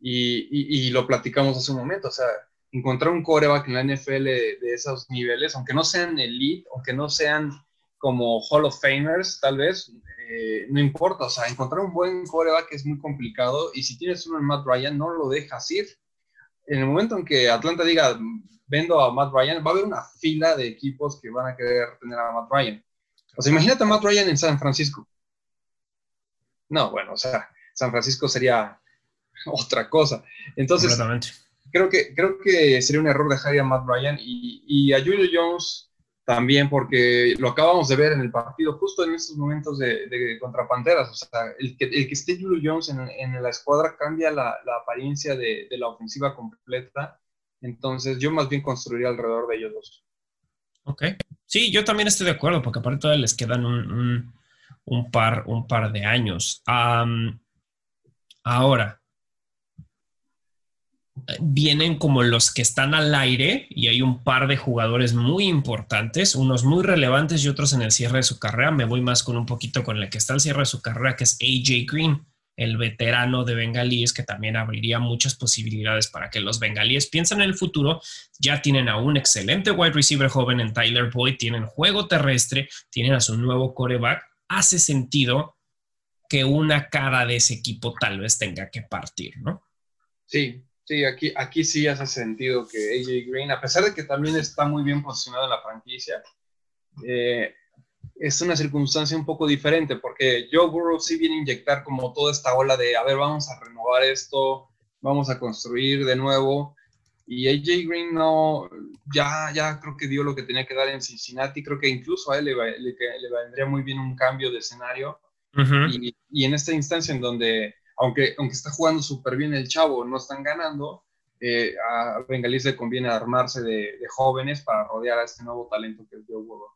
Y, y, lo platicamos hace un momento. O sea, encontrar un coreback en la NFL de, esos niveles, aunque no sean elite, aunque no sean como Hall of Famers, tal vez, eh, no importa. O sea, encontrar un buen coreback es muy complicado. Y si tienes uno en Matt Ryan, no lo dejas ir. En el momento en que Atlanta diga, vendo a Matt Ryan, va a haber una fila de equipos que van a querer tener a Matt Ryan. O sea, imagínate a Matt Ryan en San Francisco. No, bueno, o sea, San Francisco sería otra cosa. Entonces, creo que, creo que sería un error dejar a Matt Ryan y, a Julio Jones también, porque lo acabamos de ver en el partido justo en estos momentos de, contra Panteras. O sea, el que, el que esté Julio Jones en, la escuadra cambia la, apariencia de, de, la ofensiva completa. Entonces, yo más bien construiría alrededor de ellos dos. Ok. Sí, yo también estoy de acuerdo, porque aparte todavía les quedan un, par, un par de años. ahora, vienen como los que están al aire y hay un par de jugadores muy importantes, unos muy relevantes y otros en el cierre de su carrera. Me voy más con un poquito con el que está al cierre de su carrera, que es AJ Green el veterano de bengalíes, que también abriría muchas posibilidades para que los bengalíes piensen en el futuro. Ya tienen a un excelente wide receiver joven en Tyler Boyd, tienen juego terrestre, tienen a su nuevo coreback. Hace sentido que una cara de ese equipo tal vez tenga que partir, ¿no? Sí, sí, aquí, aquí sí hace sentido que AJ Green, a pesar de que también está muy bien posicionado en la franquicia, eh, es una circunstancia un poco diferente porque Joe Burrow sí viene a inyectar como toda esta ola de, a ver, vamos a renovar esto, vamos a construir de nuevo. Y AJ Green no, ya, ya creo que dio lo que tenía que dar en Cincinnati. Creo que incluso a él le, vendría muy bien un cambio de escenario. y, en esta instancia en donde, aunque, aunque está jugando súper bien el chavo, no están ganando, eh, a Bengalis le conviene armarse de, jóvenes para rodear a este nuevo talento que es Joe Burrow.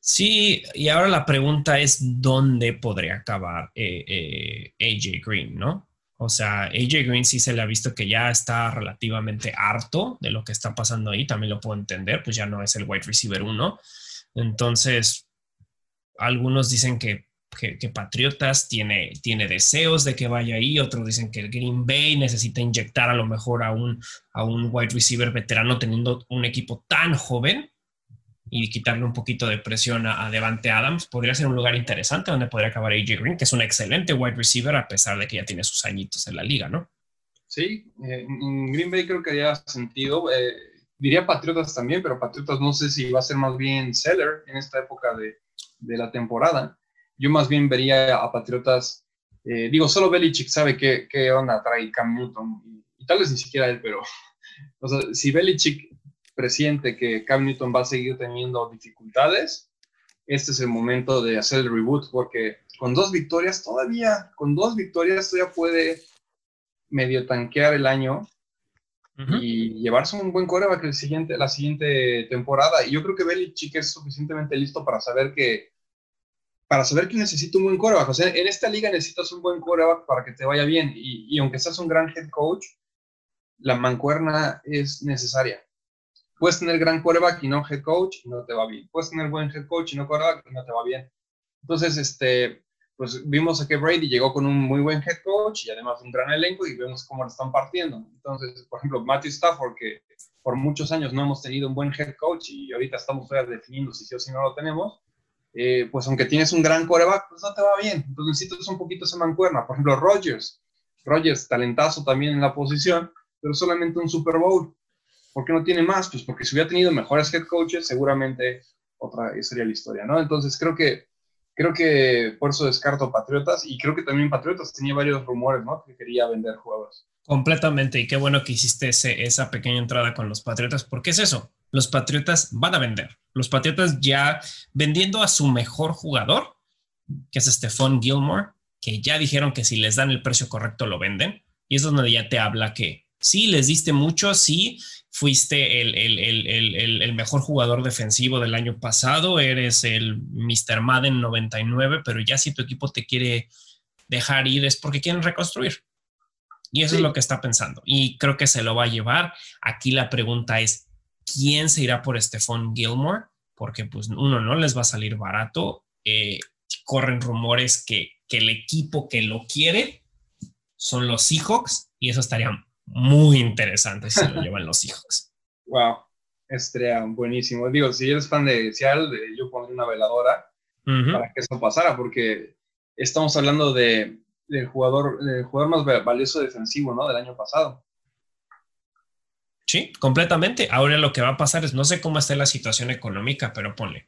Sí, y ahora la pregunta es dónde podría acabar eh, eh, AJ Green, ¿no? O sea, AJ Green sí se le ha visto que ya está relativamente harto de lo que está pasando ahí, también lo puedo entender, pues ya no es el wide receiver uno. Entonces, algunos dicen que, Patriotas tiene, tiene deseos de que vaya ahí, otros dicen que el Green Bay necesita inyectar a lo mejor a un, a un wide receiver veterano teniendo un equipo tan joven y quitarle un poquito de presión a, Devante Adams, podría ser un lugar interesante donde podría acabar AJ Green, que es un excelente wide receiver a pesar de que ya tiene sus añitos en la liga, ¿no? Sí, eh, en Green Bay creo que haría sentido. Eh, diría Patriotas también, pero Patriotas no sé si va a ser más bien seller en esta época de, de la temporada. Yo más bien vería a Patriotas, eh, digo, solo Belichick sabe qué, qué onda trae Cam Newton, y, y, tal vez ni siquiera él, pero o sea, si Belichick presiente que Cam Newton va a seguir teniendo dificultades, este es el momento de hacer el reboot, porque con dos victorias todavía, con dos victorias todavía puede medio tanquear el año y llevarse un buen coreback el siguiente, la siguiente temporada. Y yo creo que Belichick es suficientemente listo para saber que para saber que necesita un buen coreback. O sea, en esta liga necesitas un buen coreback para que te vaya bien. Y, y aunque seas un gran head coach, la mancuerna es necesaria. Puedes tener gran quarterback y no head coach y no te va bien. Puedes tener buen head coach y no quarterback y no te va bien. Entonces, este, pues vimos a que Brady llegó con un muy buen head coach y además un gran elenco y vemos cómo lo están partiendo. Entonces, por ejemplo, Matthew Stafford, que por muchos años no hemos tenido un buen head coach y ahorita estamos definiendo si sí o si no lo tenemos, eh, pues aunque tienes un gran quarterback, pues no te va bien. Entonces necesitas un poquito esa mancuerna. Por ejemplo, Rodgers. Rodgers, talentazo también en la posición, pero solamente un Super Bowl. ¿Por qué no tiene más? Pues porque si hubiera tenido mejores head coaches, seguramente otra sería la historia, ¿no? Entonces creo que, creo que por eso descarto Patriotas y creo que también Patriotas tenía varios rumores, ¿no? Que quería vender jugadores. Completamente, y qué bueno que hiciste esa pequeña entrada con los Patriotas, porque es eso, los Patriotas van a vender. Los Patriotas ya vendiendo a su mejor jugador, que es Stephon Gilmore, que ya dijeron que si les dan el precio correcto lo venden. Y es donde ya te habla que sí, les diste mucho, sí, fuiste el, el, mejor jugador defensivo del año pasado, eres el Mr. Madden 99, pero ya si tu equipo te quiere dejar ir es porque quieren reconstruir. Y eso es lo que está pensando. Y creo que se lo va a llevar. Aquí la pregunta es, ¿quién se irá por Stephon Gilmore? Porque pues uno no les va a salir barato. Eh, corren rumores que, que el equipo que lo quiere son los Seahawks y eso estaría muy interesante si lo llevan los Seahawks. Wow, estaría buenísimo. Digo, si eres fan de Seattle, yo pondría una veladora para que eso pasara, porque estamos hablando de, del, jugador, del jugador más valioso defensivo ¿no? del año pasado. Sí, completamente. Ahora lo que va a pasar es, no sé cómo está la situación económica, pero ponle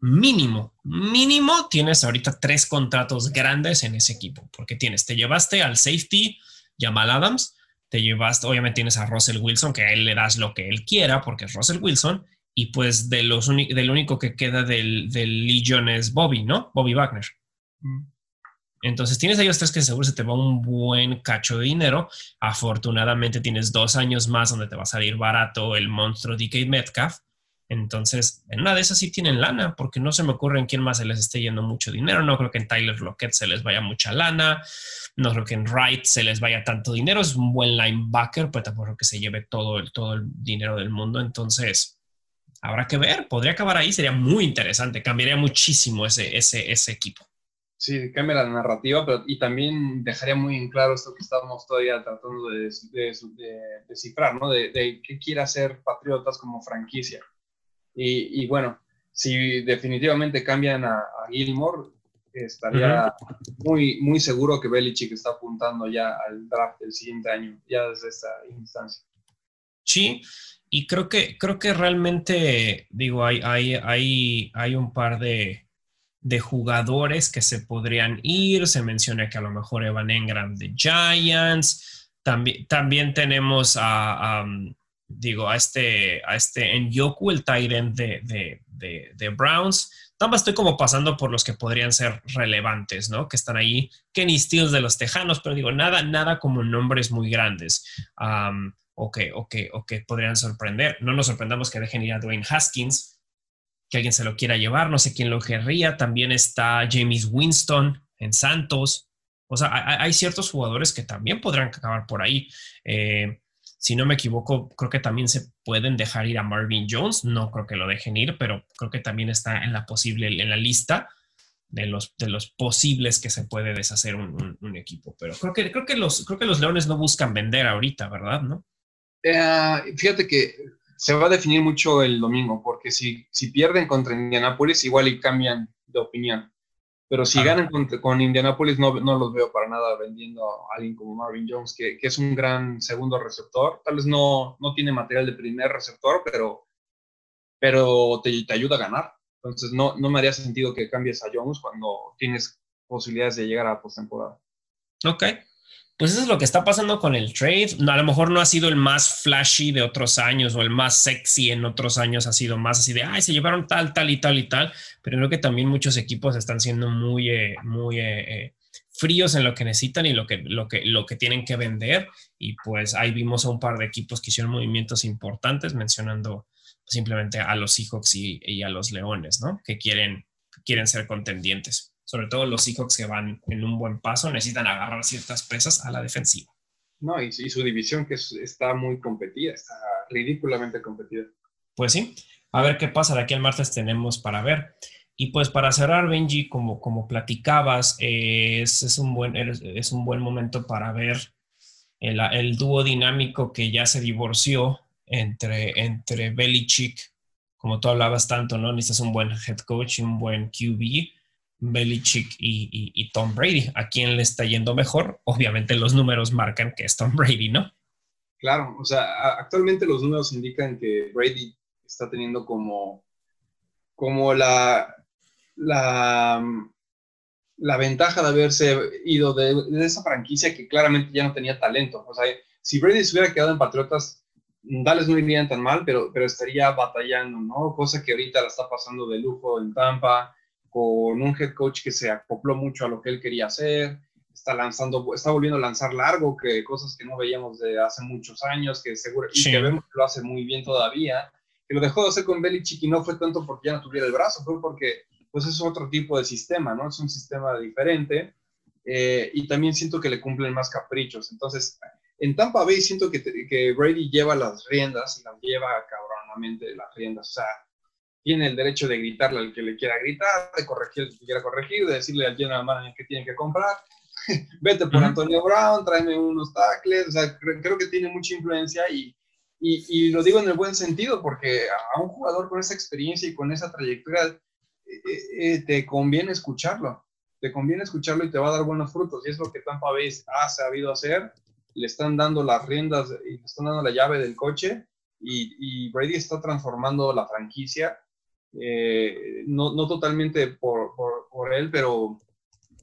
mínimo, mínimo tienes ahorita tres contratos grandes en ese equipo, porque tienes, te llevaste al safety Jamal Adams, te llevaste, obviamente tienes a Russell Wilson, que a él le das lo que él quiera, porque es Russell Wilson, y pues de los del único que queda del, del Legion es Bobby, ¿no? Bobby Wagner. Mm. Entonces tienes a ellos tres que seguro se te va un buen cacho de dinero. Afortunadamente tienes dos años más donde te va a salir barato el monstruo DK Metcalf. Entonces, en una de esas sí tienen lana, porque no se me ocurre en quién más se les esté yendo mucho dinero. No creo que en Tyler Lockett se les vaya mucha lana. No creo que en Wright se les vaya tanto dinero. Es un buen linebacker, pero tampoco creo que se lleve todo el, todo el dinero del mundo. Entonces, habrá que ver. Podría acabar ahí. Sería muy interesante. Cambiaría muchísimo ese, ese, ese equipo. Sí, cambia la narrativa, pero y también dejaría muy en claro esto que estamos todavía tratando de, descifrar, ¿no? De, de qué quiere hacer Patriotas como franquicia. Y, bueno, si definitivamente cambian a, Gilmore, estaría muy, muy seguro que Belichick está apuntando ya al draft del siguiente año, ya desde esta instancia. Sí, y creo que, creo que realmente, digo, hay, hay, hay, hay un par de, de jugadores que se podrían ir. Se menciona que a lo mejor Evan Engram de Giants. También, también tenemos a, digo, a este, a este en Yoku, el Tyrant de, de, de, Browns. También estoy como pasando por los que podrían ser relevantes, ¿no? Que están ahí. Kenny Stills de los Tejanos, pero digo, nada, nada como nombres muy grandes. que, o que podrían sorprender. No nos sorprendamos que dejen ir a Dwayne Haskins, que alguien se lo quiera llevar, no sé quién lo querría. También está James Winston en Santos. O sea, hay, ciertos jugadores que también podrán acabar por ahí. Eh, si no me equivoco, creo que también se pueden dejar ir a Marvin Jones. No creo que lo dejen ir, pero creo que también está en la posible, en la lista de los, de los posibles que se puede deshacer un, equipo. Pero creo que, creo, que los, creo que los Leones no buscan vender ahorita, ¿verdad? ¿No? Eh, fíjate que se va a definir mucho el domingo, porque si, si pierden contra Indianapolis, igual y cambian de opinión. Pero si ganan con, con Indianapolis, no, no, los veo para nada vendiendo a alguien como Marvin Jones, que, que es un gran segundo receptor. Tal vez no, no tiene material de primer receptor, pero, pero te, te, ayuda a ganar. Entonces, no, no me haría sentido que cambies a Jones cuando tienes posibilidades de llegar a postemporada. Ok. Pues eso es lo que está pasando con el trade. a lo mejor no ha sido el más flashy de otros años o el más sexy en otros años, ha sido más así de, ay, se llevaron tal, tal y tal y tal, pero creo que también muchos equipos están siendo muy, eh, muy eh, eh, fríos en lo que necesitan y lo que, lo, que, lo que tienen que vender. Y pues ahí vimos a un par de equipos que hicieron movimientos importantes, mencionando simplemente a los Seahawks y, y a los Leones, ¿no? Que quieren, quieren ser contendientes sobre todo los Seahawks que van en un buen paso, necesitan agarrar ciertas pesas a la defensiva. No, y, su división que está muy competida, está ridículamente competida. Pues sí, a ver qué pasa de aquí al martes tenemos para ver. Y pues para cerrar, Benji, como, como platicabas, es, un buen, es un buen momento para ver el, el, dúo dinámico que ya se divorció entre, entre Belichick, como tú hablabas tanto, ¿no? Necesitas un buen head coach y un buen QB Belichick y, Tom Brady. ¿A quién le está yendo mejor? Obviamente los números marcan que es Tom Brady, ¿no? Claro, o sea, actualmente los números indican que Brady está teniendo como, como la, la, la ventaja de haberse ido de, esa franquicia que claramente ya no tenía talento. O sea, si Brady se hubiera quedado en Patriotas, Dallas no iría tan mal, pero, pero estaría batallando, ¿no? Cosa que ahorita la está pasando de lujo en Tampa, con un head coach que se acopló mucho a lo que él quería hacer, está lanzando, está volviendo a lanzar largo, que cosas que no veíamos de hace muchos años, que seguro, y que vemos que lo hace muy bien todavía, que lo dejó de hacer con Belichick y no fue tanto porque ya no tuviera el brazo, fue porque pues es otro tipo de sistema, ¿no? Es un sistema diferente eh, y también siento que le cumplen más caprichos. Entonces, en Tampa Bay siento que, que Brady lleva las riendas las lleva cabronamente las riendas. O sea, tiene el derecho de gritarle al que le quiera gritar, de corregir al que quiera corregir, de decirle al general manager que tiene que comprar. Vete por Antonio Brown, tráeme unos tackles. O sea, creo, que tiene mucha influencia y, y, y, lo digo en el buen sentido porque a un jugador con esa experiencia y con esa trayectoria eh, eh, te conviene escucharlo. Te conviene escucharlo y te va a dar buenos frutos. Y es lo que Tampa Bay ha sabido hacer le están dando las riendas y le están dando la llave del coche y, Brady está transformando la franquicia, eh, no, no, totalmente por, por, él, pero,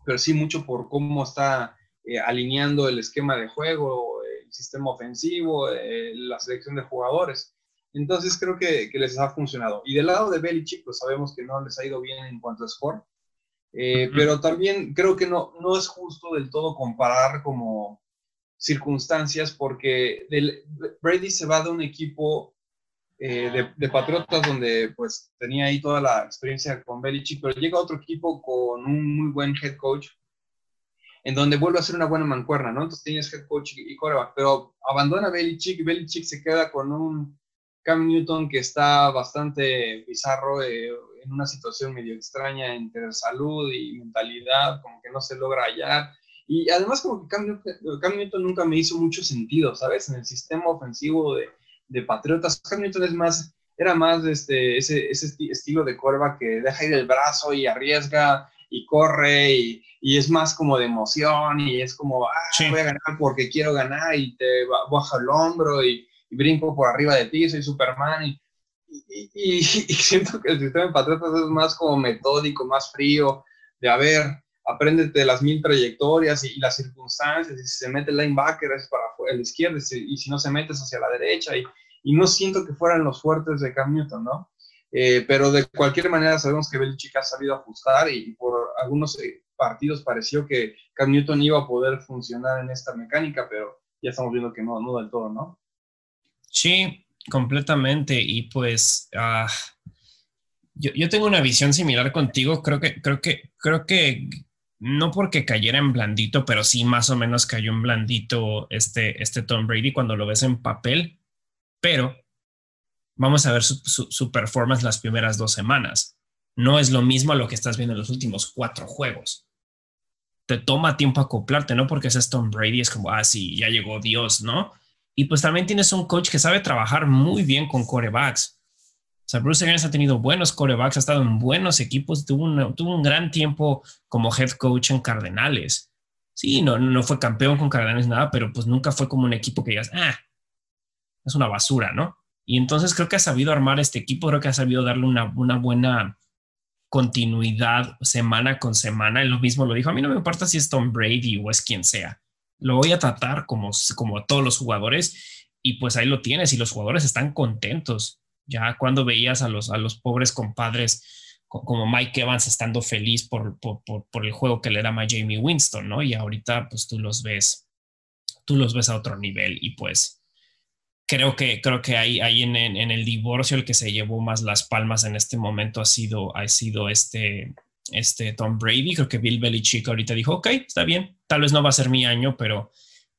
pero sí mucho por cómo está eh, alineando el esquema de juego, el sistema ofensivo, eh, la selección de jugadores. Entonces creo que, que, les ha funcionado. Y del lado de Belichick, pues sabemos que no les ha ido bien en cuanto a score, pero también creo que no, no es justo del todo comparar como circunstancias porque Brady se va de un equipo eh, de, Patriotas donde pues tenía ahí toda la experiencia con Belichick, pero llega otro equipo con un muy buen head coach en donde vuelve a ser una buena mancuerna, ¿no? Entonces tienes head coach y coreback, pero abandona Belichick Belichick se queda con un Cam Newton que está bastante bizarro, eh, en una situación medio extraña entre salud y mentalidad, como que no se logra hallar y además como que Cam, Newton nunca me hizo mucho sentido, ¿sabes? En el sistema ofensivo de, de Patriotas, Cam Newton es más, era más este, ese, ese estilo de curva que deja ir el brazo y arriesga y corre y, y, es más como de emoción y es como, ah, voy a ganar porque quiero ganar y te baja el hombro y, brinco por arriba de ti, soy Superman y, y, siento que el sistema de Patriotas es más como metódico, más frío, de a ver, apréndete las mil trayectorias y, las circunstancias, y si se mete el linebacker es para la izquierda, y si no se metes hacia la derecha, y, y no siento que fueran los fuertes de Cam Newton, ¿no? Eh, pero de cualquier manera sabemos que Belichick ha sabido ajustar y, por algunos eh, partidos pareció que Cam Newton iba a poder funcionar en esta mecánica, pero ya estamos viendo que no, no del todo, ¿no? Sí, completamente. Y pues uh, yo, yo, tengo una visión similar contigo. Creo que, creo que, creo que no porque cayera en blandito, pero sí más o menos cayó en blandito este, este Tom Brady cuando lo ves en papel, pero vamos a ver su, performance las primeras dos semanas. No es lo mismo a lo que estás viendo en los últimos cuatro juegos. Te toma tiempo acoplarte, ¿no? Porque es Tom Brady, es como, ah, sí, ya llegó Dios, ¿no? Y pues también tienes un coach que sabe trabajar muy bien con corebacks sea, Bruce Arians ha tenido buenos corebacks, ha estado en buenos equipos, tuvo un, gran tiempo como head coach en Cardenales. Sí, no, no fue campeón con Cardenales nada, pero pues nunca fue como un equipo que digas, ah, es una basura, ¿no? Y entonces creo que ha sabido armar este equipo, creo que ha sabido darle una, una buena continuidad semana con semana. Él lo mismo lo dijo, a mí no me importa si es Tom Brady o es quien sea. Lo voy a tratar como, como a todos los jugadores y pues ahí lo tienes y los jugadores están contentos ya cuando veías a los, a los pobres compadres como Mike Evans estando feliz por, por, el juego que le da a Jamie Winston, ¿no? Y ahorita pues tú los ves, tú los ves a otro nivel y pues creo que, creo que ahí, ahí en, en, el divorcio el que se llevó más las palmas en este momento ha sido, ha sido este, este Tom Brady. Creo que Bill Belichick ahorita dijo, ok, está bien, tal vez no va a ser mi año, pero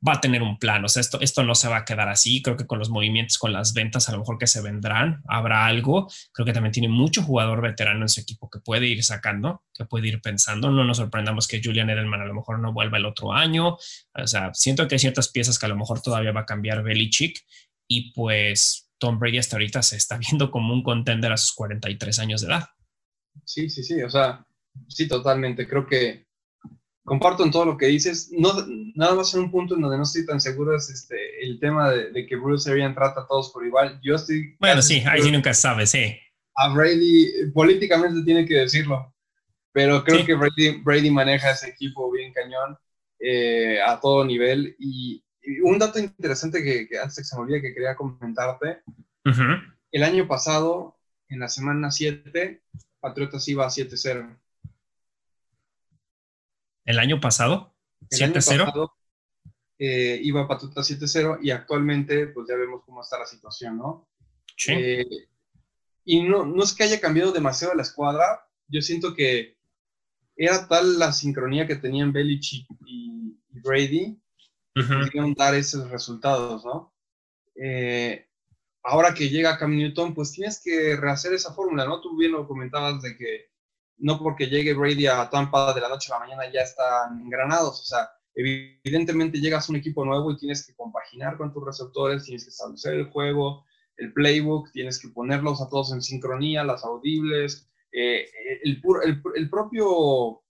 va a tener un plan. O sea, esto, esto no se va a quedar así. Creo que con los movimientos, con las ventas, a lo mejor que se vendrán, habrá algo. Creo que también tiene mucho jugador veterano en su equipo que puede ir sacando, que puede ir pensando. No nos sorprendamos que Julian Edelman a lo mejor no vuelva el otro año. O sea, siento que hay ciertas piezas que a lo mejor todavía va a cambiar Belichick y pues Tom Brady hasta ahorita se está viendo como un contender a sus 43 años de edad. Sí, sí, sí. O sea, sí, totalmente. Creo que comparto en todo lo que dices. No, nada más en un punto en donde no estoy tan seguro es este, el tema de, que Bruce Arians trata a todos por igual. Yo estoy... Bueno, sí, ahí sí nunca sabes, sí. A Brady, políticamente tiene que decirlo, pero creo que Brady, Brady, maneja ese equipo bien cañón eh, a todo nivel y un dato interesante que, antes que se me olvide que quería comentarte. El año pasado, en la semana 7, Patriotas iba a 7-0. ¿El año pasado? ¿7-0? Eh, iba Patriotas 7-0 y actualmente pues ya vemos cómo está la situación, ¿no? Sí. Eh, y no, no es que haya cambiado demasiado la escuadra, yo siento que era tal la sincronía que tenían Belichick y, Brady que pudieron dar esos resultados, ¿no? Eh, ahora que llega Cam Newton, pues tienes que rehacer esa fórmula, ¿no? Tú bien lo comentabas de que no porque llegue Brady a Tampa de la noche a la mañana ya están engranados, o sea, evidentemente llegas a un equipo nuevo y tienes que compaginar con tus receptores, tienes que establecer el juego, el playbook, tienes que ponerlos a todos en sincronía, las audibles, eh, el, el, propio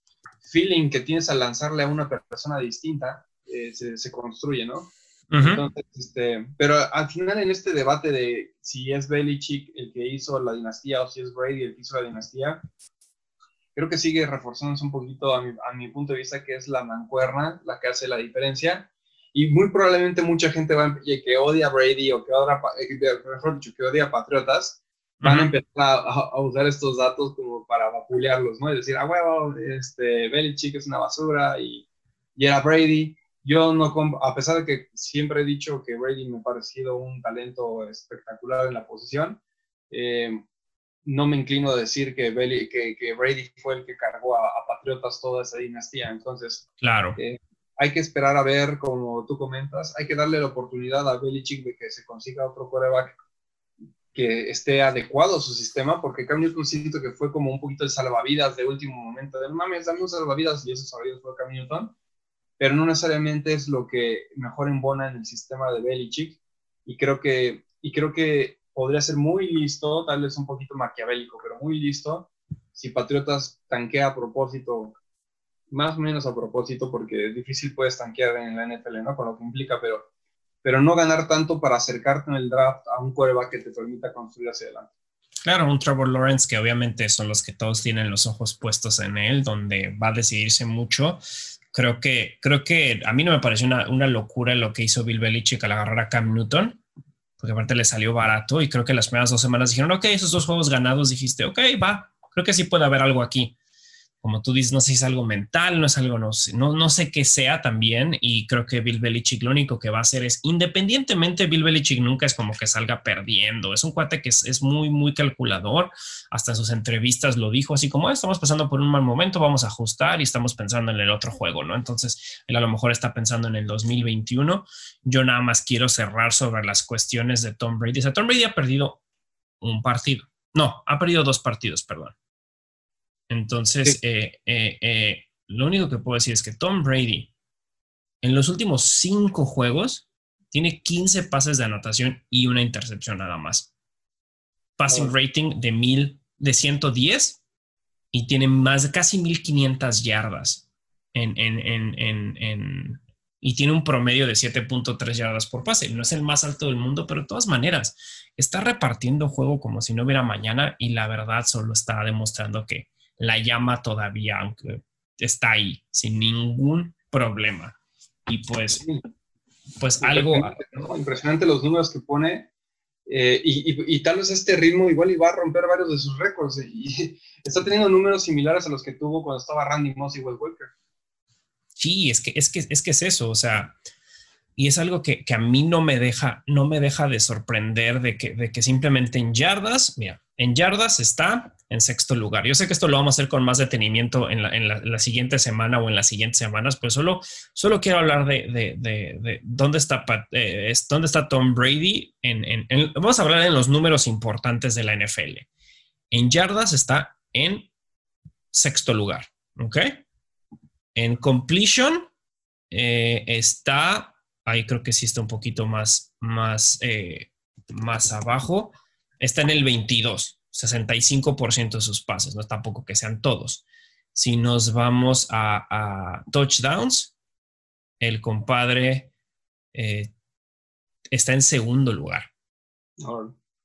feeling que tienes al lanzarle a una persona distinta eh, se, construye, ¿no? Entonces, este, pero al final en este debate de si es Belichick el que hizo la dinastía o si es Brady el que hizo la dinastía, creo que sigue reforzándose un poquito a mi, a mi punto de vista que es la mancuerna la que hace la diferencia y muy probablemente mucha gente va que odia a Brady o que odia, eh, mejor dicho, que odia a Patriotas, van a empezar a, usar estos datos como para vapulearlos, ¿no? Y decir, ah, huevo, este, Belichick es una basura y, y era Brady. Yo no, a pesar de que siempre he dicho que Brady me ha parecido un talento espectacular en la posición, eh, no me inclino a decir que, que, Brady fue el que cargó a, Patriotas toda esa dinastía. Entonces, claro. Eh, hay que esperar a ver, como tú comentas, hay que darle la oportunidad a Belichick de que se consiga otro quarterback que esté adecuado a su sistema, porque Cam Newton siento que fue como un poquito el salvavidas de último momento, de mames, dame un salvavidas, y ese salvavidas fue Cam Newton, pero no necesariamente es lo que mejor embona en el sistema de Belichick, y creo que, y creo que podría ser muy listo, tal vez un poquito maquiavélico, pero muy listo, si Patriotas tanquea a propósito más o menos a propósito, porque es difícil puedes tanquear en la NFL, ¿no? Con lo que implica, pero, pero no ganar tanto para acercarte en el draft a un quarterback que te permita construir hacia adelante. Claro, un Trevor Lawrence que obviamente son los que todos tienen los ojos puestos en él, donde va a decidirse mucho. Creo que, creo que a mí no me pareció una, una locura lo que hizo Bill Belichick al agarrar a Cam Newton, porque aparte le salió barato y creo que las primeras dos semanas dijeron, ok, esos dos juegos ganados, dijiste, ok, va, creo que sí puede haber algo aquí como tú dices, no sé si es algo mental, no es algo, no no, no sé qué sea también. Y creo que Bill Belichick lo único que va a hacer es, independientemente, Bill Belichick nunca es como que salga perdiendo. Es un cuate que es, muy, muy calculador. Hasta en sus entrevistas lo dijo así como, ah, estamos pasando por un mal momento, vamos a ajustar y estamos pensando en el otro juego, ¿no? Entonces, él a lo mejor está pensando en el 2021. Yo nada más quiero cerrar sobre las cuestiones de Tom Brady. O sea, Tom Brady ha perdido un partido. No, ha perdido dos partidos, perdón. Entonces, eh, eh, eh, lo único que puedo decir es que Tom Brady, en los últimos cinco juegos, tiene 15 pases de anotación y una intercepción nada más. Passing rating de, mil, de 110 y tiene más de casi 1500 yardas en, y tiene un promedio de 7.3 yardas por pase. No es el más alto del mundo, pero de todas maneras está repartiendo juego como si no hubiera mañana y la verdad solo está demostrando que la llama todavía, aunque está ahí, sin ningún problema. Y pues, pues algo... Impresionante los números que pone. Eh, y, tal vez este ritmo igual iba a romper varios de sus récords. Y está teniendo números similares a los que tuvo cuando estaba Randy Moss y Wes Walker. Sí, es que, es que es que es eso, o sea, y es algo que, que, a mí no me deja, no me deja de sorprender de que, de que simplemente en yardas, mira, en yardas está en sexto lugar. Yo sé que esto lo vamos a hacer con más detenimiento en la, siguiente semana o en las siguientes semanas, pero solo, solo quiero hablar de, dónde, está, eh, dónde está Tom Brady. Vamos a hablar en los números importantes de la NFL. En yardas está en sexto lugar, ¿ok? En completion eh, está, ahí creo que sí está un poquito más, más, eh, más abajo, está en el 22. 65% de sus pases, no es tampoco que sean todos. Si nos vamos a, touchdowns, el compadre eh, está en segundo lugar,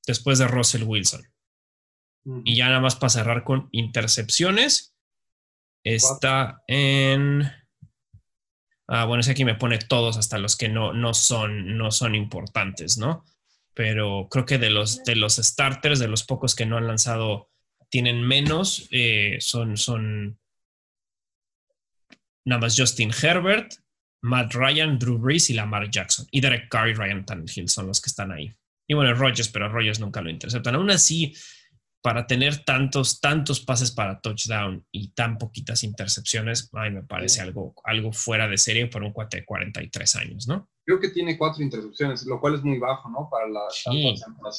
después de Russell Wilson. Y ya nada más para cerrar con intercepciones, está en... Ah, bueno, ese aquí me pone todos hasta los que no, no, son, no son importantes, ¿no? Pero creo que de los, de los starters, de los pocos que no han lanzado, tienen menos, eh, son, son nada más Justin Herbert, Matt Ryan, Drew Brees y Lamar Jackson. Y Derek Carr y Ryan Tannehill son los que están ahí. Y bueno, Rogers, pero Rogers nunca lo interceptan. Aún así, para tener tantos, tantos pases para touchdown y tan poquitas intercepciones, ay, me parece algo, algo fuera de serie por un cuate de 43 años, ¿no? Creo que tiene cuatro intercepciones, lo cual es muy bajo, ¿no? Para las sí. tantas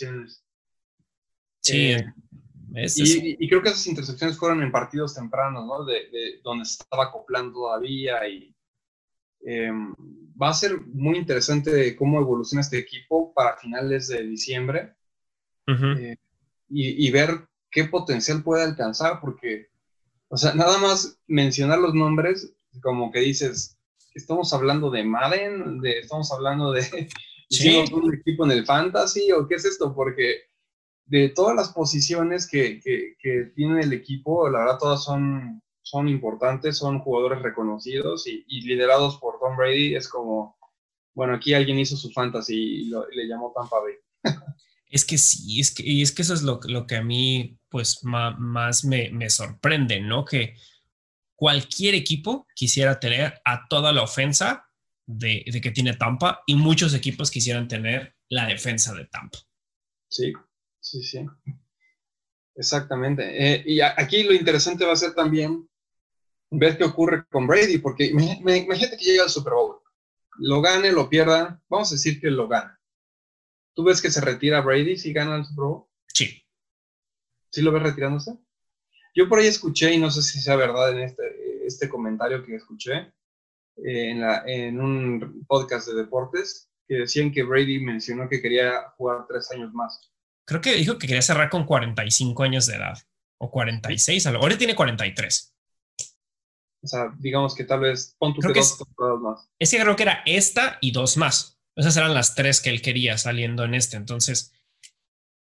Sí. Eh, y, creo que esas intercepciones fueron en partidos tempranos, ¿no? De, donde se estaba acoplando todavía y em, va a ser muy interesante cómo evoluciona este equipo para finales de diciembre eh, y, ver qué potencial puede alcanzar, porque, o sea, nada más mencionar los nombres, como que dices, estamos hablando de Madden, de, estamos hablando de ¿Sí? un equipo en el fantasy o qué es esto, porque de todas las posiciones que, que, tiene el equipo, la verdad todas son, son importantes, son jugadores reconocidos y, liderados por Tom Brady. Es como, bueno, aquí alguien hizo su fantasy y, le llamó Tampa Bay. Es que sí, es que, y es que eso es lo, lo que a mí pues más me, me, sorprende, ¿no? Que cualquier equipo quisiera tener a toda la ofensa de, de que tiene Tampa y muchos equipos quisieran tener la defensa de Tampa. Sí, Sí, sí. Exactamente. Eh, y aquí lo interesante va a ser también ver qué ocurre con Brady, porque imagínate que llega al Super Bowl, lo gane, lo pierda, vamos a decir que lo gana. ¿Tú ves que se retira Brady si gana el Super Bowl? Sí. ¿Sí lo ves retirándose? Yo por ahí escuché, y no sé si sea verdad en este, este comentario que escuché eh, en, la, en un podcast de deportes, que decían que Brady mencionó que quería jugar tres años más creo que dijo que quería cerrar con 45 años de edad o 46, ahora tiene 43. O sea, digamos que tal vez pon creo que dos más. Ese creo que era esta y dos más. Esas eran las tres que él quería saliendo en este. Entonces,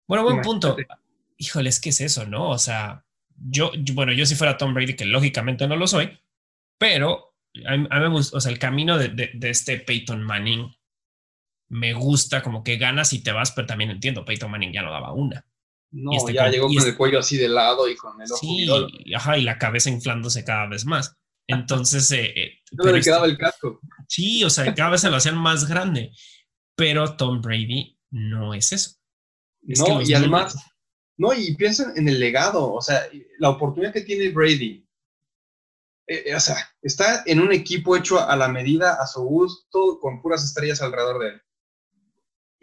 bueno, buen punto. Híjole, es que es eso, ¿no? O sea, yo, bueno, yo si fuera Tom Brady, que lógicamente no lo soy, pero a mí, me gusta, o sea, el camino de, de este Peyton Manning me gusta como que ganas y te vas, pero también entiendo, Peyton Manning ya no daba una. No, este ya llegó con el cuello así de lado y con el ojo sí, ajá, y la cabeza inflándose cada vez más. Entonces, eh, eh no le quedaba el casco. Sí, o sea, cada vez se lo hacían más grande. Pero Tom Brady no es eso. no, y además, no, y piensen en el legado, o sea, la oportunidad que tiene Brady. Eh, eh, o sea, está en un equipo hecho a la medida, a su gusto, con puras estrellas alrededor de él.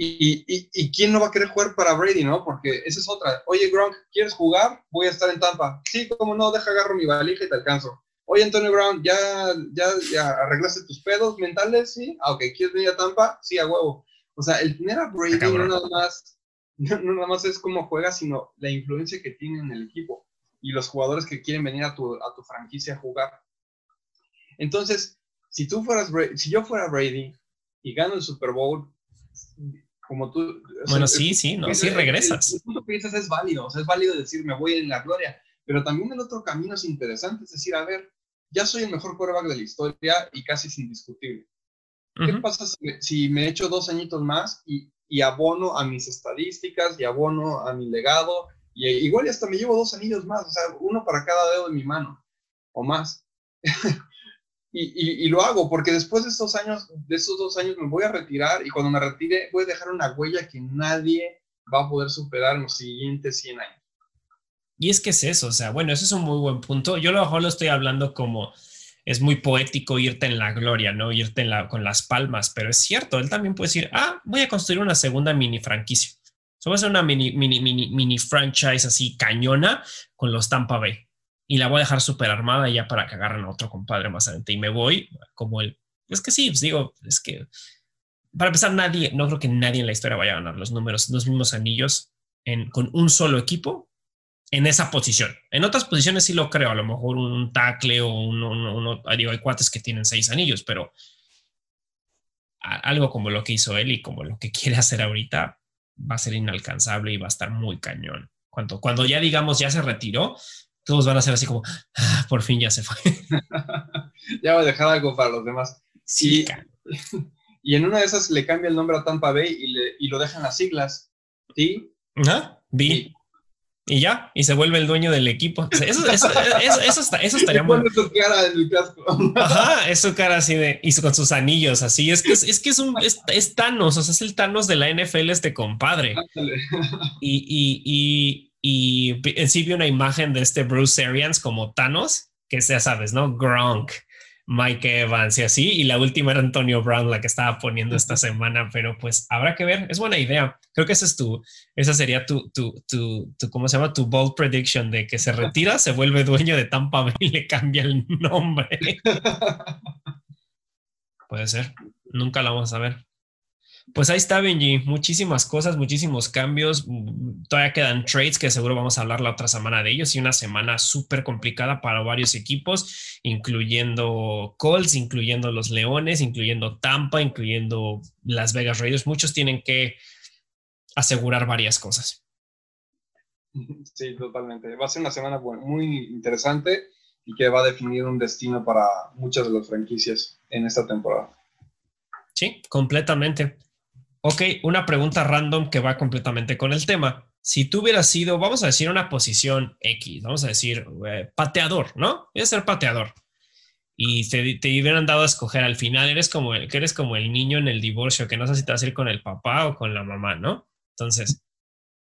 Y, y, quién no va a querer jugar para Brady, ¿no? Porque esa es otra. Oye, Gronk, ¿quieres jugar? Voy a estar en Tampa. Sí, como no, deja agarro mi valija y te alcanzo. Oye, Antonio Brown, ¿ya, ya, ya arreglaste tus pedos mentales? Sí. Ah, ok, ¿quieres venir a Tampa? Sí, a huevo. O sea, el tener a Brady no nada, más, no, nada más es cómo juega, sino la influencia que tiene en el equipo y los jugadores que quieren venir a tu, a tu franquicia a jugar. Entonces, si tú fueras, si yo fuera Brady y gano el Super Bowl, como tú... Bueno, sí, sí, no, sí regresas. El, punto que dices es válido, o sea, es válido decir me voy en la gloria, pero también el otro camino es interesante, es decir, a ver, ya soy el mejor quarterback de la historia y casi es indiscutible. ¿Qué pasa si, me echo dos añitos más y, y, abono a mis estadísticas y abono a mi legado? Y igual hasta me llevo dos anillos más, o sea, uno para cada dedo de mi mano o más. Y, lo hago porque después de estos años, de estos dos años me voy a retirar y cuando me retire voy a dejar una huella que nadie va a poder superar en los siguientes 100 años. Y es que es eso, o sea, bueno, ese es un muy buen punto. Yo lo mejor lo estoy hablando como es muy poético irte en la gloria, ¿no? Irte en la, con las palmas, pero es cierto, él también puede decir, ah, voy a construir una segunda mini franquicia. So, voy a hacer una mini, mini, mini, mini franchise así cañona con los Tampa Bay y la voy a dejar súper armada ya para que agarren a otro compadre más adelante. Y me voy como el... Es que sí, pues digo, es que... Para empezar, nadie, no creo que nadie en la historia vaya a ganar los números, los mismos anillos en, con un solo equipo en esa posición. En otras posiciones sí lo creo, a lo mejor un tackle o uno, digo, hay cuates que tienen seis anillos, pero algo como lo que hizo él y como lo que quiere hacer ahorita va a ser inalcanzable y va a estar muy cañón. Cuando, cuando ya digamos ya se retiró, todos van a ser así como, ah, por fin ya se fue. ya va a dejar algo para los demás. Sí. Y, en una de esas le cambia el nombre a Tampa Bay y, le, y lo dejan las siglas. ¿Sí? Ajá, vi. Y ya, y se vuelve el dueño del equipo. eso, eso, eso, eso, estaría muy. su cara en el casco. Ajá, es su cara así de. Y con sus anillos así. Es que es, que es un. Es, Thanos, o sea, es el Thanos de la NFL, este compadre. Y, y, y, y en sí vi una imagen de este Bruce Arians como Thanos, que ya sabes, ¿no? Gronk. Mike Evans y así, y la última era Antonio Brown, la que estaba poniendo esta semana, pero pues habrá que ver, es buena idea. Creo que esa es tu, esa sería tu, tu, tu, tu ¿cómo se llama? Tu bold prediction de que se retira, se vuelve dueño de Tampa Bay y le cambia el nombre. Puede ser, nunca la vamos a ver. Pues ahí está, Benji. Muchísimas cosas, muchísimos cambios. Todavía quedan trades que seguro vamos a hablar la otra semana de ellos y una semana súper complicada para varios equipos, incluyendo Colts, incluyendo los Leones, incluyendo Tampa, incluyendo Las Vegas Raiders. Muchos tienen que asegurar varias cosas. Sí, totalmente. Va a ser una semana muy interesante y que va a definir un destino para muchas de las franquicias en esta temporada. Sí, completamente. Ok, una pregunta random que va completamente con el tema. Si tú hubieras sido, vamos a decir, una posición X, vamos a decir, eh, pateador, ¿no? Voy a ser pateador. Y te, te, hubieran dado a escoger al final, eres como el, que eres como el niño en el divorcio, que no sé si te vas a ir con el papá o con la mamá, ¿no? Entonces,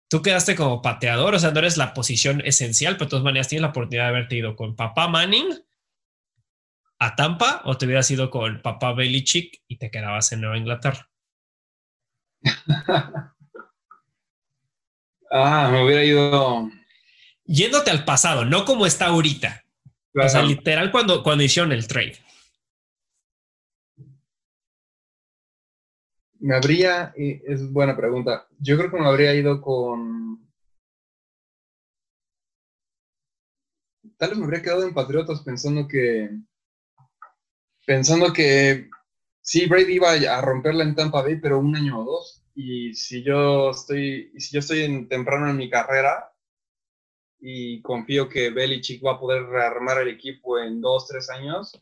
tú quedaste como pateador, o sea, no eres la posición esencial, pero de todas maneras tienes la oportunidad de haberte ido con papá Manning a Tampa o te hubieras ido con papá Belichick y te quedabas en Nueva Inglaterra. Ah, me hubiera ido. Yéndote al pasado, no como está ahorita. O sea, literal cuando, cuando hicieron el trade. Me habría, es buena pregunta. Yo creo que me habría ido con. Tal vez me habría quedado en Patriotas pensando que. Pensando que sí, Brady iba a romperla en Tampa Bay, pero un año o dos. Y si yo estoy, si yo estoy en, temprano en mi carrera y confío que Belichick va a poder rearmar el equipo en dos, tres años,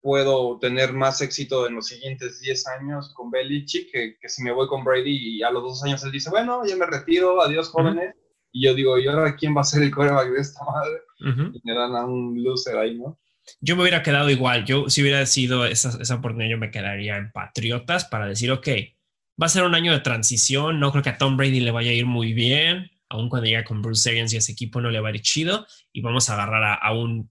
puedo tener más éxito en los siguientes 10 años con Belichick que, que, si me voy con Brady y a los dos años él dice, bueno, ya me retiro, adiós jóvenes. Y yo digo, ¿y ahora quién va a ser el coreback de esta madre? Y me dan a un loser ahí, ¿no? Yo me hubiera quedado igual. Yo, si hubiera sido esa, esa oportunidad, yo me quedaría en Patriotas para decir, ok, va a ser un año de transición. No creo que a Tom Brady le vaya a ir muy bien, aun cuando llegue con Bruce Arians y ese equipo no le va a ir chido. Y vamos a agarrar a, un,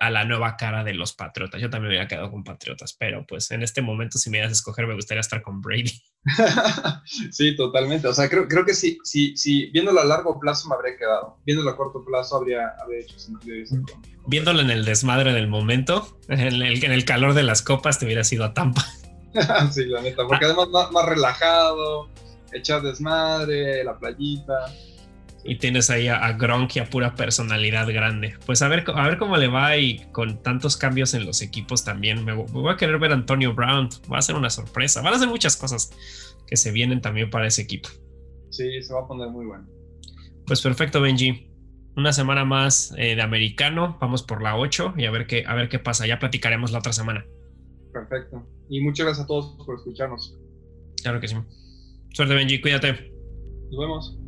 a la nueva cara de los Patriotas. Yo también me hubiera quedado con Patriotas, pero pues en este momento, si me das a escoger, me gustaría estar con Brady. sí, totalmente. O sea, creo, creo que sí, sí, sí, viéndolo a largo plazo me habría quedado. Viéndolo a corto plazo habría, habría hecho sentido. Viéndolo en el desmadre del momento, en el, en el calor de las copas, te hubiera sido a Tampa. sí, la neta, porque además más, relajado, echar desmadre, la playita. Y tienes ahí a, Gronk y a pura personalidad grande. Pues a ver, a ver cómo le va y con tantos cambios en los equipos también. Me, voy a querer ver a Antonio Brown. Va a ser una sorpresa. Van a ser muchas cosas que se vienen también para ese equipo. Sí, se va a poner muy bueno. Pues perfecto, Benji. Una semana más eh, de americano. Vamos por la 8 y a ver qué, a ver qué pasa. Ya platicaremos la otra semana. Perfecto. Y muchas gracias a todos por escucharnos. Claro que sí. Suerte, Benji. Cuídate. Nos vemos.